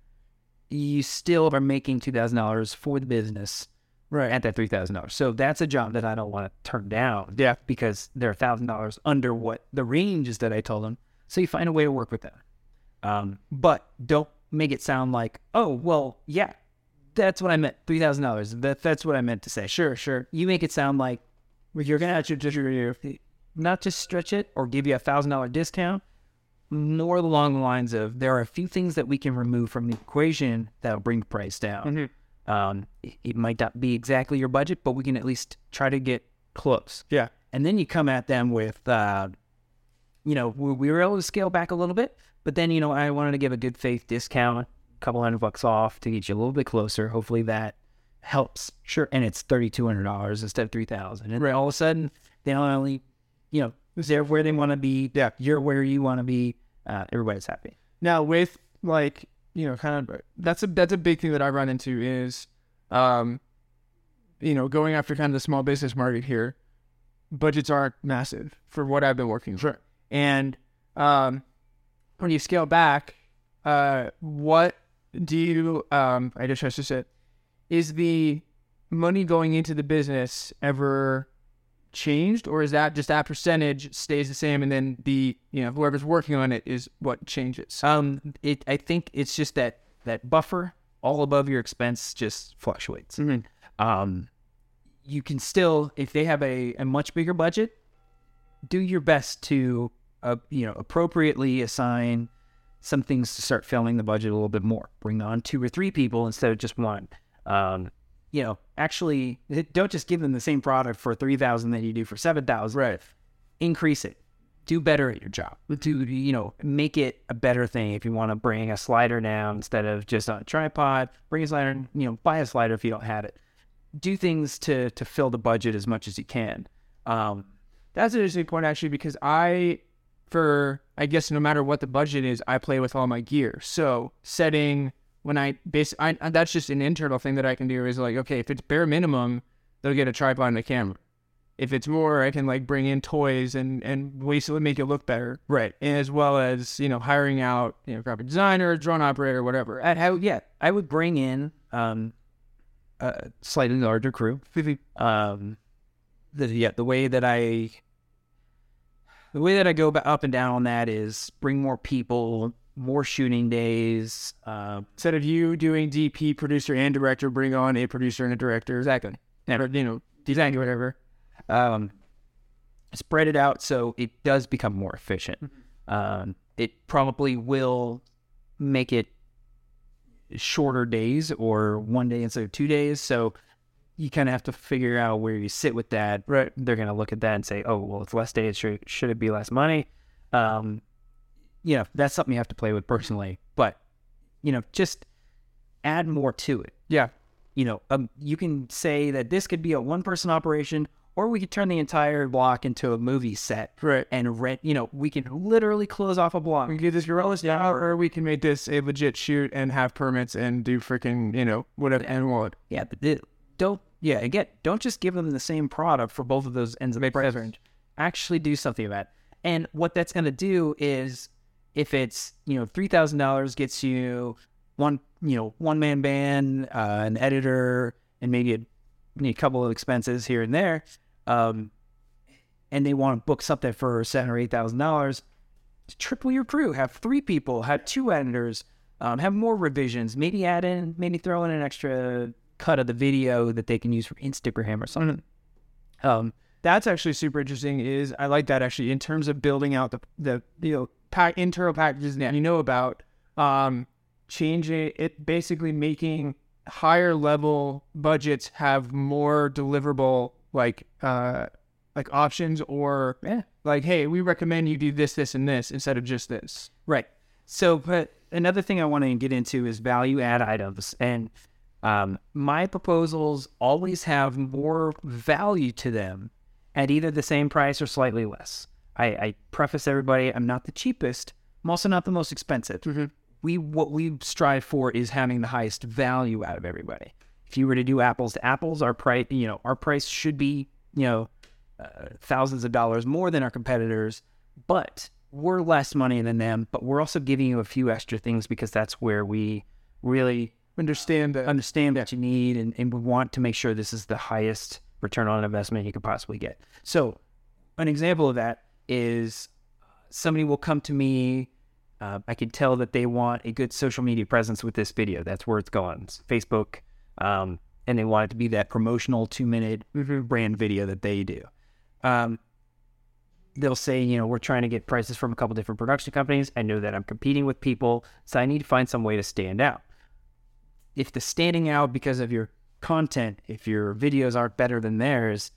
you still are making two thousand dollars for the business Right. at that three thousand dollars. So that's a job that I don't want to turn down. Yeah. Because they're thousand dollars under what the range is that I told them. So you find a way to work with that. Um, but don't make it sound like, oh, well, yeah, that's what I meant. Three thousand dollars. That that's what I meant to say. Sure, sure. You make it sound like you're gonna have to just not just stretch it or give you a thousand dollar discount, nor along the lines of there are a few things that we can remove from the equation that'll bring the price down. Um, it, it might not be exactly your budget, but we can at least try to get close. Yeah. And then you come at them with, uh, you know, we, we were able to scale back a little bit, but then, you know, I wanted to give a good faith discount, a couple hundred bucks off to get you a little bit closer. Hopefully that helps. Sure. And it's $3,200 instead of 3000 And Right. all of a sudden, they not only, you know, they're where they want to be. Yeah. You're where you want to be. Uh, everybody's happy. Now with like you know kind of that's a that's a big thing that I run into is um you know going after kind of the small business market here budgets aren't massive for what I've been working for and um when you scale back uh what do you um I just trust it is the money going into the business ever changed or is that just that percentage stays the same and then the you know whoever's working on it is what changes Um, it I think it's just that that buffer all above your expense just fluctuates. Um, you can still if they have a, a much bigger budget, do your best to uh, you know appropriately assign some things to start filling the budget a little bit more. Bring on two or three people instead of just one. Um, you know, actually, don't just give them the same product for three thousand that you do for seven thousand right increase it. Do better at your job. Do you know? Make it a better thing. If you want to bring a slider down instead of just on a tripod, bring a slider. You know, buy a slider if you don't have it. Do things to to fill the budget as much as you can. Um, That's an interesting point, actually, because I, for I guess no matter what the budget is, I play with all my gear. So setting when I base, I that's just an internal thing that I can do is like, okay, if it's bare minimum, they'll get a tripod and a camera. If it's more, I can like bring in toys and and ways to make it look better, right. as well as you know hiring out you know graphic designer, drone operator, whatever. I, I, yeah, I would bring in um, a slightly larger crew. Um, the yeah, the way that I the way that I go up and down on that is bring more people, more shooting days. Uh, Instead of you doing DP, producer, and director, bring on a producer and a director. exactly. Or, you know, design or whatever. um, spread it out so it does become more efficient. Um, it probably will make it shorter days or one day instead of two days. So you kind of have to figure out where you sit with that. Right. They're going to look at that and say, oh, well, it's less days. Should, should it be less money? Um, you know, that's something you have to play with personally. But, you know, just add more to it Yeah. you know, um, you can say that this could be a one person operation, or we could turn the entire block into a movie set Right. and rent, you know, we can literally close off a block. We can get this gorillas down, or we can make this a legit shoot and have permits and do freaking, you know, whatever and what. Yeah, but it, don't, yeah, again, don't just give them the same product for both of those ends of the price range. Actually do something about it. And what that's going to do is if it's, you know, $3,000 gets you one, you know, one man band, uh, an editor, and maybe a, a couple of expenses here and there, um, and they want to book something for seven or eight thousand dollars, triple your crew. Have three people. Have two editors. Um, have more revisions. Maybe add in, maybe throw in an extra cut of the video that they can use for Instagram or something. Um, That's actually super interesting. Is I like that actually in terms of building out the the you know pack internal packages that you know about. Um, changing it, basically making higher level budgets have more deliverable like uh like options or yeah. like hey we recommend you do this this and this instead of just this. Right. So, but another thing I want to get into is value add items. And Um, my proposals always have more value to them at either the same price or slightly less. I, I preface everybody: I'm not the cheapest. I'm also not the most expensive. We what we strive for is having the highest value out of everybody. If you were to do apples to apples, our price, you know, our price should be, you know, uh, thousands of dollars more than our competitors, but we're less money than them. But we're also giving you a few extra things because that's where we really Understand that. understand what you need and, and we want to make sure this is the highest return on investment you could possibly get. So, an example of that is uh, somebody will come to me. Uh, I can tell that they want a good social media presence with this video. That's where it's going. It's Facebook. Um, and they want it to be that promotional two minute brand video that they do. Um, they'll say, you know, we're trying to get prices from a couple different production companies. I know that I'm competing with people, so I need to find some way to stand out if the standing out because of your content, if your videos aren't better than theirs,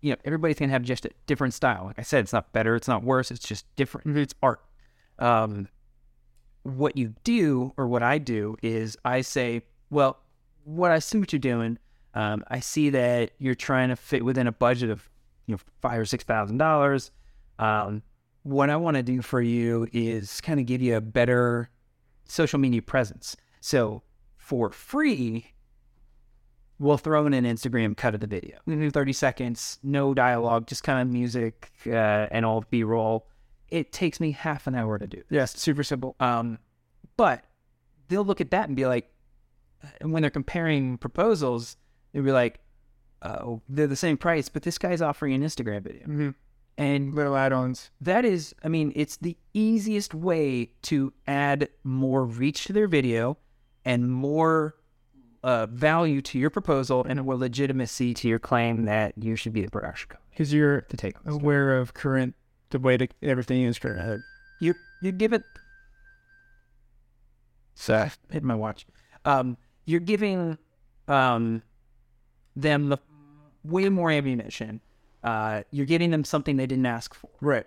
you know, everybody's gonna have just a different style. Like I said, it's not better, it's not worse, it's just different. It's art. Um, what you do, or what I do, is I say, well, what I see what you're doing. Um, I see that you're trying to fit within a budget of, you know, five or six thousand dollars. Um, what I want to do for you is kind of give you a better social media presence. So for free, we'll throw in an Instagram cut of the video. We do 30 seconds, no dialogue, just kind of music uh, and all B roll. It takes me half an hour to do. yes, super simple. Um, but they'll look at that and be like, and when they're comparing proposals, they'll be like, oh, they're the same price, but this guy's offering an Instagram video. Mhm. And Little add-ons. that is, I mean, it's the easiest way to add more reach to their video and more uh, value to your proposal and more legitimacy to your claim that you should be the production company Because you're to take aware of current, the way to, everything is current. You you give it So, hit my watch. Um, you're giving um, them the way more ammunition. Uh, you're getting them something they didn't ask for. right.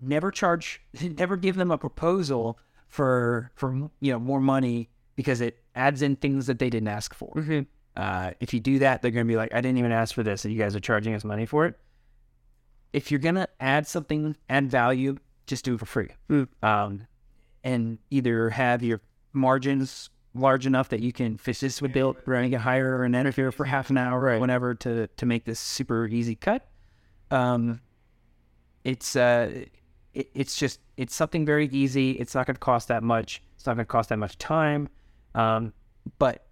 never charge never give them a proposal for for you know more money because it adds in things that they didn't ask for. Uh, if you do that they're going to be like i didn't even ask for this and you guys are charging us money for it. If you're going to add something add value just do it for free. Um, and either have your margins large enough that you can fish this with bill and get hire an editor for half an hour or whatever to to make this super easy cut. Um, it's uh it, it's just it's something very easy. It's not going to cost that much. It's not going to cost that much time um but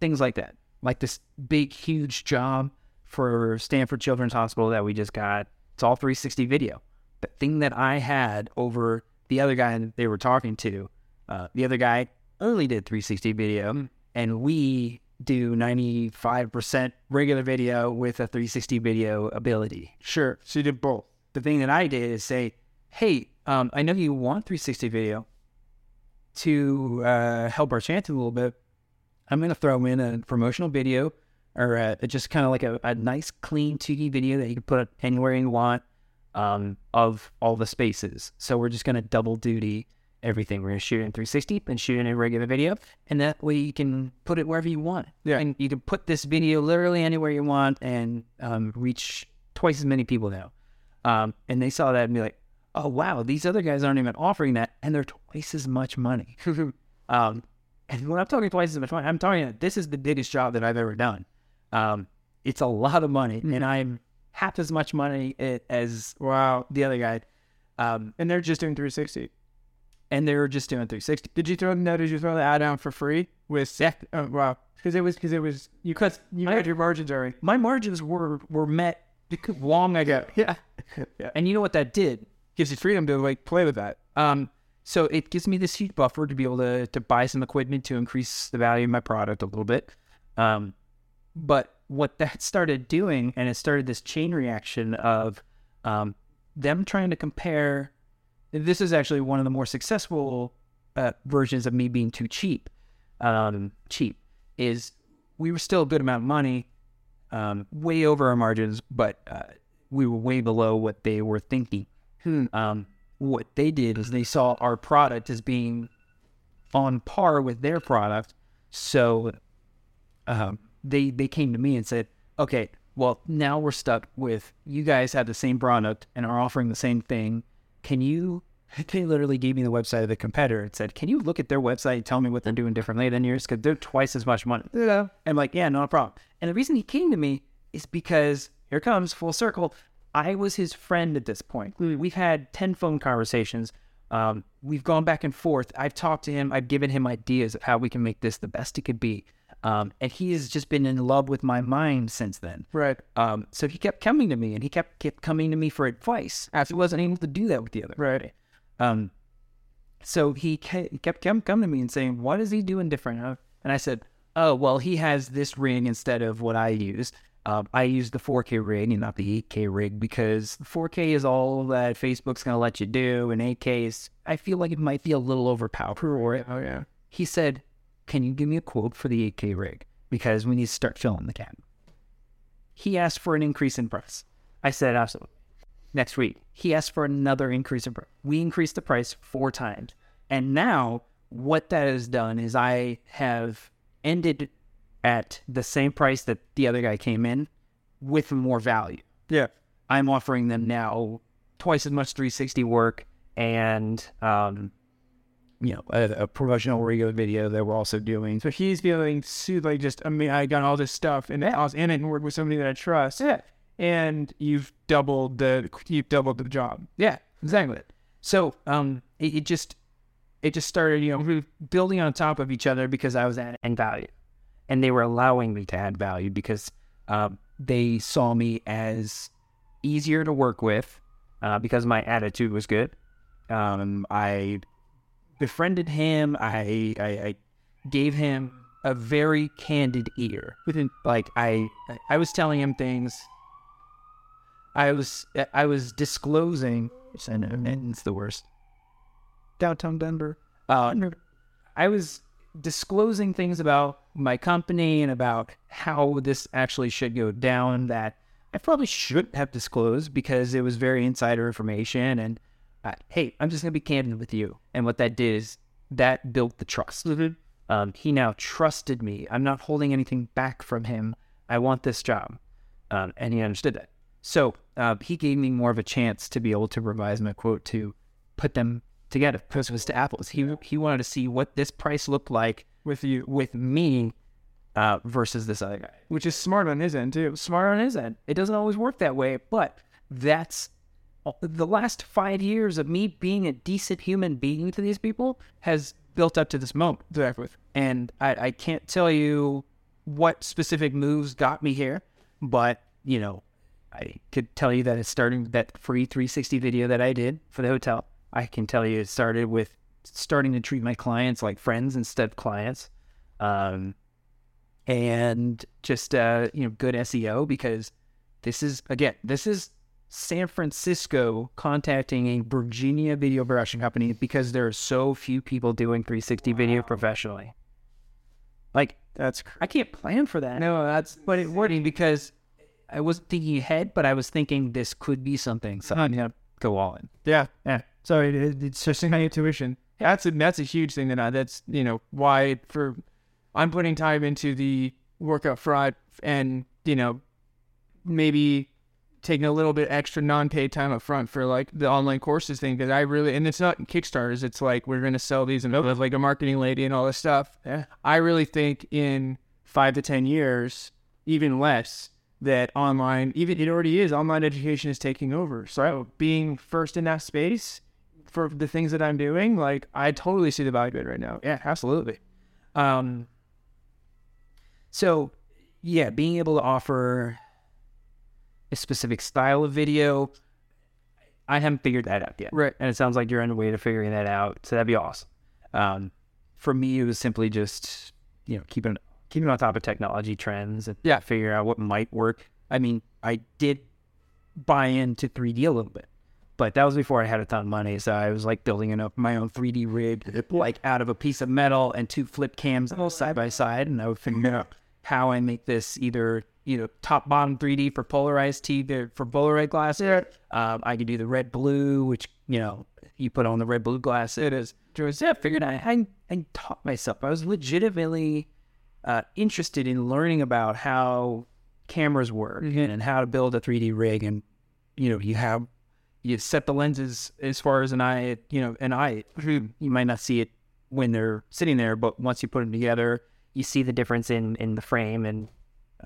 things like that like this big huge job for stanford children's hospital that we just got it's all 360 video the thing that i had over the other guy that they were talking to uh, the other guy only did 360 video and we do 95% regular video with a 360 video ability Sure. So you did both. the thing that I did is say, hey, um, I know you want 360 video to uh, help our chances a little bit. I'm going to throw in a promotional video or uh just kind of like a, a nice, clean 2D video that you can put anywhere you want um, of all the spaces. So we're just going to double duty everything. We're going to shoot in 360 and shoot in a regular video. And that way you can put it wherever you want. Yeah. And you can put this video literally anywhere you want and um, reach twice as many people now. Um, and they saw that and be like, oh, wow, these other guys aren't even offering that. And they're twice as much money. um, and when I'm talking twice as much money, I'm talking, this is the biggest job that I've ever done. Um, it's a lot of money. And I'm half as much money as Wow. the other guy. Um, And they're just doing 360. and they were just doing 360. Did you throw no? Did you throw the add on for free with? Yeah. Oh, wow. Because it was because it was you cut you had your margins already. My margins were, were met long ago. Yeah. Yeah. And you know what that did? Gives you freedom to like play with that. Um, so it gives me this huge buffer to be able to to buy some equipment to increase the value of my product a little bit. Um, but what that started doing, and it started this chain reaction of um, them trying to compare. This is actually one of the more successful uh, versions of me being too cheap. Um, cheap is we were still a good amount of money, um, way over our margins, but uh, we were way below what they were thinking. Um, what they did is they saw our product as being on par with their product. So um, they they came to me and said, okay, well now we're stuck with you guys have the same product and are offering the same thing. Can you? They literally gave me the website of the competitor and said, "Can you look at their website and tell me what they're doing differently than yours? Because they're twice as much money." Yeah. I'm like, yeah, no problem. And the reason he came to me is because here comes full circle. I was his friend at this point. We've had 10 phone conversations. Um, we've gone back and forth. I've talked to him. I've given him ideas of how we can make this the best it could be. Um, and he has just been in love with my mind since then. Right. Um, so he kept coming to me and he kept, kept coming to me for advice. He wasn't able to do that with the other. Right. Um, so he ke- he kept coming to me and saying, "What is he doing different?" And I said, "Oh, well, he has this ring instead of what I use. Um, I use the 4K rig and not the 8K rig because the 4K is all that Facebook's going to let you do, and 8K is I feel like it might be a little overpowered for it." Oh yeah. He said, "Can you give me a quote for the 8K rig because we need to start filling the cabin?" He asked for an increase in price. I said, "Absolutely." next week. He asked for another increase in price. We increased the price four times. And now what that has done is I have ended at the same price that the other guy came in with more value. Yeah. I'm offering them now twice as much 360 work and um you know a, a professional radio video that we're also doing. So he's feeling su- like just I mean I got all this stuff and I was in it and worked with somebody that I trust. Yeah. And you've doubled the you've doubled the job. Yeah, exactly. So um, it, it just it just started, you know, building on top of each other because I was adding value, and they were allowing me to add value because um, they saw me as easier to work with uh, because my attitude was good. Um, I befriended him. I, I I gave him a very candid ear. Like I I was telling him things I was I was disclosing, and it's the worst. Downtown Denver. Uh, I was disclosing things about my company and about how this actually should go down that I probably shouldn't have disclosed because it was very insider information. And uh, hey, I'm just gonna be candid with you. And what that did is that built the trust. Um, he now trusted me. I'm not holding anything back from him. I want this job, um, and he understood that. So uh, he gave me more of a chance to be able to revise my quote to put them together because it was to apples. He he wanted to see what this price looked like with you, with me uh, versus this other guy. which is smart on his end too. Smart on his end. It doesn't always work that way, but that's the last five years of me being a decent human being to these people has built up to this moment. Exactly. And I, I can't tell you what specific moves got me here, but you know, I could tell you that it started that free 360 video that I did for the hotel. I can tell you it started with starting to treat my clients like friends instead of clients. Um, and just uh, you know, good SEO because this is again, this is San Francisco contacting a Virginia video production company because there are so few people doing 360 video professionally. Like That's cr- I can't plan for that. no, that's But it working because I wasn't thinking ahead, but I was thinking this could be something. So I'm gonna go all in. yeah. Yeah. So it, it, it's just my intuition. That's a that's a huge thing that I that's you know why for I'm putting time into the workout fraud and you know maybe taking a little bit extra non-paid time up front for like the online courses thing because I really and it's not Kickstarters. It's like we're gonna sell these and with like a marketing lady and all this stuff. Yeah. I really think in five to ten years, even less, that online, even it already is, online education is taking over. So being first in that space for the things that I'm doing, like I totally see the value of it right now. Yeah, absolutely. Um, so, yeah, being able to offer a specific style of video, I haven't figured that out yet. Right. And it sounds like you're on the way to figuring that out. So that'd be awesome. Um, for me, it was simply just, you know, keeping keeping on top of technology trends and Yeah. figure out what might work. I mean, I did buy into 3D a little bit, but that was before I had a ton of money. So I was like building an, my own 3D rig, like out of a piece of metal and two flip cams all side by side. And I would figure out how I make this either, you know, top bottom 3D for polarized TV for Polaroid glasses. Um, I could do the red blue, which, you know, you put on the red blue glass. It is. Yeah, figured I, I, I taught myself. I was legitimately uh, interested in learning about how cameras work and how to build a 3D rig, and you know, you have you set the lenses as far as an eye, you know, an eye. You might not see it when they're sitting there, but once you put them together, you see the difference in in the frame and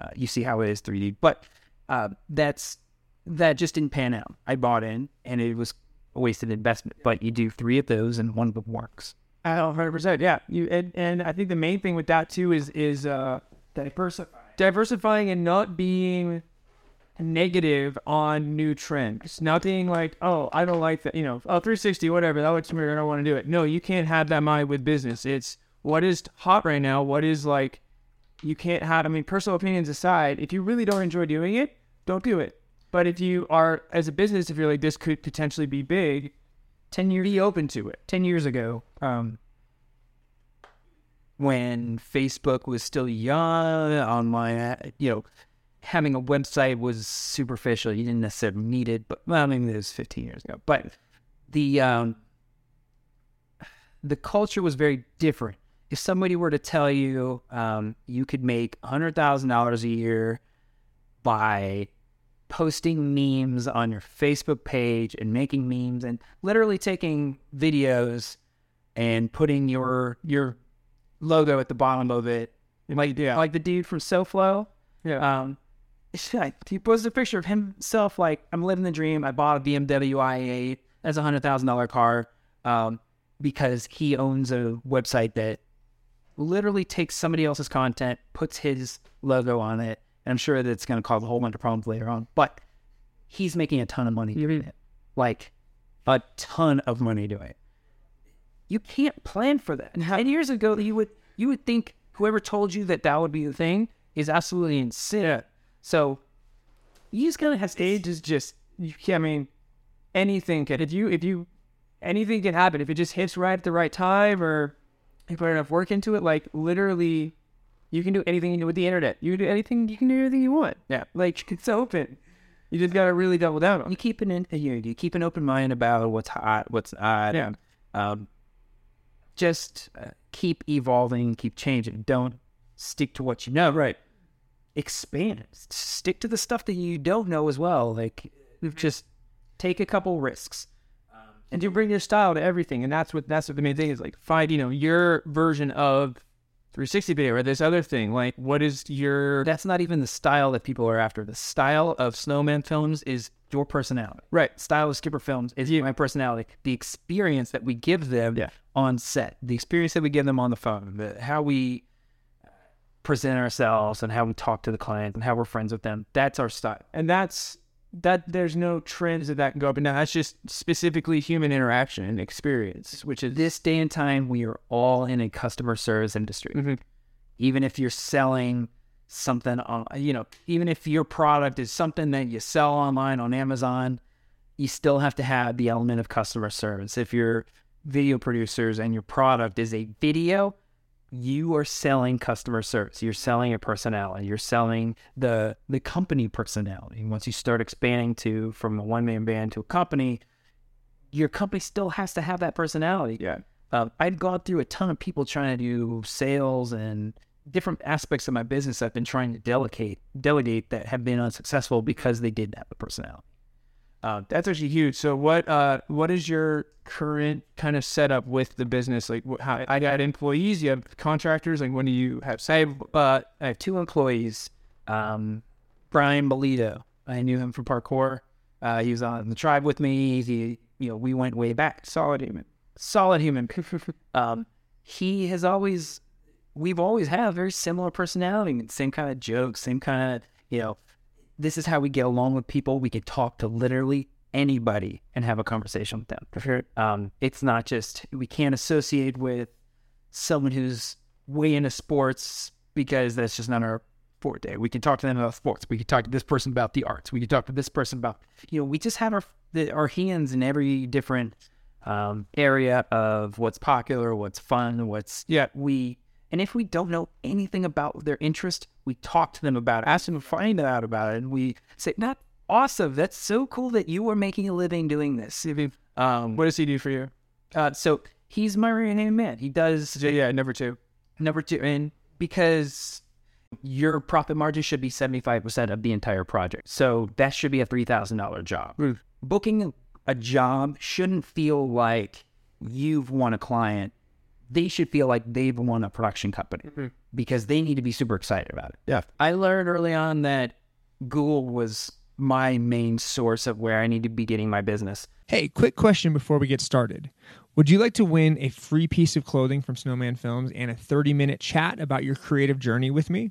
uh, you see how it is 3D. But uh, that's that just didn't pan out. I bought in, and it was a wasted investment. But you do three of those, and one of them works. hundred percent. Yeah. You and, and I think the main thing with that too is is uh diversifying, diversifying, and not being negative on new trends. Not being like, oh, I don't like that. You know, oh, 360, whatever. That looks weird. I don't want to do it. No, you can't have that mind with business. It's what is hot right now. What is like. You can't have. I mean, personal opinions aside, if you really don't enjoy doing it, don't do it. But if you are, as a business, if you're like, this could potentially be big, 10 years be open to it. 10 years ago, um, when Facebook was still young, online, uh, you know, having a website was superficial. You didn't necessarily need it, but well, I mean, it was 15 years ago. But the um, the culture was very different. If somebody were to tell you um, you could make $100,000 a year by posting memes on your Facebook page and making memes and literally taking videos and putting your your logo at the bottom of it. Like Yeah. like the dude from SoFlo. Yeah. Um he posted a picture of himself like I'm living the dream. I bought a BMW i8 that's a hundred thousand dollar car. Um because he owns a website that literally takes somebody else's content, puts his logo on it, and I'm sure that it's going to cause a whole bunch of problems later on. But he's making a ton of money doing it, like a ton of money doing it. You can't plan for that. Ten years ago, you would you would think whoever told you that that would be the thing is absolutely insane. So you just gotta have age is just you can't, I mean anything can if you if you anything can happen if it just hits right at the right time or you put enough work into it like literally you can do anything you do with the internet you can do anything you can do anything you want yeah like it's open you just gotta really double down on you keep an in, you, you keep an open mind about what's hot, what's not. Yeah. Um, just uh, keep evolving, keep changing. Don't stick to what you know. right Expand. Stick to the stuff that you don't know as well. Like mm-hmm. just take a couple risks. Um, and you bring your style to everything and that's what that's what the main thing is like find you know your version of 360 video or this other thing like what is your That's not even the style that people are after. The style of Snowman Films is your personality. right Style of Skipper Films is my personality. The experience that we give them Yeah. on set, the experience that we give them on the phone, the, how we present ourselves and how we talk to the client and how we're friends with them. That's our style. and that's that there's no trends that that can go up and down that's just specifically human interaction and experience which is This day and time, we are all in a customer service industry. Mhm. Even if you're selling something on, you know, even if your product is something that you sell online on Amazon, you still have to have the element of customer service. If you're video producers and your product is a video, you are selling customer service. You're selling a personality. You're selling the the company personality. Once you start expanding to from a one man band to a company, your company still has to have that personality. yeah Um, I'd gone through a ton of people trying to do sales and different aspects of my business. I've been trying to delegate, delegate that have been unsuccessful because they didn't have the personality. Uh, that's actually huge so what uh what is your current kind of setup with the business like wh- how i got employees you have contractors like when do you have So I have, uh, I have two employees. Um, Brian Bolito, I knew him from parkour. Uh, he was on the tribe with me. He, you know, we went way back. solid human Solid human. um, he has always, we've always had a very similar personality. Same kind of jokes. Same kind of, you know, this is how we get along with people. We can talk to literally anybody and have a conversation with them. Um, it's not just we can't associate with someone who's way into sports because that's just not our forte. We can talk to them about sports. We can talk to this person about the arts. We can talk to this person about you know. We just have our the, our hands in every different um, area of what's popular, what's fun, what's Yeah. we. And if we don't know anything about their interest, we talk to them about it, ask them to find out about it, and we say, "Not awesome. That's so cool that you are making a living doing this." Um, what does he do for you uh, so he's my right hand man. He does yeah number two number two, and because your profit margin should be 75% of the entire project. So that should be a $3,000 job. Mm. Booking a job shouldn't feel like you've won a client. They should feel like they've won a production company Mhm. because they need to be super excited about it. Yeah. I learned early on that Google was my main source of where I need to be getting my business. Hey, quick question before we get started. Would you like to win a free piece of clothing from Snowman Films and a 30 minute chat about your creative journey with me?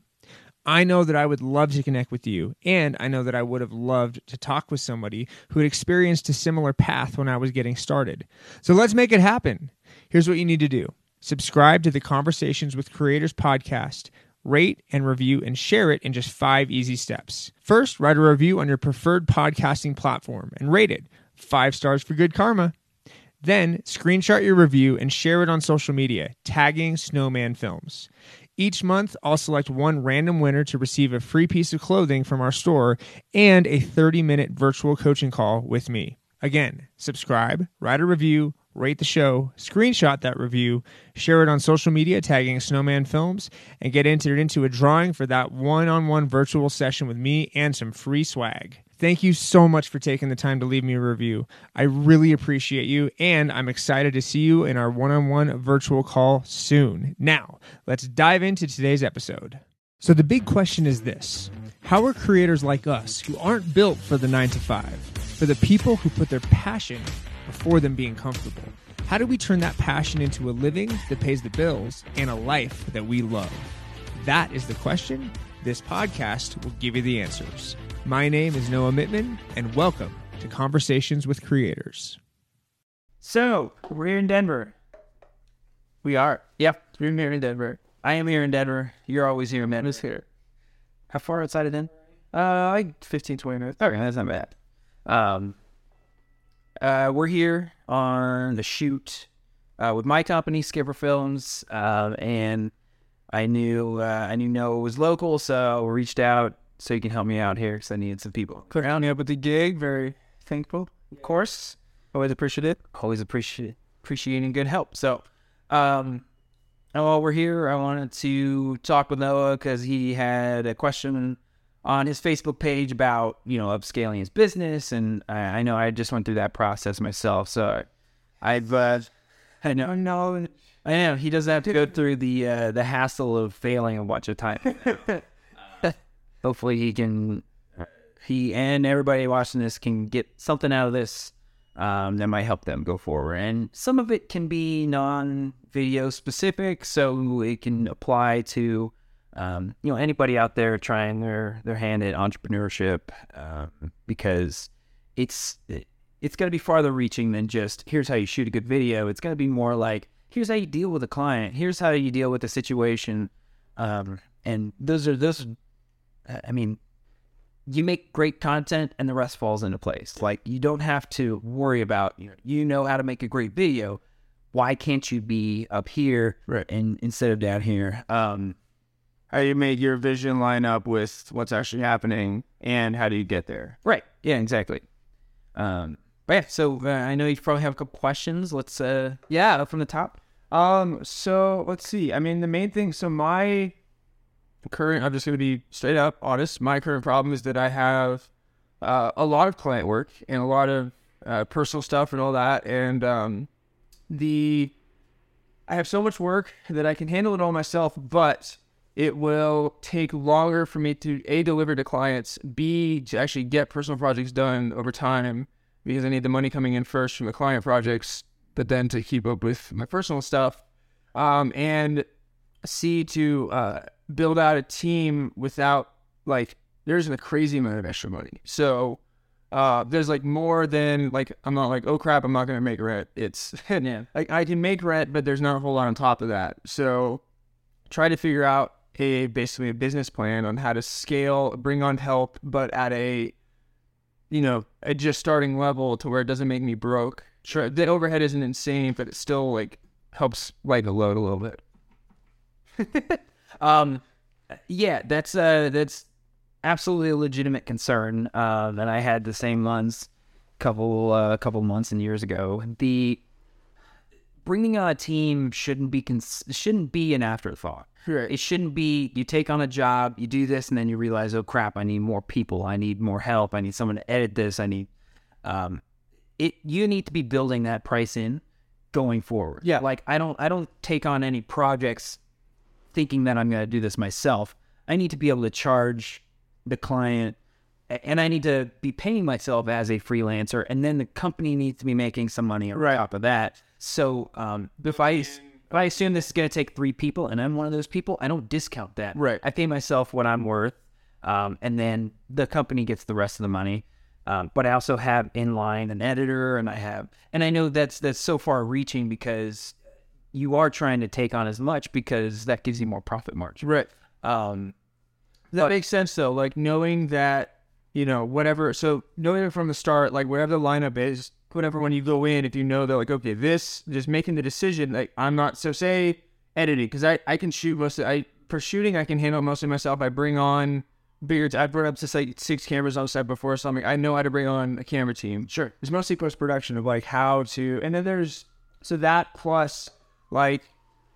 I know that I would love to connect with you, and I know that I would have loved to talk with somebody who had experienced a similar path when I was getting started. So let's make it happen. Here's what you need to do subscribe to the Conversations with Creators podcast, rate and review, and share it in just five easy steps. First, write a review on your preferred podcasting platform and rate it five stars for good karma. Then, screenshot your review and share it on social media, tagging Snowman Films. Each month, I'll select one random winner to receive a free piece of clothing from our store and a 30 minute virtual coaching call with me. Again, subscribe, write a review, rate the show, screenshot that review, share it on social media tagging Snowman Films, and get entered into a drawing for that one on one virtual session with me and some free swag. Thank you so much for taking the time to leave me a review. I really appreciate you, and I'm excited to see you in our one on one virtual call soon. Now, let's dive into today's episode. So, the big question is this How are creators like us, who aren't built for the nine to five, for the people who put their passion before them being comfortable, how do we turn that passion into a living that pays the bills and a life that we love? That is the question. This podcast will give you the answers. My name is Noah Mittman, and welcome to Conversations with Creators. So we're here in Denver. We are. Yep. We're here in Denver. I am here in Denver. You're always here, man. It's here. How far outside of Denver? Uh, like 15, 20 minutes. Okay, that's not bad. Um, uh, we're here on the shoot uh, with my company, Skipper Films, uh, and I knew uh, I knew Noah was local, so we reached out so you can help me out here because I needed some people. Clear out up with the gig. Very thankful. Of course, Always appreciate it. always appreciate appreciating good help. So, um, and while we're here, I wanted to talk with Noah because he had a question on his Facebook page about you know upscaling his business, and I, I know I just went through that process myself. So, I've uh, I know no. I know he doesn't have to go through the uh, the hassle of failing a bunch of times. Uh, hopefully, he can he and everybody watching this can get something out of this um, that might help them go forward. And some of it can be non-video specific, so it can apply to um, you know anybody out there trying their their hand at entrepreneurship um, because it's it's going to be farther reaching than just here's how you shoot a good video. It's going to be more like here's how you deal with a client. Here's how you deal with a situation. Um, and those are those. I mean, you make great content, and the rest falls into place. Like you don't have to worry about you know you know how to make a great video. Why can't you be up here Right. and instead of down here? Um, How you make your vision line up with what's actually happening, and how do you get there? right? Yeah, exactly. Um, but yeah, so uh, I know you probably have a couple questions. Let's uh, yeah, from the top. Um, so let's see. I mean, the main thing. So my current, I'm just going to be straight up honest. My current problem is that I have uh, a lot of client work and a lot of uh, personal stuff and all that, and um, the I have so much work that I can handle it all myself, but it will take longer for me to a deliver to clients, b to actually get personal projects done over time because I need the money coming in first from the client projects, but then to keep up with my personal stuff, um, and c to uh, build out a team without like there's a crazy amount of extra money. So uh, there's like more than like I'm not like oh crap I'm not gonna make rent. It's Yeah. like I can make rent, but there's not a whole lot on top of that. So try to figure out a basically a business plan on how to scale, bring on help, but at a you know a just starting level to where it doesn't make me broke. Sure, the overhead isn't insane, but it still like helps lighten the load a little bit. Um, yeah, that's uh, that's absolutely a legitimate concern. Uh, and I had the same ones couple uh, couple months and years ago. The bringing on a team shouldn't be cons- shouldn't be an afterthought. Right. It shouldn't be you take on a job, you do this, and then you realize, oh crap, I need more people, I need more help, I need someone to edit this, I need. Um, it you need to be building that price in going forward. Yeah. like I don't I don't take on any projects thinking that I'm going to do this myself. I need to be able to charge the client and I need to be paying myself as a freelancer and then the company needs to be making some money on Right. top of that. So um, if I if I assume this is going to take three people and I'm one of those people, I don't discount that. Right. I pay myself what I'm worth, um, and then the company gets the rest of the money. Um, but I also have in line an editor, and I have, and I know that's that's so far reaching because you are trying to take on as much because that gives you more profit margin. Right. Um, That But- makes sense though. Like knowing that, you know, whatever. So knowing from the start, like whatever the lineup is, whatever when you go in, if you know that, like, okay, this, just making the decision. Like I'm not. So say editing, because I I can shoot most. Of, I for shooting I can handle most of myself. I bring on beards i've brought up to like six cameras on set before i something. I know how to bring on a camera team. Sure. It's mostly post production of like how to, and then there's so that plus like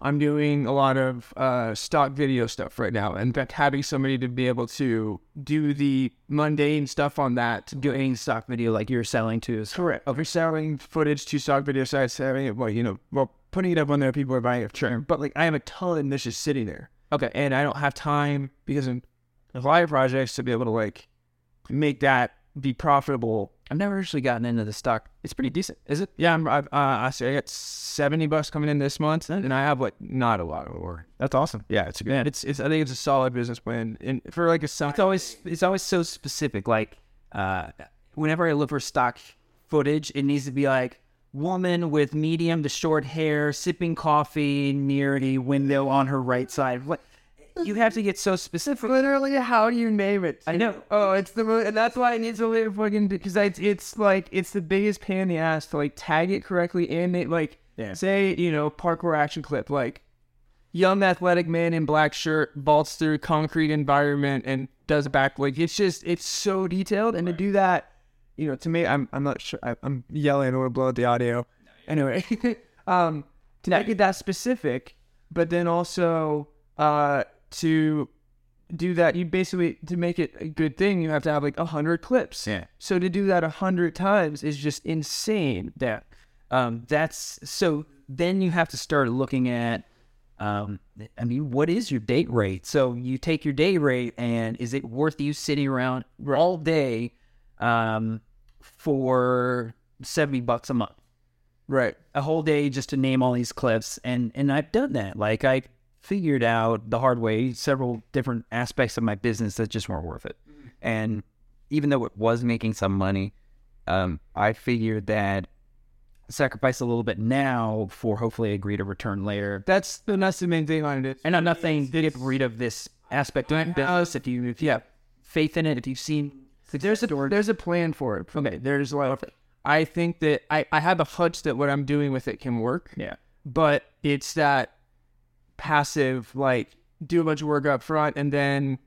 I'm doing a lot of uh, stock video stuff right now, and that having somebody to be able to do the mundane stuff on that. doing stock video like you're selling to is Correct. Of you selling footage to stock video sites, having it, well, you know, well, putting it up on there, people are buying it, sure. But like, I have a ton that's just sitting there. okay. and I don't have time because of of live projects to be able to like make that be profitable. I've never actually gotten into the stock. It's pretty decent, is it? Yeah, I'm, I've, uh, I say I got seventy bucks coming in this month, and I have like not a lot of work. That's awesome. Yeah, it's a good. It's, it's I think it's a solid business plan, and for like a side. it's always it's always so specific. Like uh, whenever I look for stock footage, it needs to be like woman with medium to short hair sipping coffee near a window on her right side. What you have to get so specific. Literally, how do you name it? I know. Oh, it's the mo- and that's why I need to live fucking because it's it's like it's the biggest pain in the ass to like tag it correctly and it like Yeah. say you know parkour action clip like young athletic man in black shirt vaults through concrete environment and does a back like it's just it's so detailed and to do that you know to me I'm I'm not sure I, I'm yelling I don't want to blow out the audio anyway um to make it that specific but then also uh to do that you basically to make it a good thing you have to have like a hundred clips Yeah. so to do that a hundred times is just insane Yeah. Um, that's so then you have to start looking at um, I mean, what is your day rate? So you take your day rate and is it worth you sitting around all day um, for 70 bucks a month? right A whole day just to name all these clips and and I've done that. Like I figured out the hard way several different aspects of my business that just weren't worth it. And even though it was making some money, um, I figured that sacrifice a little bit now for hopefully a greater return later. that's the that's the main thing on it And I'm not saying get rid of this aspect of business if you if you have faith in it, if you've seen there's a there's a plan for it okay there's a lot of. I think that I I have a hunch that what I'm doing with it can work yeah. but it's that passive like do a bunch of work up front and then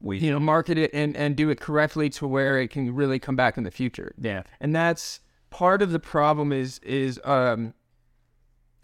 We you know market it and and do it correctly to where it can really come back in the future yeah. and that's part of the problem is is um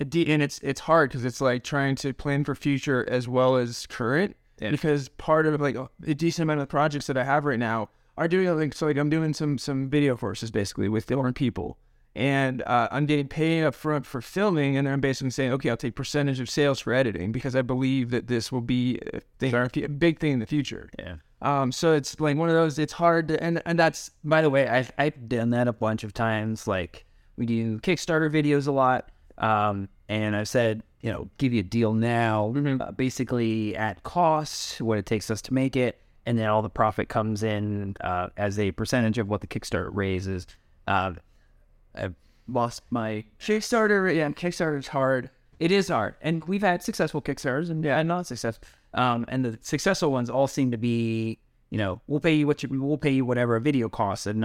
and it's it's hard because it's like trying to plan for future as well as current Yeah. because part of like a decent amount of the projects that I have right now are doing like so like I'm doing some some video courses basically with different people and uh, I'm getting paid up front for filming and then I'm basically saying okay I'll take percentage of sales for editing because I believe that this will be a, thing, a big thing in the future Yeah. um so it's like one of those it's hard to and and that's By the way, I've I've done that a bunch of times. Like we do Kickstarter videos a lot, um, and I've said, you know, give you a deal now, uh, basically at cost, what it takes us to make it, and then all the profit comes in uh, as a percentage of what the Kickstarter raises. I've lost my. Kickstarter yeah Kickstarter is hard It is hard, and we've had successful Kickstarters and, and not successful. Um, and the successful ones all seem to be, you know, we'll pay you what you, we'll pay you whatever a video costs, and